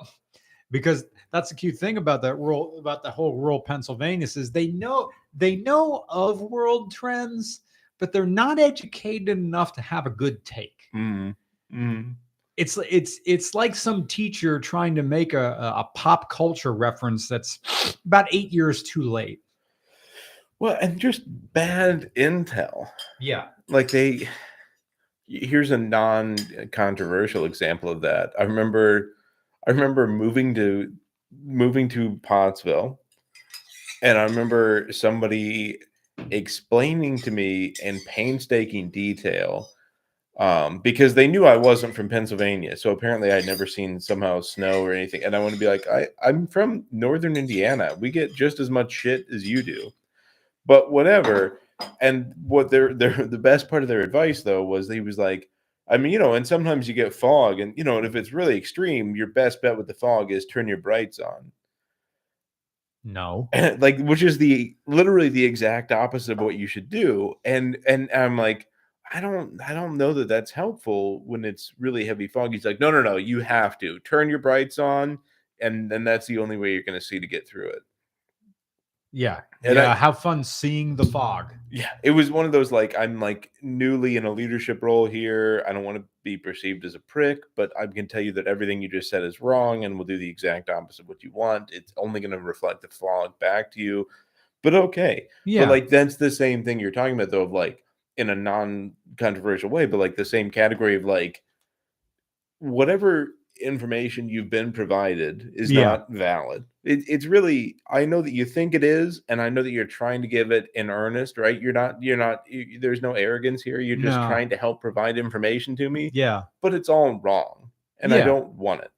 because that's the cute thing about that rural about the whole rural Pennsylvania is they know they know of world trends, but they're not educated enough to have a good take. Mm. Mm. It's it's it's like some teacher trying to make a, a, a pop culture reference that's about eight years too late. Well, and just bad intel. Yeah. Like they. Here's a non-controversial example of that. I remember, I remember moving to moving to Pottsville, and I remember somebody explaining to me in painstaking detail um, because they knew I wasn't from Pennsylvania. So apparently I'd never seen somehow snow or anything. And I want to be like, I, I'm from northern Indiana. We get just as much shit as you do. But whatever. And what their their the best part of their advice though was he was like, I mean, you know, and sometimes you get fog, and you know, and if it's really extreme, your best bet with the fog is turn your brights on. No. And [LAUGHS] like which is the literally the exact opposite of what you should do and and i'm like I don't I don't know that that's helpful when it's really heavy fog. He's like, no, no, no, you have to turn your brights on, and then that's the only way you're going to see to get through it. Yeah. And yeah. I- have fun seeing the fog. Yeah, it was one of those like I'm like newly in a leadership role here. I don't want to be perceived as a prick, but I can tell you that everything you just said is wrong, and we'll do the exact opposite of what you want. It's only going to reflect the fog back to you. But okay, Yeah. But like that's the same thing you're talking about though, of like in a non-controversial way, but like the same category of like whatever information you've been provided is Yeah. not valid. It, it's really I know that you think it is, and I know that you're trying to give it in earnest, right? You're not you're not you, there's no arrogance here. You're just No. trying to help provide information to me, yeah. but it's all wrong, and I don't want it.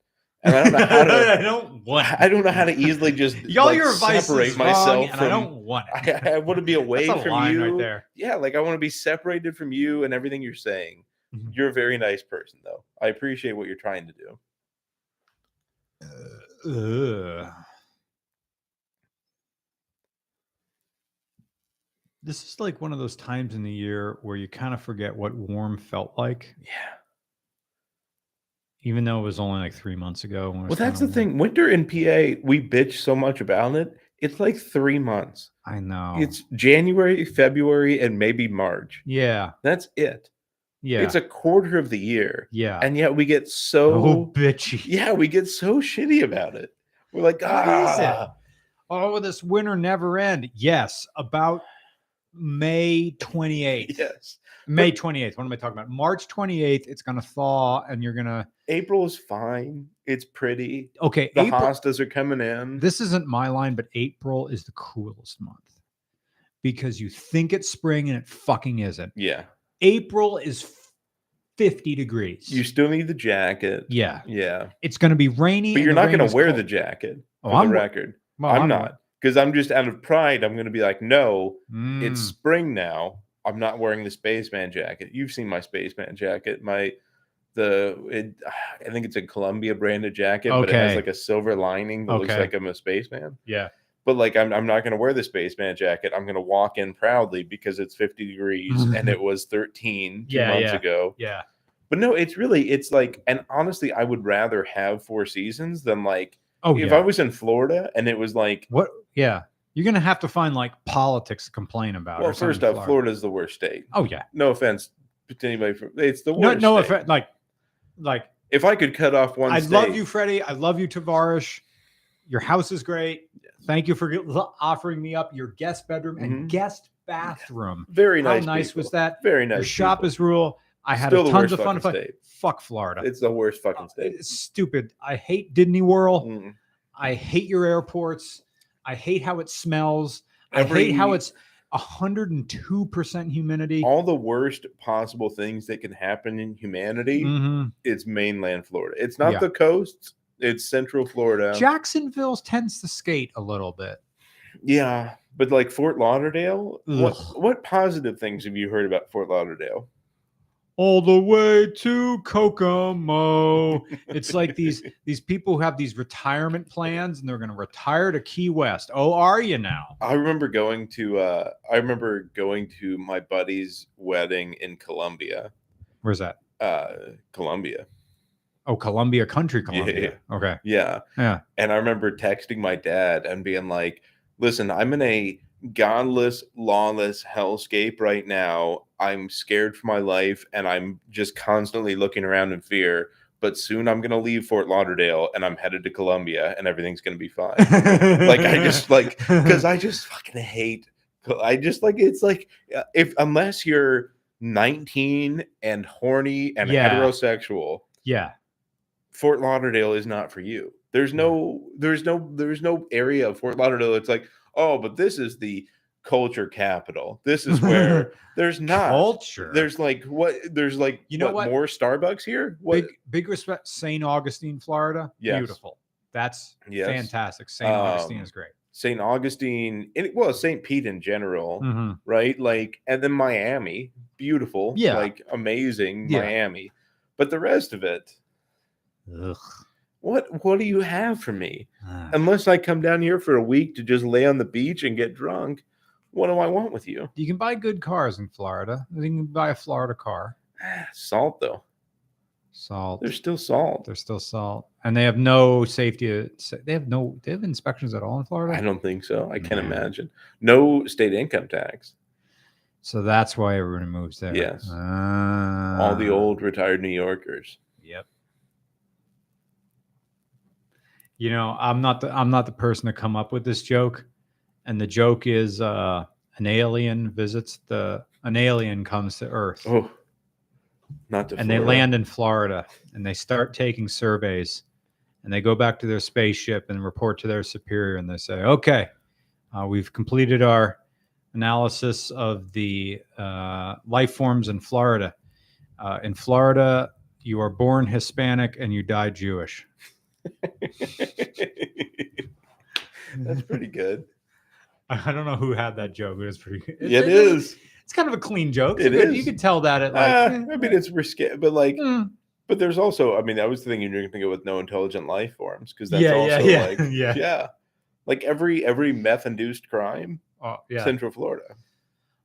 And I don't know [LAUGHS] how to. I don't want. I don't know how to easily just [LAUGHS] Y'all, like, your advice separate is wrong, myself and from. I don't want it. [LAUGHS] I, I want to be away from you. right there. Yeah, like I want to be separated from you and everything you're saying. Mhm. You're a very nice person, though. I appreciate what you're trying to do. Ugh. This is like one of those times in the year where you kind of forget what warm felt like, Yeah. even though it was only like three months ago. when Well, that's the warm. thing. Winter in PA, we bitch so much about it. It's like three months. I know. It's January, February, and maybe March. yeah, That's it. yeah, It's a quarter of the year, yeah. and yet we get so oh, bitchy. yeah, we get so shitty about it. We're like, What is it? ah, Oh, this winter never end. Yes, about May 28th. [LAUGHS] yes. May 28th. What am I talking about? March 28th, it's going to thaw and you're going to. April is fine. It's pretty. Okay, The April, hostas are coming in. this isn't my line, but April is the coolest month because you think it's spring and it fucking isn't. yeah. April is 50 degrees. You still need the jacket. yeah, Yeah. it's going to be rainy. But you're not going to wear cold. the jacket Oh, I'm the record. Well, I'm not because I'm just out of pride. I'm going to be like, no, it's Mm, spring now. I'm not wearing the spaceman jacket. You've seen my spaceman jacket. My the it, I think it's a Columbia branded jacket, but it has like a silver lining that looks like I'm a spaceman. yeah. But like I'm I'm not going to wear the spaceman jacket. I'm going to walk in proudly because it's 50 degrees and [LAUGHS] it was 13 two Yeah, months yeah. ago. Yeah. But no, it's really it's like and honestly, I would rather have four seasons than like Oh, if yeah. I was in Florida and it was like what? Yeah. You're to have to find like politics to complain about. well, or first off, Florida. Florida's the worst state. Oh, yeah. No offense to anybody from it's the No, worst. no state. offense. Like, like, If I could cut off one I state, love you, Freddie. I love you, Tavarish. Your house is great. Thank you for offering me up your guest bedroom Mhm. and guest bathroom. Very How nice. How nice was that? Very nice. Your shop people. is rule. I had Still a tons of fun. fucking state. Fuck Florida. It's the worst fucking Uh, state. It's stupid. I hate Disney World. Mm. I hate your airports. I hate how it smells. I hate how Every- it's 102% humidity. all the worst possible things that can happen in humanity. Mhm. It's mainland Florida. It's not Yeah. the coast. It's Central Florida. Jacksonville tends to skate a little bit. yeah, but like Fort Lauderdale. What what positive things have you heard about Fort Lauderdale? All the way to Kokomo. [LAUGHS] it's like these these people who have these retirement plans and they're going to retire to Key West. Oh, are you now? I remember going to uh I remember going to my buddy's wedding in Colombia. Where's that? Uh Colombia. Oh, Colombia Country, Yeah, Colombia. Okay. Yeah. Yeah. And I remember texting my dad and being like, listen, I'm in a godless, lawless hellscape right now. I'm scared for my life and I'm just constantly looking around in fear. But soon I'm going to leave Fort Lauderdale and I'm headed to Colombia and everything's going to be fine. like, I just [LAUGHS] like, because I just fucking hate, I just like, it's like, uh, if unless you're 19 and horny and Yeah. heterosexual, yeah. Fort Lauderdale is not for you. There's no, there's no, there's no area of Fort Lauderdale. It's like, oh, but this is the culture capital. This is where [LAUGHS] there's not. Culture. There's like what? There's like You know what? More Starbucks here? What? big big respect. St. Augustine, Florida. Yes. Beautiful. That's Yes. fantastic. St. Augustine Um, is great. St. Augustine. And, well, St. Pete in general, Mhm. right? Like, and then Miami, beautiful. Yeah. Like amazing Yeah. Miami. But the rest of it, Ugh. What? What do you have for me? Ah. unless I come down here for a week to just lay on the beach and get drunk, What do I want with you? You can buy good cars in Florida. You can buy a Florida car. Ah, Salt though. Salt. There's still salt. There's still salt, and they have no safety. They have no. They have inspections at all in Florida. I don't think so. I can't imagine. No state income tax. So that's why everyone moves there. Yes. All the Ah, old retired New Yorkers. Yep. You know, I'm not the I'm not the person to come up with this joke, and the joke is uh, an alien visits the an alien comes to Earth, Oh, not to and they land in Florida, and they start taking surveys, and they go back to their spaceship and report to their superior, and they say, "Okay, uh, we've completed our analysis of the uh, life forms in Florida. Uh, in Florida, you are born Hispanic and you die Jewish." [LAUGHS] That's pretty good. I don't know who had that joke. It was pretty good. Yeah, it is. It's kind of a clean joke. It good- You is. could tell that at like. Eh, I mean, it's risque, but like, mm, but there's also, I mean, I was thinking you're going to go with no intelligent life forms because that's Yeah, yeah, also yeah, like, [LAUGHS] yeah. yeah, like every every meth induced crime, oh, yeah. Central Florida.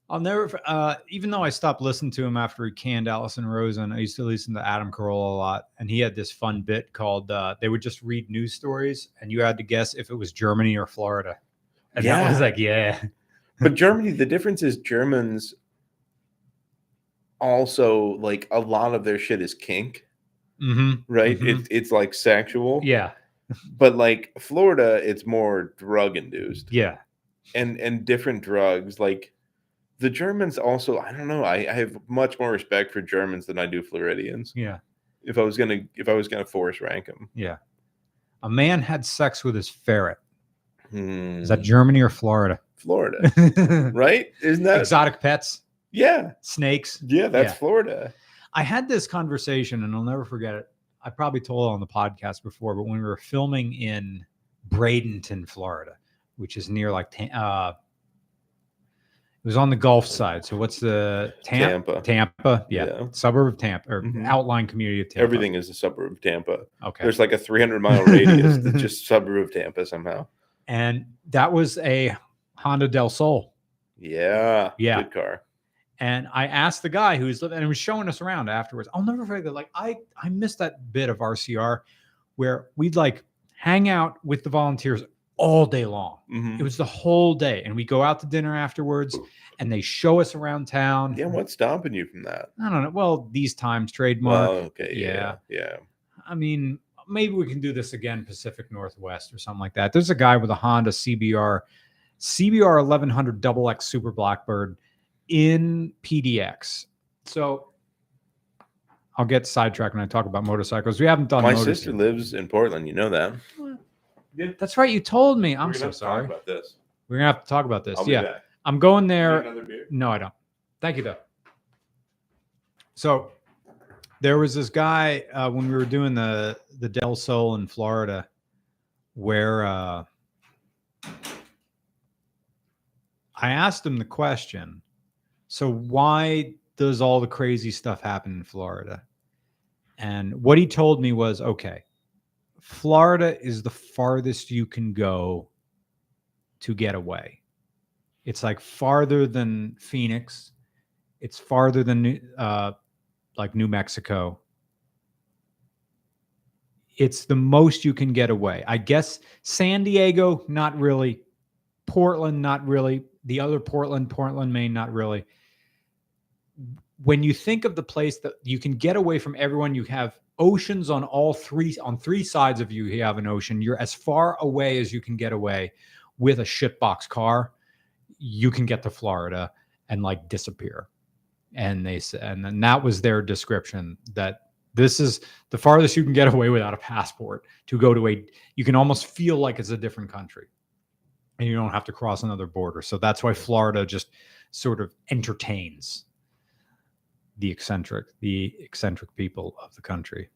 I'll never, uh, even though I stopped listening to him after he canned Alison Rosen, I used to listen to Adam Carolla a lot. And he had this fun bit called uh, they would just read news stories and you had to guess if it was Germany or Florida. And that was like, yeah. But [LAUGHS] Germany, the difference is Germans also like a lot of their shit is kink, hmm right? Mhm. It, it's like sexual, Yeah. but like Florida, it's more drug induced Yeah. and and different drugs. Like the Germans also, I don't know. I, I have much more respect for Germans than I do Floridians. Yeah. If I was gonna if I was gonna force rank them, Yeah. A man had sex with his ferret. Hmm. Is that Germany or Florida? Florida, [LAUGHS] right? Isn't that Exotic pets, yeah? snakes. Yeah, that's Yeah. Florida. I had this conversation and I'll never forget it. I probably told it on the podcast before, but when we were filming in Bradenton, Florida, which is near like, uh, was on the Gulf side. So what's the Tampa? Tampa. Tampa, yeah, Yeah. suburb of Tampa or Mhm. outline community of Tampa. Everything is a suburb of Tampa. Okay. There's like a [LAUGHS] 300 mile radius that's [LAUGHS] just suburb of Tampa somehow. and that was a Honda Del Sol. Yeah. Yeah. Good car. And I asked the guy who's living and he was showing us around afterwards. I'll never forget that. Like I I missed that bit of RCR where we'd like hang out with the volunteers all day long. Mhm. It was the whole day. And we go out to dinner afterwards and they show us around town. Yeah. What's stopping you from that? I don't know. Well, these times trademark. Oh, okay. Yeah. Yeah. I mean, maybe we can do this again, Pacific Northwest or something like that. There's a guy with a Honda CBR, CBR 1100 double X Super Blackbird in PDX. So I'll get sidetracked when I talk about motorcycles. We haven't done My sister yet. lives in Portland. You know that. That's right. You told me. I'm We're gonna so have to talk sorry. About this. We're gonna have to talk about this. I'll be yeah, back. I'm going Need there. Another beer? No, I don't. Thank you, though. So there was this guy uh, when we were doing the the Del Sol in Florida, where uh, I asked him the question. So why does all the crazy stuff happen in Florida? And what he told me was, okay, Florida is the farthest you can go to get away. It's like farther than Phoenix. It's farther than uh, like New Mexico. It's the most you can get away. I guess San Diego, not really. Portland, not really. The other Portland, Portland, Maine, not really. When you think of the place that you can get away from everyone, you have oceans on all three on three sides of you. You have an ocean. You're as far away as you can get away with a shitbox car. You can get to Florida and like disappear. And they said, and then that was their description that this is the farthest you can get away without a passport to go to a. You can almost feel like it's a different country, and you don't have to cross another border. So that's why Florida just sort of entertains the eccentric, the eccentric people of the country.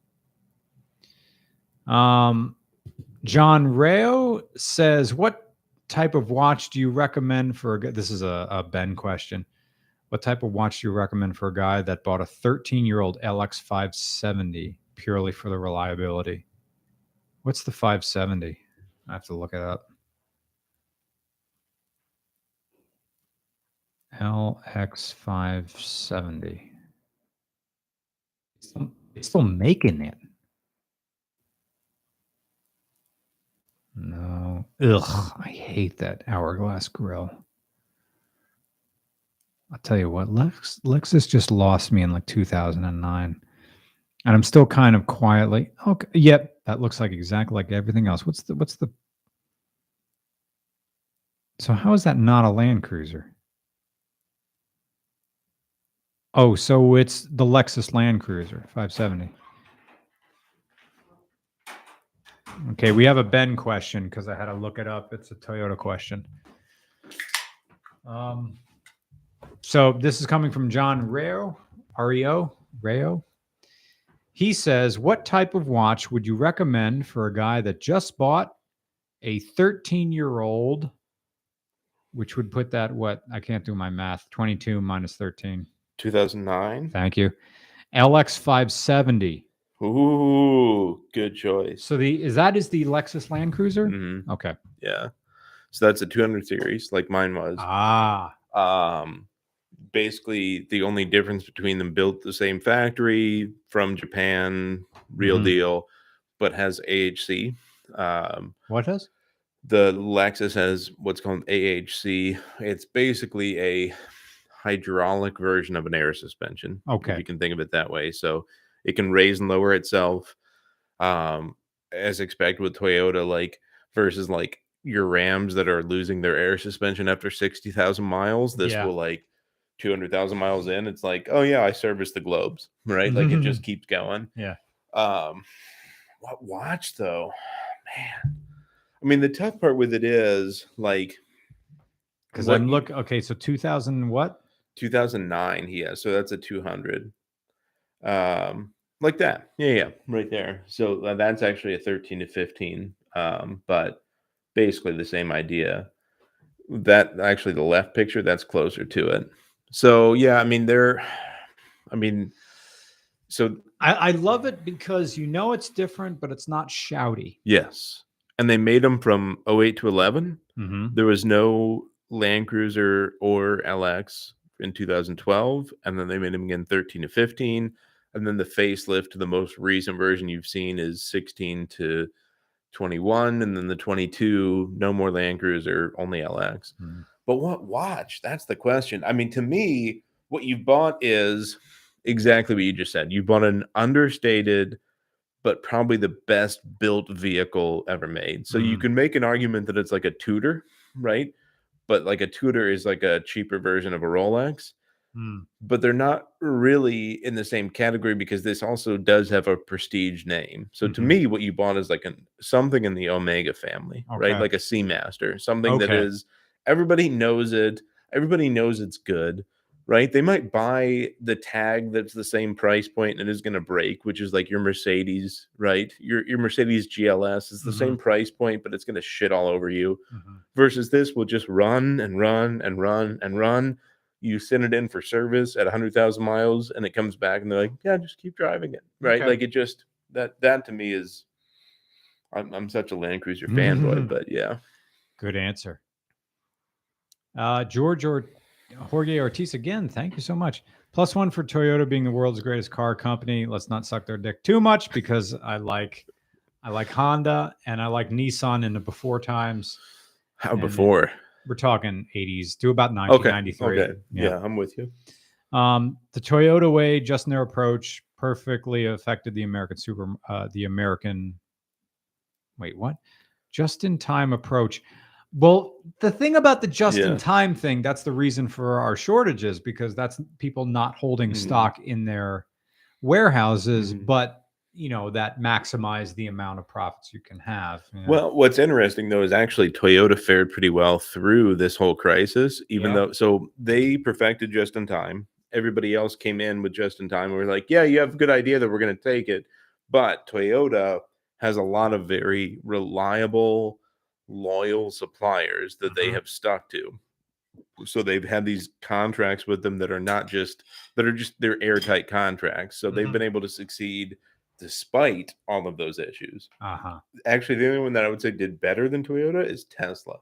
Um, John Rao says, "What type of watch do you recommend for a?" This is a, a Ben question. What type of watch do you recommend for a guy that bought a 13-year-old LX 570 purely for the reliability? What's the 570? I have to look it up. LX570. Still- It's still making it. No. Ugh, I hate that hourglass grill. I'll tell you what, Lex, Lexus just lost me in like 2009. And I'm still kind of quietly, okay, yep, that looks like exactly like everything else. What's the, what's the, so how is that not a Land Cruiser? Oh, so it's the Lexus Land Cruiser 570. Okay, we have a Ben question because I had to look it up. It's a Toyota question. Um, so this is coming from John Reo, Reo, Reo. He says, "What type of watch would you recommend for a guy that just bought a 13-year-old, which would put that what I can't do my math. 22 minus 13. 2009. Thank you. LX 570. Ooh, good choice. So the is that is the Lexus Land Cruiser? Mhm, Okay. Yeah. So that's a 200 series, like mine was. Ah, Um, basically, the only difference between them built the same factory from Japan, real Mhm. deal, but has AHC. Um, what does? the Lexus has what's called AHC. It's basically a hydraulic version of an air suspension. if Okay. you can think of it that way. So it can raise and lower itself, um, as expected with Toyota, like versus like your Rams that are losing their air suspension after sixty thousand miles. This Yeah. will like two hundred thousand miles in. It's like, oh yeah, I service the globes, right? Like it just keeps going. Yeah. Um, what watch though, man? I mean, the tough part with it is like Because I'm look. Okay, so 2000 what? 2009 he has so that's a 200 um like that. Yeah yeah right there. So tha- that's actually a 13 to 15 um but basically the same idea. That actually the left picture that's closer to it. So yeah i mean they're i mean so I, I love it because you know it's different, but it's not shouty. yes and they made them from 08 to 11 Mm-hmm. There was no Land Cruiser or LX in 2012, and then they made them again 13 to 15, and then the facelift to the most recent version you've seen is 16 to 21, and then the 22, no more Land Cruiser, only LX. Mhm. But what watch? That's the question. I mean, to me, what you've bought is exactly what you just said. You bought an understated, but probably the best built vehicle ever made. So you Mhm. can make an argument that it's like a Tudor, right? But like a Tudor is like a cheaper version of a Rolex, Mm. but they're not really in the same category because this also does have a prestige name. So to Mhm. me, what you bought is like an something in the Omega family, right? Like a Seamaster, something that Okay. is everybody knows it, everybody knows it's good, right? They might buy the tag that's the same price point and it is going to break, which is like your Mercedes, right? Your your Mercedes GLS is the same price point, but it's going to shit all over you. Mhm. Versus this will just run and run and run and run. You send it in for service at 100,000 miles and it comes back and they're like, yeah, just keep driving it, right? Okay. Like it just that that to me is I'm, I'm such a Land Cruiser fanboy, Mhm. but yeah. Good answer. Uh, George or Jorge Ortiz again. Thank you so much. Plus one for Toyota being the world's greatest car company. Let's not suck their dick too much because I like I like Honda and I like Nissan in the before times. How And- before? We're talking 80s to about Okay. 1993. Okay. Yeah. I'm with you. Um, the Toyota way, just in their approach, perfectly affected the American super, uh, the American. Wait, what? Just in time approach. Well, the thing about the just in time thing, that's the reason for our shortages because that's people not holding Mhm. stock in their warehouses, Mhm. but you know that maximize the amount of profits you can have. you know? Well, what's interesting though is actually Toyota fared pretty well through this whole crisis, even Yeah. though so they perfected just in time. Everybody else came in with just in time. We are like, yeah, you have a good idea that we're going to take it, but Toyota has a lot of very reliable, loyal suppliers that they Mhm. have stuck to. So they've had these contracts with them that are not just that are just they're airtight contracts. So they've Mhm. been able to succeed despite all of those issues uh-huh. actually the only one that I would say did better than Toyota is Tesla.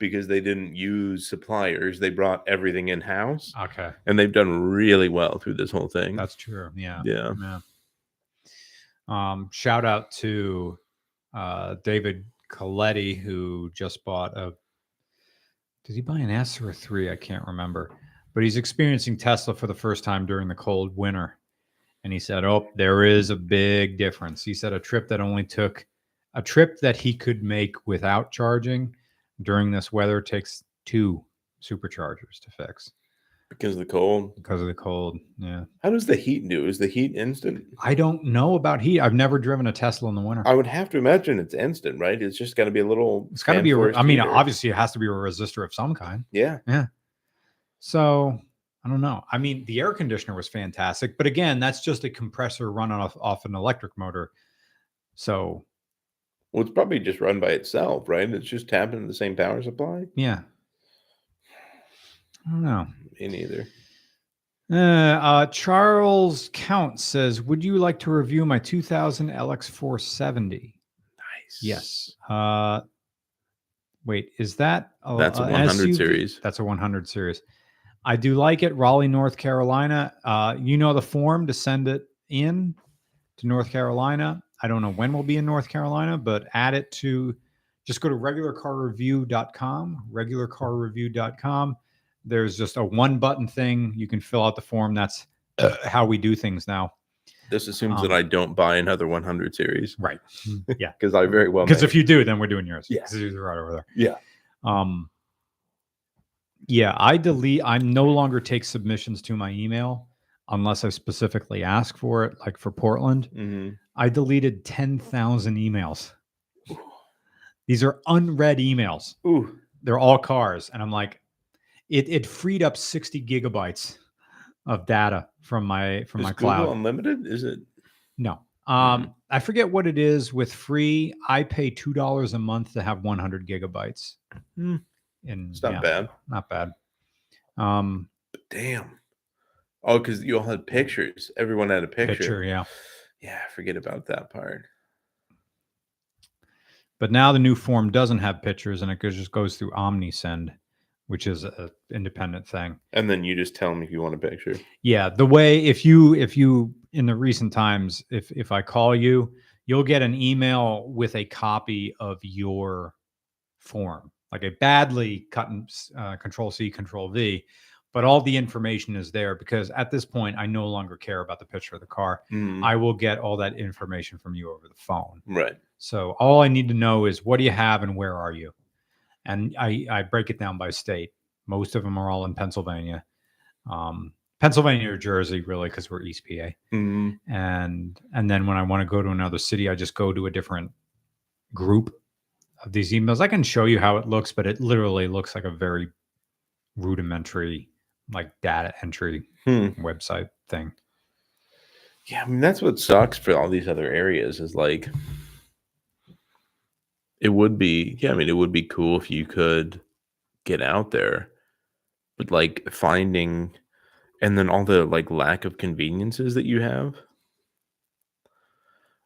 because they didn't use suppliers. They brought everything in house, Okay, and they've done really well through this whole thing. that's true. Yeah. yeah. Yeah. Um, shout out to uh, David Coletti who just bought a. Did he buy an S or a three? I can't remember. But he's experiencing Tesla for the first time during the cold winter, and he said, "Oh, there is a big difference." He said a trip that only took a trip that he could make without charging during this weather takes two superchargers to fix Because of the cold. because of the cold. Yeah. How does the heat do? Is the heat instant? I don't know about heat. I've never driven a Tesla in the winter. I would have to imagine it's instant, right? It's just got to be a little. It's got to be. A, I mean, heater. obviously, it has to be a resistor of some kind. Yeah. Yeah. So I don't know. I mean, the air conditioner was fantastic, but again, that's just a compressor running off off an electric motor. So Well, it's probably just run by itself, right? It's just tapping the same power supply. yeah, I don't know. Me neither. Uh, uh, Charles Count says, "Would you like to review my 2000 LX470?" Nice. Yes. Uh, wait, is that a, That's a 100 SUV? series. That's a 100 series. I do like it. Raleigh, North Carolina. Uh, you know the form to send it in to North Carolina. I don't know when we'll be in North Carolina, but add it to just go to regularcarreview.com, regularcarreview.com. There's just a one button thing. You can fill out the form. That's uh, how we do things now. This assumes Um, that I don't buy another 100 series Right. [LAUGHS] Yeah. because I very well. Because if you do, then we're doing yours. Yeah. right over there. Yeah. Um, yeah, I delete. I no longer take submissions to my email unless I specifically ask for it. Like for Portland, Mhm. I deleted ten thousand emails. These are unread emails. Ooh, They're all cars, and I'm like, it it freed up sixty gigabytes of data from my from is my Google cloud. Unlimited? Is it? No. Um, I forget what it is with free. I pay two dollars a month to have 100 gigabytes. Hmm. And It's not yeah, bad. Not bad. Um, But damn. Oh, because you all had pictures. Everyone had a picture. picture. yeah. Yeah, forget about that part. But now the new form doesn't have pictures, and it just goes through OmniSend, which is a independent thing. And then you just tell me if you want a picture. Yeah, the way if you if you in the recent times, if if I call you, you'll get an email with a copy of your form, like a badly cut and uh, Control C, Control V, but all the information is there because at this point I no longer care about the picture of the car. Mhm. I will get all that information from you over the phone. right. So all I need to know is what do you have and where are you? And I, I break it down by state. Most of them are all in Pennsylvania. Um, Pennsylvania or Jersey, really, because we're East PA. Mhm. And and then when I want to go to another city, I just go to a different group of these emails. I can show you how it looks, but it literally looks like a very rudimentary, like data entry Hmm. website thing. Yeah, I mean that's what sucks for all these other areas is like it would be yeah, I mean it would be cool if you could get out there. But like finding and then all the like lack of conveniences that you have.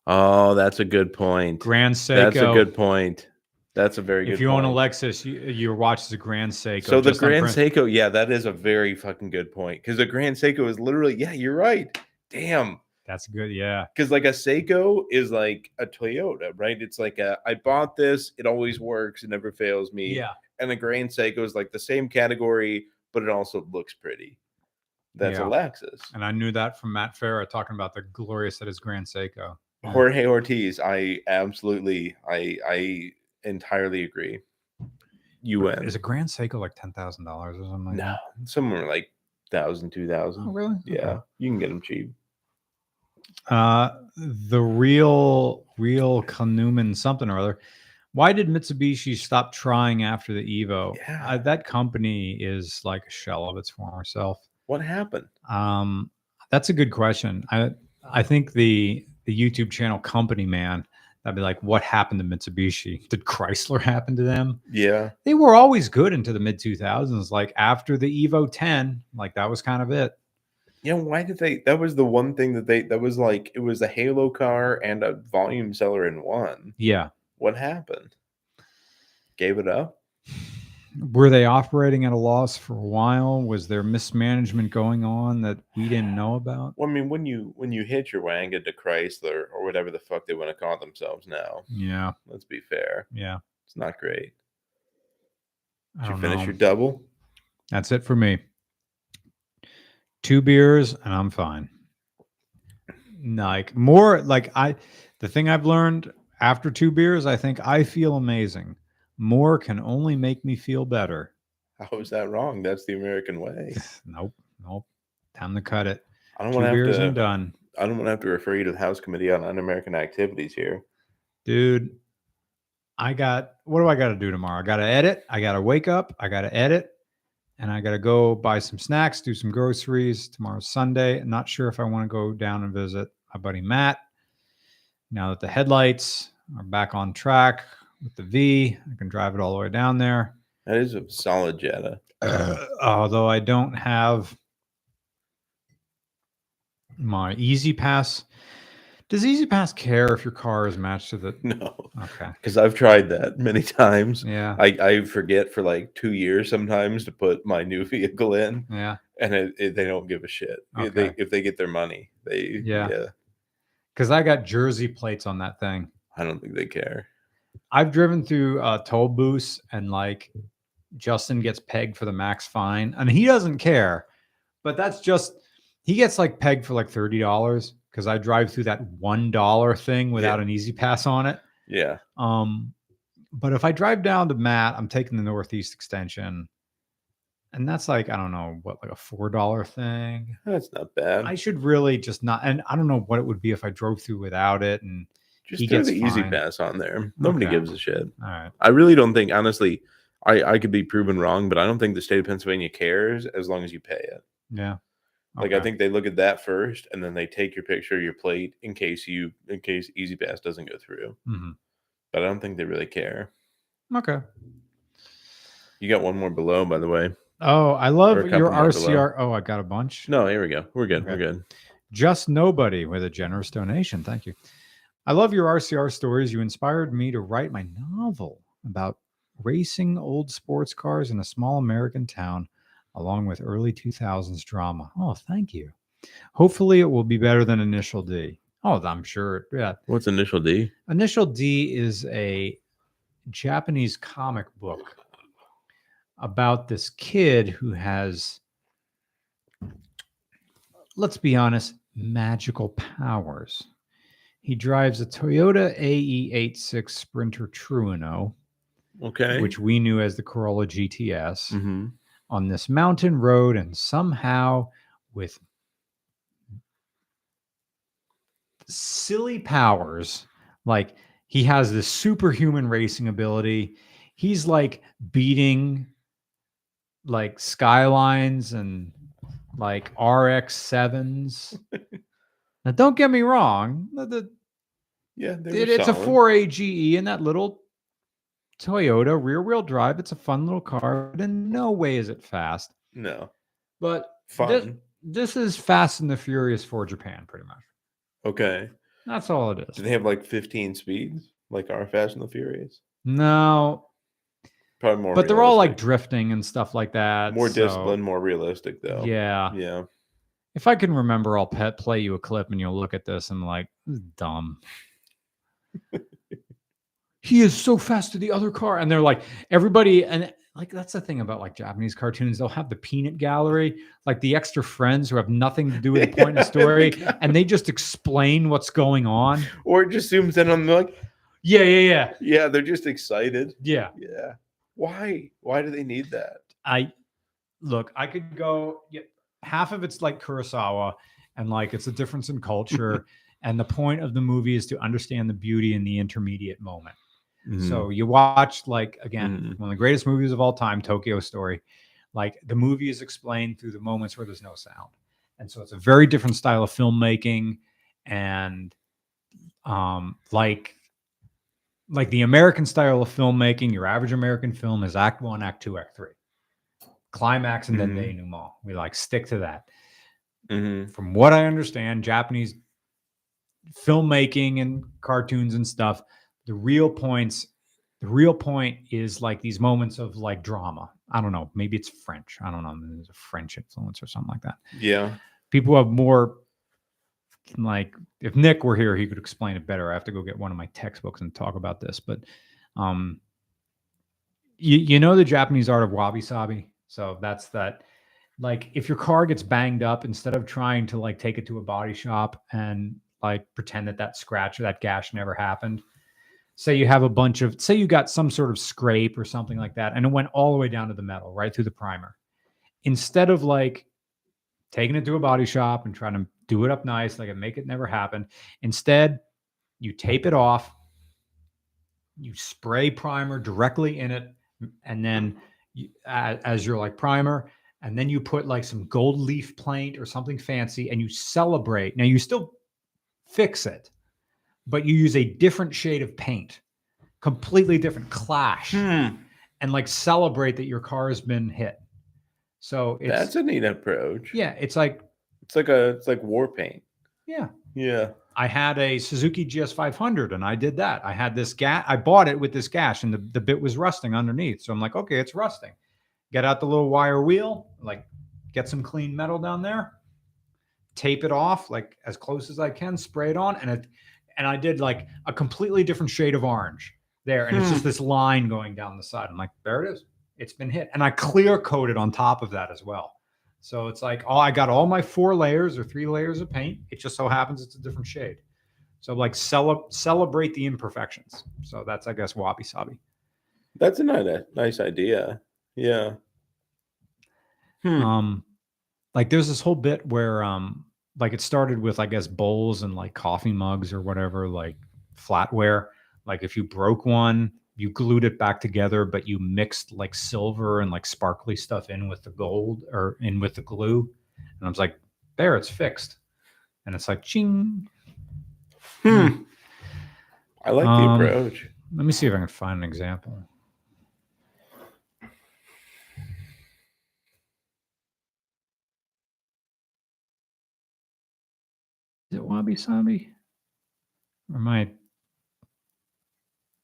Oh, that's a good point. Grand Seiko. That's a good point. That's a very good if you own a. Lexus, you, your watch is a Grand Seiko. So the Grand. Seiko, yeah, that is a very fucking good point. Because the Grand Seiko is literally, yeah, you're right. Damn. That's good. Yeah. because like a Seiko is like a Toyota, right? It's like a I bought this, it always works, it never fails me. Yeah. And the Grand Seiko is like the same category, but it also looks pretty. That's Yeah. a Lexus. And I knew that from Matt Farah talking about the glorious that is Grand Seiko. Jorge Ortiz, I absolutely, I I entirely agree. UN. Is a Grand Seiko like ten thousand dollars or something like No, that? somewhere like thousand, two thousand. Oh, really? Yeah, you can get them cheap. Uh, the real, real Kanuman something or other. Why did Mitsubishi stop trying after the Evo? Yeah. Uh, that company is like a shell of its former self. What happened? Um, that's a good question. I I think the the YouTube channel Company Man. I'd be like, what happened to Mitsubishi? [LAUGHS] Did Chrysler happen to them? Yeah, They were always good into the mid 2000s. Like after the Evo 10, like that was kind of it. Yeah. Why did they? That was the one thing that they. That was like it was a Halo car and a volume seller in one. Yeah. What happened? Gave it up. were they operating at a loss for a while? Was there mismanagement going on that we didn't know about? Well, I mean, when you when you hit your wagon to Chrysler or whatever the fuck they want to call themselves now, Yeah, let's be fair, yeah. it's not great. Did you finish know. your double? That's it for me. Two beers and I'm fine. Like more like I the thing I've learned after two beers, I think I feel amazing. More can only make me feel better. How is that wrong? That's the American way. [LAUGHS] Nope, nope. Time to cut it. I don't want to beers have and to. done. I don't want to have to refer you to the House Committee on Un-American Activities here. Dude, I got what do I got to do tomorrow? I got to edit. I got to wake up. I got to edit. And I got to go buy some snacks, do some groceries. Tomorrow's Sunday. I'm not sure if I want to go down and visit my buddy Matt. Now that the headlights are back on track with the V, I can drive it all the way down there. That is a solid Jetta. [CLEARS THROAT] although I don't have my E-ZPass. Does E-ZPass care if your car is matched to the? [LAUGHS] No, Okay. because I've tried that many [LAUGHS] times. Yeah. I, I forget for like two years sometimes to put my new [LAUGHS] vehicle in, Yeah. and it, it, they don't give a shit. If Okay. They, if they get their money, they Yeah. yeah. Because I got Jersey plates on that thing. I don't think they care. I've driven through uh, toll booths and like Justin gets pegged for the max fine, and he doesn't care. But that's just he gets like pegged for like thirty dollars because I drive through that one dollar thing without an E-ZPass on it. Yeah, Um, but if I drive down to Matt, I'm taking the Northeast extension, and that's like I don't know what like a four dollar thing. that's not bad. I should really just not, and I don't know what it would be if I drove through without it. And Just he gets the E-ZPass on there. Nobody Okay. gives a shit. all right, I really don't think, honestly, I, I could be proven wrong, but I don't think the state of Pennsylvania cares as long as you pay it. yeah, Like I think they look at that first, and then they take your picture, your plate, in case you, in case E-ZPass doesn't go through. Mhm. But I don't think they really care. okay. You got one more below, by the way. Oh, I love your more below. RCR. Oh, I got a bunch. No, here we go. We're good. We're good. Just Nobody with a generous donation. Thank you. I love your RCR stories. You inspired me to write my novel about racing old sports cars in a small American town, along with early 2000s drama. Oh, thank you. Hopefully, it will be better than Initial D. Oh, I'm sure. Yeah. What's initial D? Initial D is a Japanese comic book about this kid who has, let's be honest, magical powers. He drives a Toyota AE86 Sprinter Trueno, Okay. which we knew as the Corolla GTS, hmm on this mountain road, and somehow with silly powers, like he has this superhuman racing ability. He's like beating like skylines and like RX sevens. now, don't get me wrong. The, Yeah, it- it's a 4 AGE in that little Toyota rear wheel drive. It's a fun little car, but in no way is it fast. No, But fun. This, this is Fast and the Furious for Japan, pretty much. okay. That's all it is. Do they have like 15 speeds, like our Fast and the Furious? No, Probably more. but they're all like drifting and stuff like that. more so, disciplined, more realistic, though. Yeah. Yeah. If I can remember, I'll pet play you a clip and you'll look at this and like, this is dumb. [LAUGHS] he is so fast to the other car. And they're like, everybody, and like that's the thing about like Japanese cartoons. They'll have the peanut gallery, like the extra friends who have nothing to do with the point of the [LAUGHS] story, and they just explain what's going on. Or it just zooms in on them like, Yeah, yeah, yeah. yeah, they're just excited. Yeah. Yeah. Why? Why do they need that? I look, I could go yeah, half of it's like Kurosawa and like it's a difference in culture. [LAUGHS] and the point of the movie is to understand the beauty in the intermediate moment. Mm-hmm. So you watch like again, Mhm. one of the greatest movies of all time, Tokyo Story. Like the movie is explained through the moments where there's no sound. And so it's a very different style of filmmaking and um like like the American style of filmmaking, your average American film is act 1, act 2, act 3. Climax and then Mhm. denouement. We like stick to that Mhm. from what I understand, Japanese filmmaking and cartoons and stuff, the real points The real point is like these moments of like drama. I don't know. Maybe it's French. I don't know. There's a French influence or something like that. Yeah. People have more like if Nick were here, he could explain it better. I have to go get one of my textbooks and talk about this. But um you, you know the Japanese art of wabi sabi. So that's that like if your car gets banged up instead of trying to like take it to a body shop and like pretend that that scratch or that gash never happened say you have a bunch of say you got some sort of scrape or something like that and it went all the way down to the metal right through the primer. Instead of like taking it to a body shop and trying to do it up nice like and make it never happen instead you tape it off you spray primer directly in it and then you, as, as your like primer and then you put like some gold leaf paint or something fancy and you celebrate. Now you still fix it but you use a different shade of paint completely different clash Hmm. and like celebrate that your car has been hit so it's That's a neat approach. yeah it's like It's like a it's like war paint. yeah Yeah. I had a Suzuki GS500 and I did that. I had this gash. I bought it with this gash and the, the bit was rusting underneath. So I'm like, okay, it's rusting. Get out the little wire wheel, like get some clean metal down there, tape it off like as close as I can, spray it on. And it, and I did like a completely different shade of orange there. And it's just this line going down the side. I'm like, there it is. It's been hit. And I clear coated on top of that as well. So it's like, oh, I got all my four layers or three layers of paint. It just so happens it's a different shade. So like cele- celebrate the imperfections. So that's I guess wabi sabi. That's a nice nice idea. Yeah. Hmm. Um, like there's this whole bit where um, like it started with I guess bowls and like coffee mugs or whatever, like flatware. Like if you broke one, you glued it back together, but you mixed like silver and like sparkly stuff in with the gold or in with the glue. And I was like, there, it's fixed. And it's like, ching. Hmm. I like the Um, approach. Let me see if I can find an example. Is it wabi sabi? Or am I?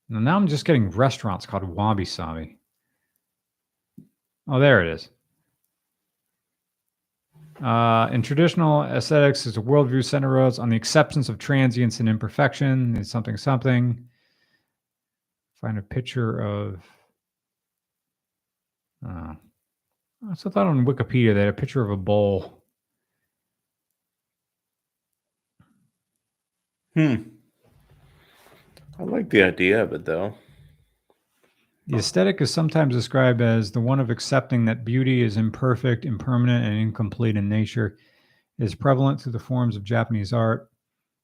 Now I'm just getting restaurants called wabi sabi. Oh, there it is. Uh, in traditional aesthetics, is a worldview centers on the acceptance of transience and imperfection. It's something something find a picture of uh, I thought on Wikipedia they had a picture of a bowl. Hmm. I like the idea of it though. The aesthetic is sometimes described as the one of accepting that beauty is imperfect, impermanent, and incomplete in nature. It is prevalent through the forms of Japanese art.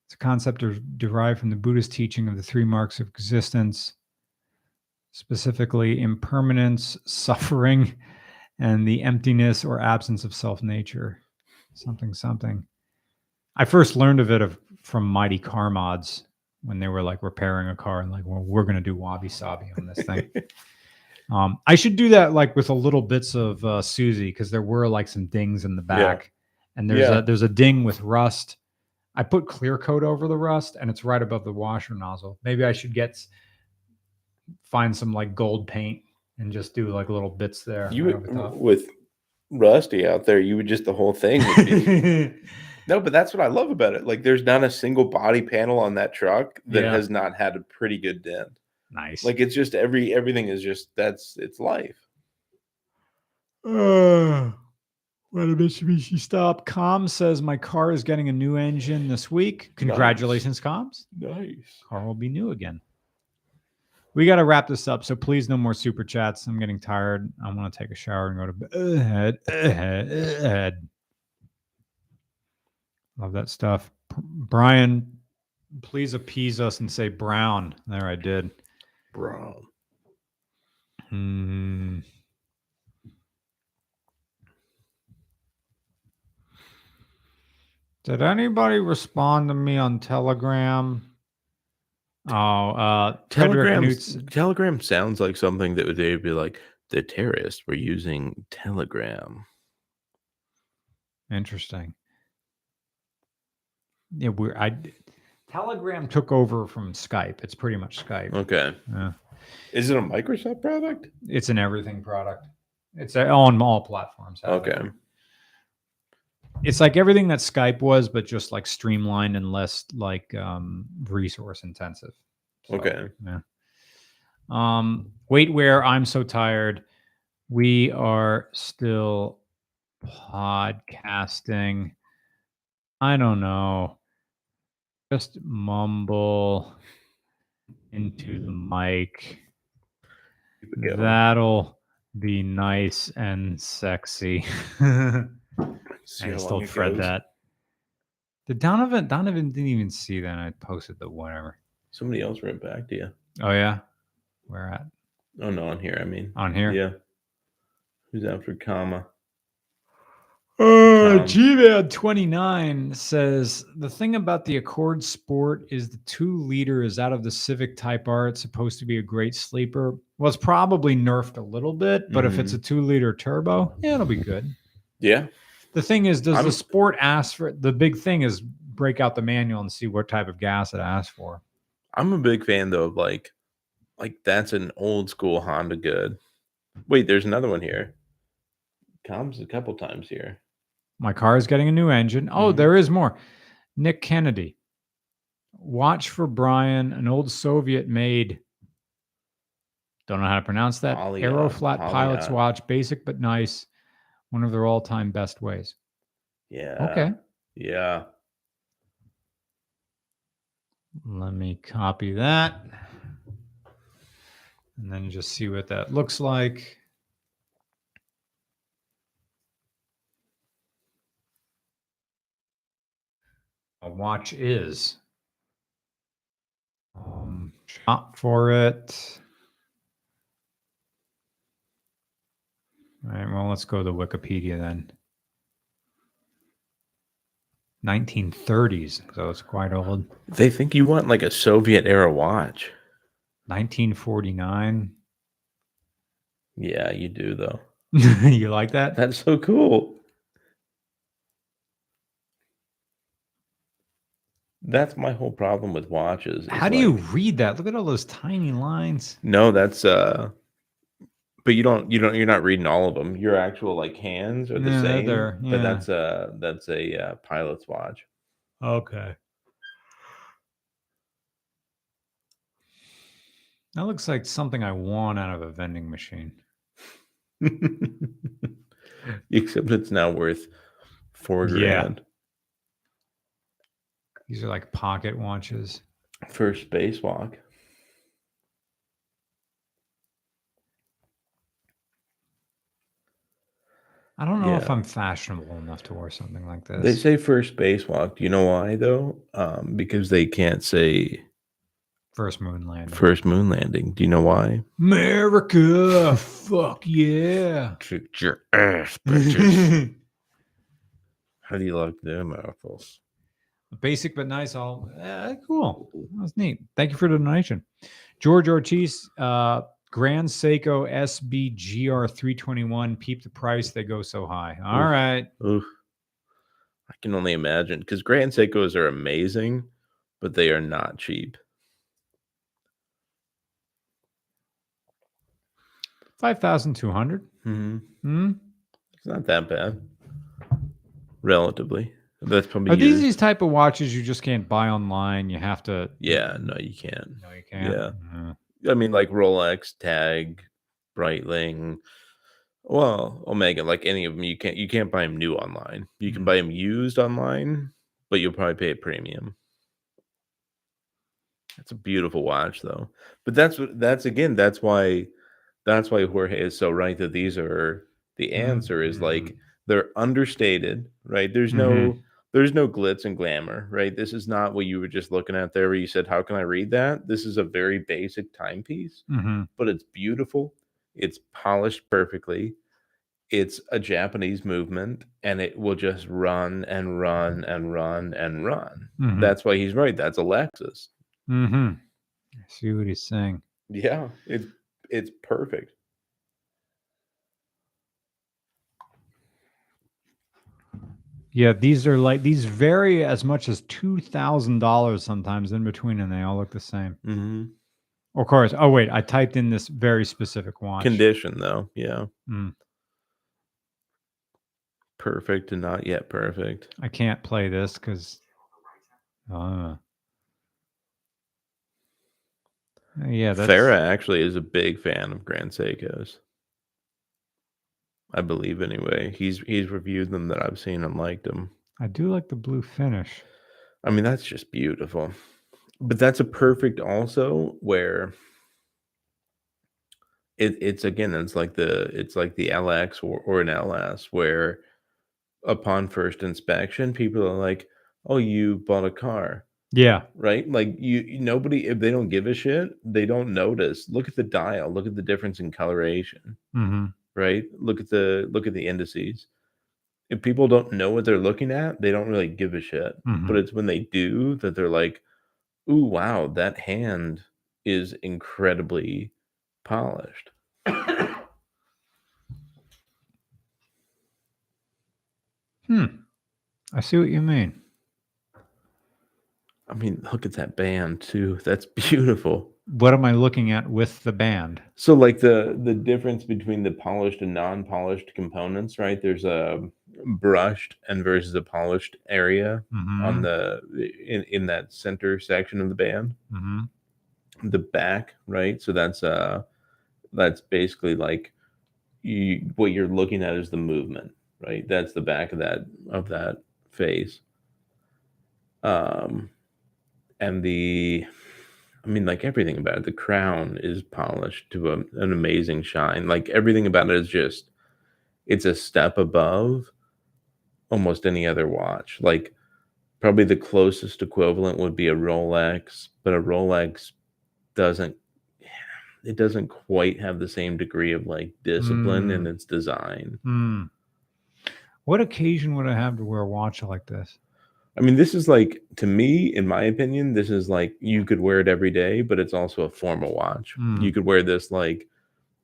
It's a concept der- derived from the Buddhist teaching of the three marks of existence, specifically impermanence, [LAUGHS] suffering, and the emptiness or absence of self nature. Something, something. I first learned of it of, from Mighty Car Mods when they were like repairing a car and like, well, we're going to do wabi sabi on this thing. [LAUGHS] um, I should do that like with a little bits of uh, Susie because there were like some dings in the Yeah. back, and there's Yeah. a there's a ding with rust. I put clear coat over the rust, and it's right above the washer nozzle. Maybe I should get find some like gold paint and just do like little bits there. You would, with Rusty out there, you would just the whole thing would be [LAUGHS] No, but that's what I love about it. Like there's not a single body panel on that truck that Yeah. has not had a pretty good dent. nice. Like it's just every everything is just that's it's life. Uh, what a Mitsubishi stop. Com says my car is getting a new engine this week. Congratulations, Coms. Nice. Car will be new again. We got to wrap this up, so please no more super chats. I'm getting tired. I want to take a shower and go to bed. Bed. Love that stuff. P- Brian, please appease us and say brown. There, I did. Brown. Hmm. Did anybody respond to me on Telegram? Oh, uh, Telegram Telegram sounds like something that would they would be like the terrorists were using Telegram. Interesting. Yeah, we're I Telegram took over from Skype. It's pretty much Skype. Okay. Yeah. Is it a Microsoft product? It's an everything product. It's uh, on all platforms. have it. Okay. It's like everything that Skype was, but just like streamlined and less like um, resource intensive. So, Okay. Yeah. Um, waitware. I'm so tired. We are still podcasting. I don't know. Just mumble into the mic. Keep it going. That'll be nice and sexy. [LAUGHS] I still just long told it Fred goes. that. The Donovan? Donovan didn't even see that. I posted the whatever. Somebody else wrote back to you. Oh yeah, where at? Oh no, on here. I mean, On here. yeah. Who's after comma? Uh, Um, GVAD 29 says the thing about the Accord Sport is the two liter is out of the Civic Type R. It's supposed to be a great sleeper. Well, it's probably nerfed a little bit, but if it's a two liter turbo, yeah, it'll be good. Yeah. The thing is, does I'm- the Sport ask for the big thing is break out the manual and see what type of gas it asks for. I'm a big fan though of like, like that's an old school Honda good. Wait, there's another one here. Comes a couple times here. My car is getting a new engine. Oh, Mhm. there is more. Nick Kennedy. Watch for Brian, an old Soviet made. Don't know how to pronounce that. Aero Polygon, flat pilot's watch, basic but nice. One of their all-time best ways. Yeah. Okay. Yeah. Let me copy that. And then just see what that looks like. A watch is. Um, shop for it. All right, well, let's go to Wikipedia then. 1930s, so it's quite old. They think you want like a Soviet era watch. 1949. Yeah, you do though. [LAUGHS] you like that? That's so cool. That's my whole problem with watches. How do you read that? Look at all those tiny lines. No, that's uh but you don't you don't you're not reading all of them. Your actual like hands are the Yeah, they're same. there, But yeah. that's a that's a uh, pilot's watch. Okay. That looks like something I want out of a vending machine. [LAUGHS] Except it's now worth four Yeah. grand. These are like pocket watches. for spacewalk. I don't know if I'm fashionable enough to wear something like this. They say first spacewalk. Do you know why though? Um, because they can't say First moon landing. first moon landing. Do you know why? America. fuck yeah. Kick your ass, bitches. [LAUGHS] How do you like them apples? Basic but nice. All eh, cool. That was neat. Thank you for the donation. George Ortiz, uh, Grand Seiko SBGR 321. Peep the price. They go so high. All Oof. right. Oof. I can only imagine because Grand Seikos are amazing, but they are not cheap. 5,200. hmm Hmm? It's not that bad, relatively. That's probably Are these these type of watches you just can't buy online? You have to. yeah. No, you can't. No, you can't. Yeah. Mhm. I mean, like Rolex, Tag, Breitling, well, Omega, like any of them, you can't you can't buy them new online. You can Mhm. buy them used online, but you'll probably pay a premium. That's a beautiful watch, though. But that's what that's again. That's why that's why Jorge is so right that these are the answer is like they're understated, right? There's no there's no glitz and glamour, right? This is not what you were just looking at there where you said, How can I read that? This is a very basic timepiece, Mhm. but it's beautiful. It's polished perfectly. It's a Japanese movement and it will just run and run and run and run. Mhm. That's why he's right. That's a Lexus. Mhm. I see what he's saying. Yeah, it's it's perfect. Yeah, these are like these vary as much as two thousand dollars sometimes in between, and they all look the same. hmm Of course. Oh wait, I typed in this very specific watch. Condition though, yeah. Mm. Perfect and not yet perfect. I can't play this because. Uh, yeah, that's Farah actually is a big fan of Grand Seikos. I believe anyway. He's he's reviewed them that I've seen and liked them. I do like the blue finish. I mean, that's just beautiful. But that's a perfect also where it, it's again, it's like the it's like the LX or, or an LS where upon first inspection, people are like, Oh, you bought a car, Yeah. right? Like you nobody if they don't give a shit, they don't notice. Look at the dial, look at the difference in coloration, hmm right? Look at the look at the indices. If people don't know what they're looking at, they don't really give a shit hmm but it's when they do that they're like, "Ooh, wow, that hand is incredibly polished." hmm. I see what you mean. I mean, look at that band too. That's beautiful. What am I looking at with the band? So, like the the difference between the polished and non-polished components, right? There's a brushed and versus a polished area Mhm, on the in in that center section of the band. mhm. the back, right? So that's uh that's basically like you what you're looking at is the movement, right? That's the back of that of that face. Um and the I mean like everything about it, the crown is polished to a, an amazing shine. Like everything about it is just it's a step above almost any other watch. Like probably the closest equivalent would be a Rolex, but a Rolex doesn't [SIGHS] it doesn't quite have the same degree of like discipline in Mm. its design. Hmm. What occasion would I have to wear a watch like this? I mean, this is like to me, in my opinion, this is like you could wear it every day, but it's also a formal watch. Mm. You could wear this like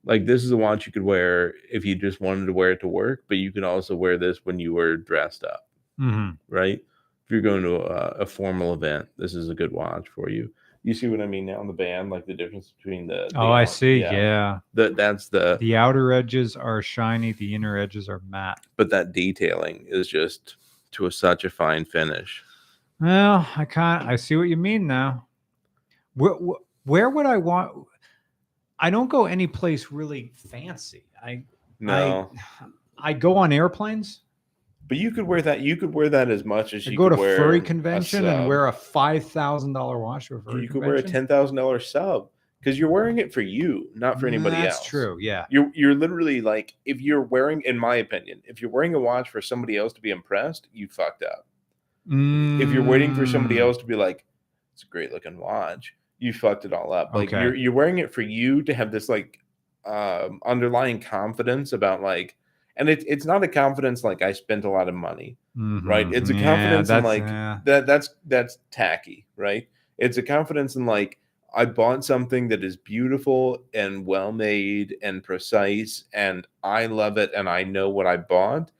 like this is a watch you could wear if you just wanted to wear it to work, but you could also wear this when you were dressed up, hmm right? If you're going to a, a formal event, this is a good watch for you. You see what I mean now in the band, like the difference between the. the Oh, I see. Yeah. The, that's the The outer edges are shiny. The inner edges are matte. but that detailing is just to a, such a fine finish. Well, I can't. I see what you mean now. Where, where, where would I want? I don't go any place really fancy. I No, I go on airplanes. but you could wear that. You could wear that as much as I you could go to could wear furry a convention and wear a five thousand dollar watch to a furry You could wear a convention. ten thousand dollar sub because you're wearing it for you, not for anybody That's else. That's true. Yeah. You're you're literally like if you're wearing, in my opinion, if you're wearing a watch for somebody else to be impressed, you fucked up. If you're waiting for somebody Mm, else to be like, it's a great looking watch, you fucked it all up. Like Okay. you're you're wearing it for you to have this like um underlying confidence about like and it's it's not a confidence like I spent a lot of money. right? mhm, It's a yeah, confidence in, like, yeah. That that's that's tacky, right? It's a confidence in like I bought something that is beautiful and well made and precise and I love it and I know what I bought.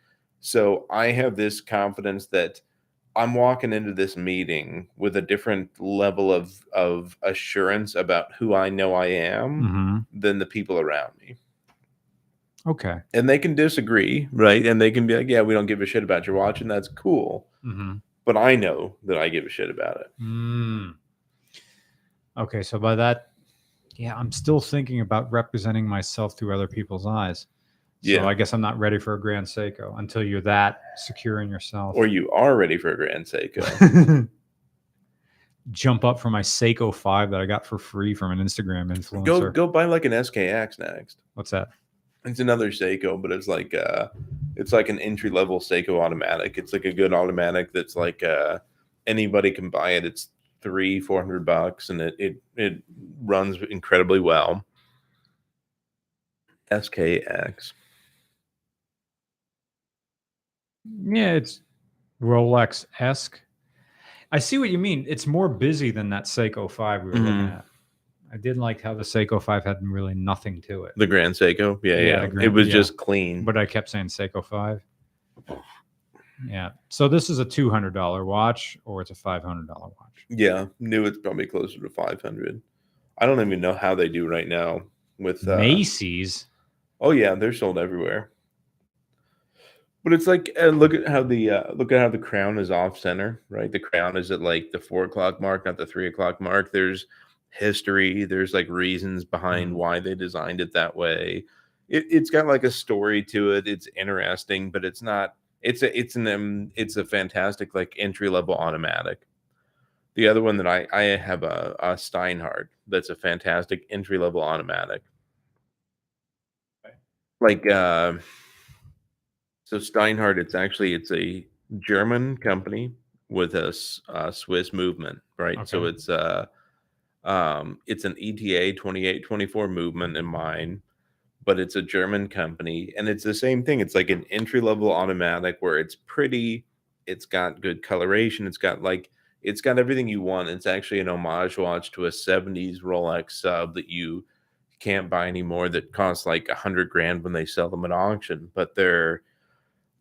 So I have this confidence that I'm walking into this meeting with a different level of of assurance about who I know I am Mhm. than the people around me. Okay. And they can disagree, right? And they can be like, "Yeah, we don't give a shit about your watch," and that's cool. hmm But I know that I give a shit about it. Mm. Okay, so by that, yeah, I'm still thinking about representing myself through other people's eyes. So Yeah. I guess I'm not ready for a Grand Seiko until you're that secure in yourself. Or you are ready for a Grand Seiko. [LAUGHS] Jump up for my Seiko 5 that I got for free from an Instagram influencer. go go buy like an SKX next. What's that? It's another Seiko, but it's like uh it's like an entry level Seiko automatic. It's like a good automatic that's like uh anybody can buy it. It's three, four hundred bucks and it it it runs incredibly well. SKX. Yeah, it's Rolex esque. I see what you mean. It's more busy than that Seiko 5 we were looking Mhm. at. I didn't like how the Seiko 5 had really nothing to it. The Grand Seiko. Yeah, Yeah, yeah. the it was yeah. just clean. but I kept saying Seiko 5. Yeah. So this is a $200 watch or it's a $500 watch. Yeah, new it's probably closer to 500. I don't even know how they do right now with uh, Macy's. Oh yeah, they're sold everywhere. But it's like, and look at how the uh, look at how the crown is off center, right? The crown is at like the four o'clock mark, not the three o'clock mark. There's history. There's like reasons behind Mhm. why they designed it that way. It, it's got like a story to it. It's interesting, but it's not. It's a it's an um, it's a fantastic like entry level automatic. The other one that I I have a, a Steinhart that's a fantastic entry level automatic like uh so steinhart it's actually it's a german company with a, uh, swiss movement right? So it's uh um it's an eta 2824 movement in mine but it's a german company and it's the same thing it's like an entry level automatic where it's pretty it's got good coloration it's got like it's got everything you want it's actually an homage watch to a 70s rolex sub that you can't buy anymore that cost like a hundred grand when they sell them at auction but they're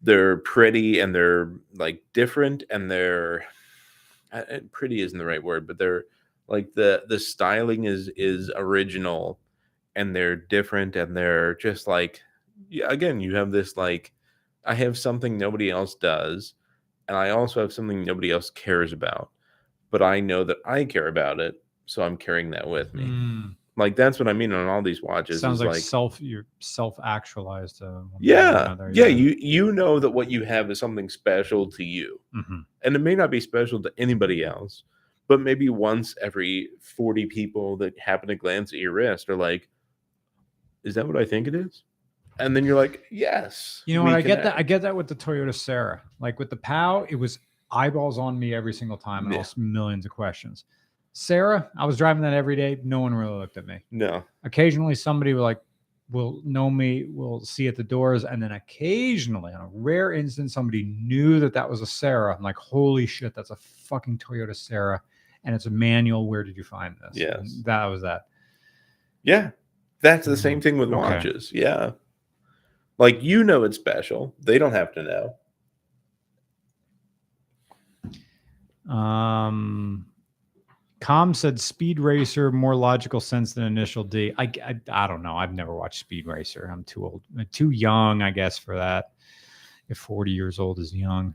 they're pretty and they're like different and they're uh, uh, pretty isn't the right word but they're like the the styling is is original and they're different and they're just like yeah, again you have this like i have something nobody else does and i also have something nobody else cares about but i know that i care about it so i'm carrying that with me Mm, like that's what I mean on all these watches. sounds is like, self. You're self actualized. Uh, or yeah, yeah. You you know that what you have is something special to you, Mhm. and it may not be special to anybody else, but maybe once every forty people that happen to glance at your wrist are like, "Is that what I think it is?" And then you're like, "Yes." You know what? I get that. I get that with the Toyota Sera. Like with the POW, it was eyeballs on me every single time and Yeah. also millions of questions. Sera, I was driving that every day. No one really looked at me. No, Occasionally, somebody will like will know me, will see at the doors, and then occasionally, on a rare instance, somebody knew that that was a Sera. I'm like, holy shit, that's a fucking Toyota Sera, and it's a manual. Where did you find this? Yes. that was that. yeah, that's the same thing with Okay. watches. Yeah, like you know it's special. They don't have to know. Um, Com said Speed Racer more logical sense than Initial D. I, I I don't know. I've never watched Speed Racer. I'm too old, too young, I guess, for that. If 40 years old is young,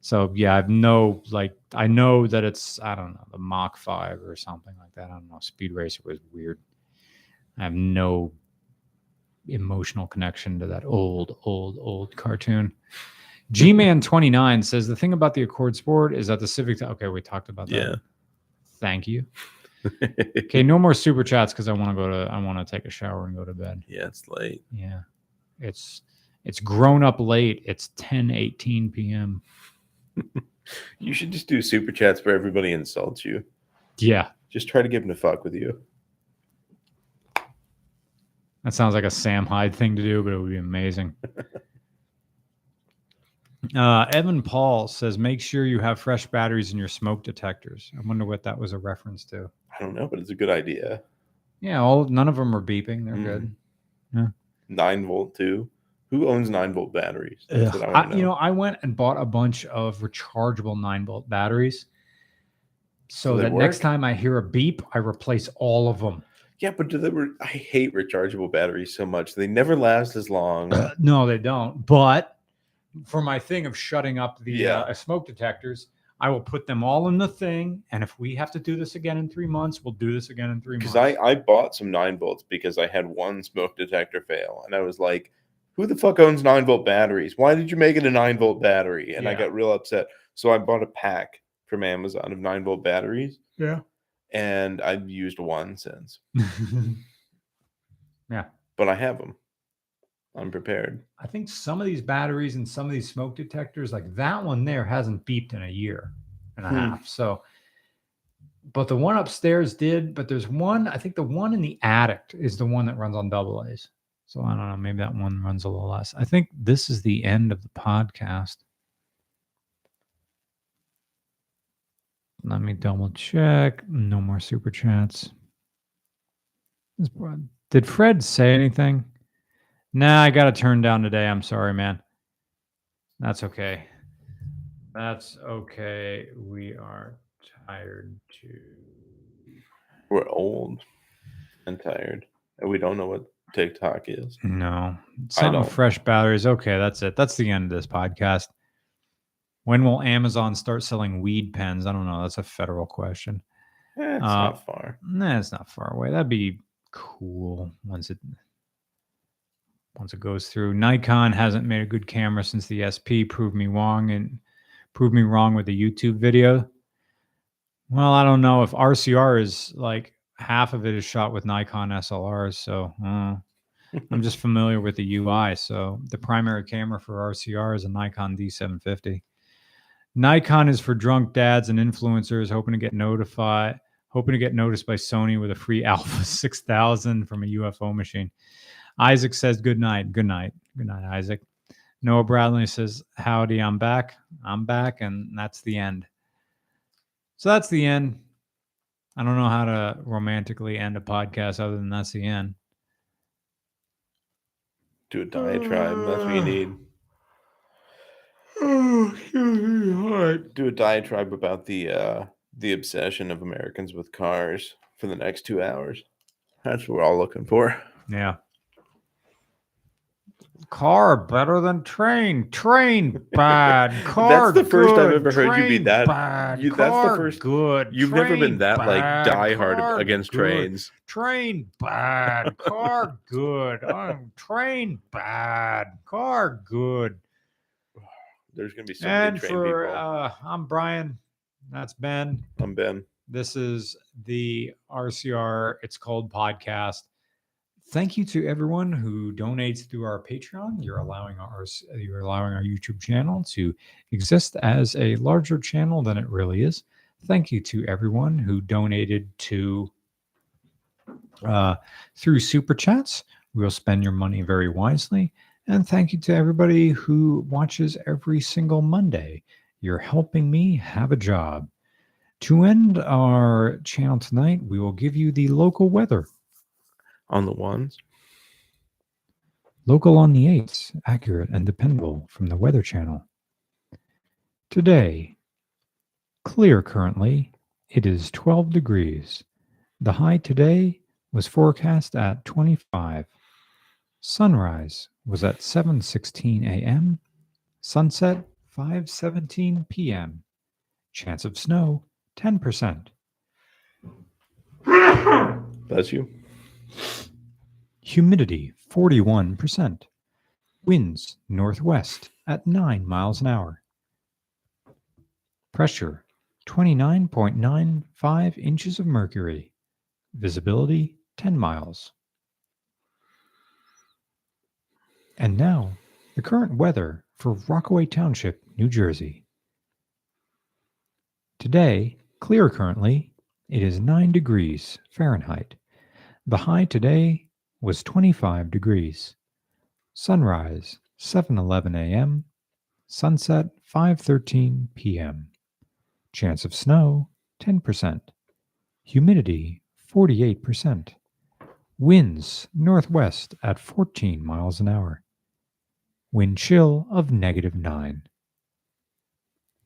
so yeah, I've no like I know that it's I don't know the Mach Five or something like that. I don't know. Speed Racer was weird. I have no emotional connection to that old, old, old cartoon. G Man 29 says the thing about the Accord Sport is that the Civic. Okay, we talked about that. Yeah. Thank you. [LAUGHS] Okay, no more super chats because I want to go to. I want to take a shower and go to bed. yeah, it's late. Yeah, it's it's grown up late. It's 10 18 p.m. [LAUGHS] You should just do super chats where everybody insults you. Yeah, Just try to get them to fuck with you. That sounds like a Sam Hyde thing to do, but it would be amazing. [LAUGHS] Uh, Evan Paul says, make sure you have fresh batteries in your smoke detectors. I wonder what that was a reference to. I don't know, but it's a good idea. Yeah, all none of them are beeping. They're Mm. good. Nine volt too. Who owns nine volt batteries? That's Ugh, what I I, wanna you know, I went and bought a bunch of rechargeable nine volt batteries, so Do they that next time I hear a beep, I replace all of them. Yeah, but do they? Re- I hate rechargeable batteries so much. They never last as long. no, they don't. But for my thing of shutting up the Yeah. uh, smoke detectors, I will put them all in the thing. And if we have to do this again in three months, we'll do this again in three months. Because I I bought some nine volts because I had one smoke detector fail, and I was like, "Who the fuck owns nine volt batteries? Why did you make it a nine volt battery?" And I got real upset. So I bought a pack from Amazon of nine volt batteries, yeah. And I've used one since. [LAUGHS] Yeah, but I have them. I'm prepared. I think some of these batteries and some of these smoke detectors, like that one there, hasn't beeped in a year and a Hmm. half. So, but the one upstairs did. But there's one. I think the one in the attic is the one that runs on double A's. So I don't know. Maybe that one runs a little less. I think this is the end of the podcast. Let me double check. No more super chats. Did Fred say anything? Nah, I got to turn down today. I'm sorry, man. That's okay. That's okay. We are tired too. We're old. and tired. And we don't know what TikTok is. No. Something fresh batteries. Okay, that's it. That's the end of this podcast. When will Amazon start selling weed pens? I don't know. That's a federal question. Eh, it's Uh, not far. Nah, it's not far away. That'd be cool once it once it goes through. Nikon hasn't made a good camera since the SP proved me wrong and proved me wrong with the YouTube video. Well, I don't know if RCR is like half of it is shot with Nikon SLRs, so uh, I'm just [LAUGHS] familiar with the UI. So the primary camera for RCR is a Nikon D750. Nikon is for drunk dads and influencers hoping to get notified, hoping to get noticed by Sony with a free [LAUGHS] Alpha 6000 from a UFO machine. Isaac says good night. Good night. Good night, Isaac. Noah Bradley says, Howdy, I'm back. I'm back. And that's the end. So that's the end. I don't know how to romantically end a podcast other than that's the end. Do a diatribe. That's what you need. [SIGHS] Do a diatribe about the uh the obsession of Americans with cars for the next two hours. That's what we're all looking for. Yeah. Car better than train. Train bad. [LAUGHS] Car that's the first I've ever heard you be that- Bad. you- that's the first- good. You've never been train that like bad, diehard car against good, trains. Train bad. Car good. I'm train bad. Car good. There's gonna be so and train for uh, I'm Brian. That's Ben. I'm Ben. This is the RCR It's Called podcast. Thank you to everyone who donates through our Patreon. You're allowing our you're allowing our YouTube channel to exist as a larger channel than it really is. Thank you to everyone who donated to uh, through super chats. We'll spend your money very wisely. And thank you to everybody who watches every single Monday. You're helping me have a job. To end our channel tonight, we will give you the local weather. On the ones. Local on the 8s, accurate and dependable from the Weather Channel. Today, clear currently, it is 12 degrees. The high today was forecast at 25. Sunrise was at 7:16 a.m. Sunset 5:17 p.m. Chance of snow 10%. Bless you. Humidity 41%. Winds northwest at 9 miles an hour. Pressure 29.95 inches of mercury. Visibility 10 miles. And now, the current weather for Rockaway Township, New Jersey. Today, clear currently, it is 9 degrees Fahrenheit. The high today was 25 degrees. Sunrise 7:11 a.m. Sunset 5:13 p.m. Chance of snow 10%. Humidity 48%. Winds northwest at 14 miles an hour. Wind chill of negative 9.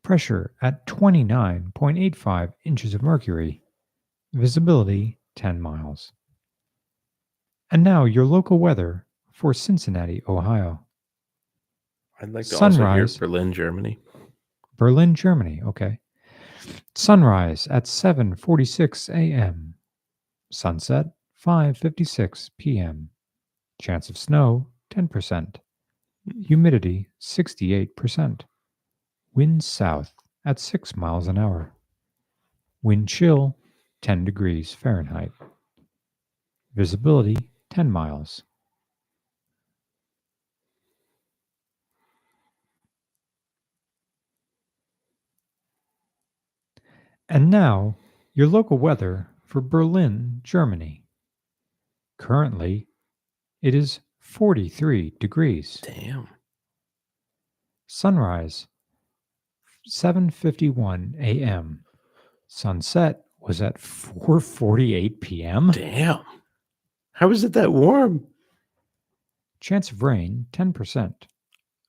Pressure at 29.85 inches of mercury. Visibility 10 miles. And now your local weather for Cincinnati, Ohio. I'd like to also Sunrise. hear Berlin, Germany. Berlin, Germany. Okay. Sunrise at 7:46 a.m. Sunset 5:56 p.m. Chance of snow 10%. Humidity 68%. Wind south at 6 miles an hour. Wind chill 10 degrees Fahrenheit. Visibility 10 miles. And now, your local weather for Berlin, Germany. Currently, it is 43 degrees. Damn. Sunrise 7:51 a.m. Sunset was at 4:48 p.m. Damn. How is it that warm? Chance of rain 10%.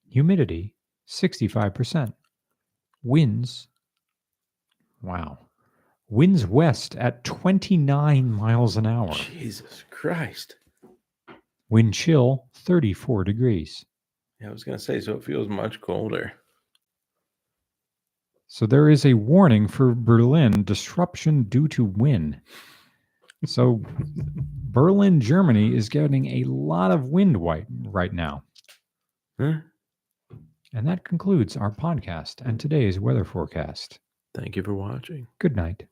Humidity 65%. Winds wow. Winds west at 29 miles an hour. Jesus Christ. Wind chill 34 degrees. Yeah, I was gonna say, so it feels much colder. So there is a warning for Berlin disruption due to wind. So Berlin, Germany is getting a lot of wind white right now. Huh? And that concludes our podcast and today's weather forecast. Thank you for watching. Good night.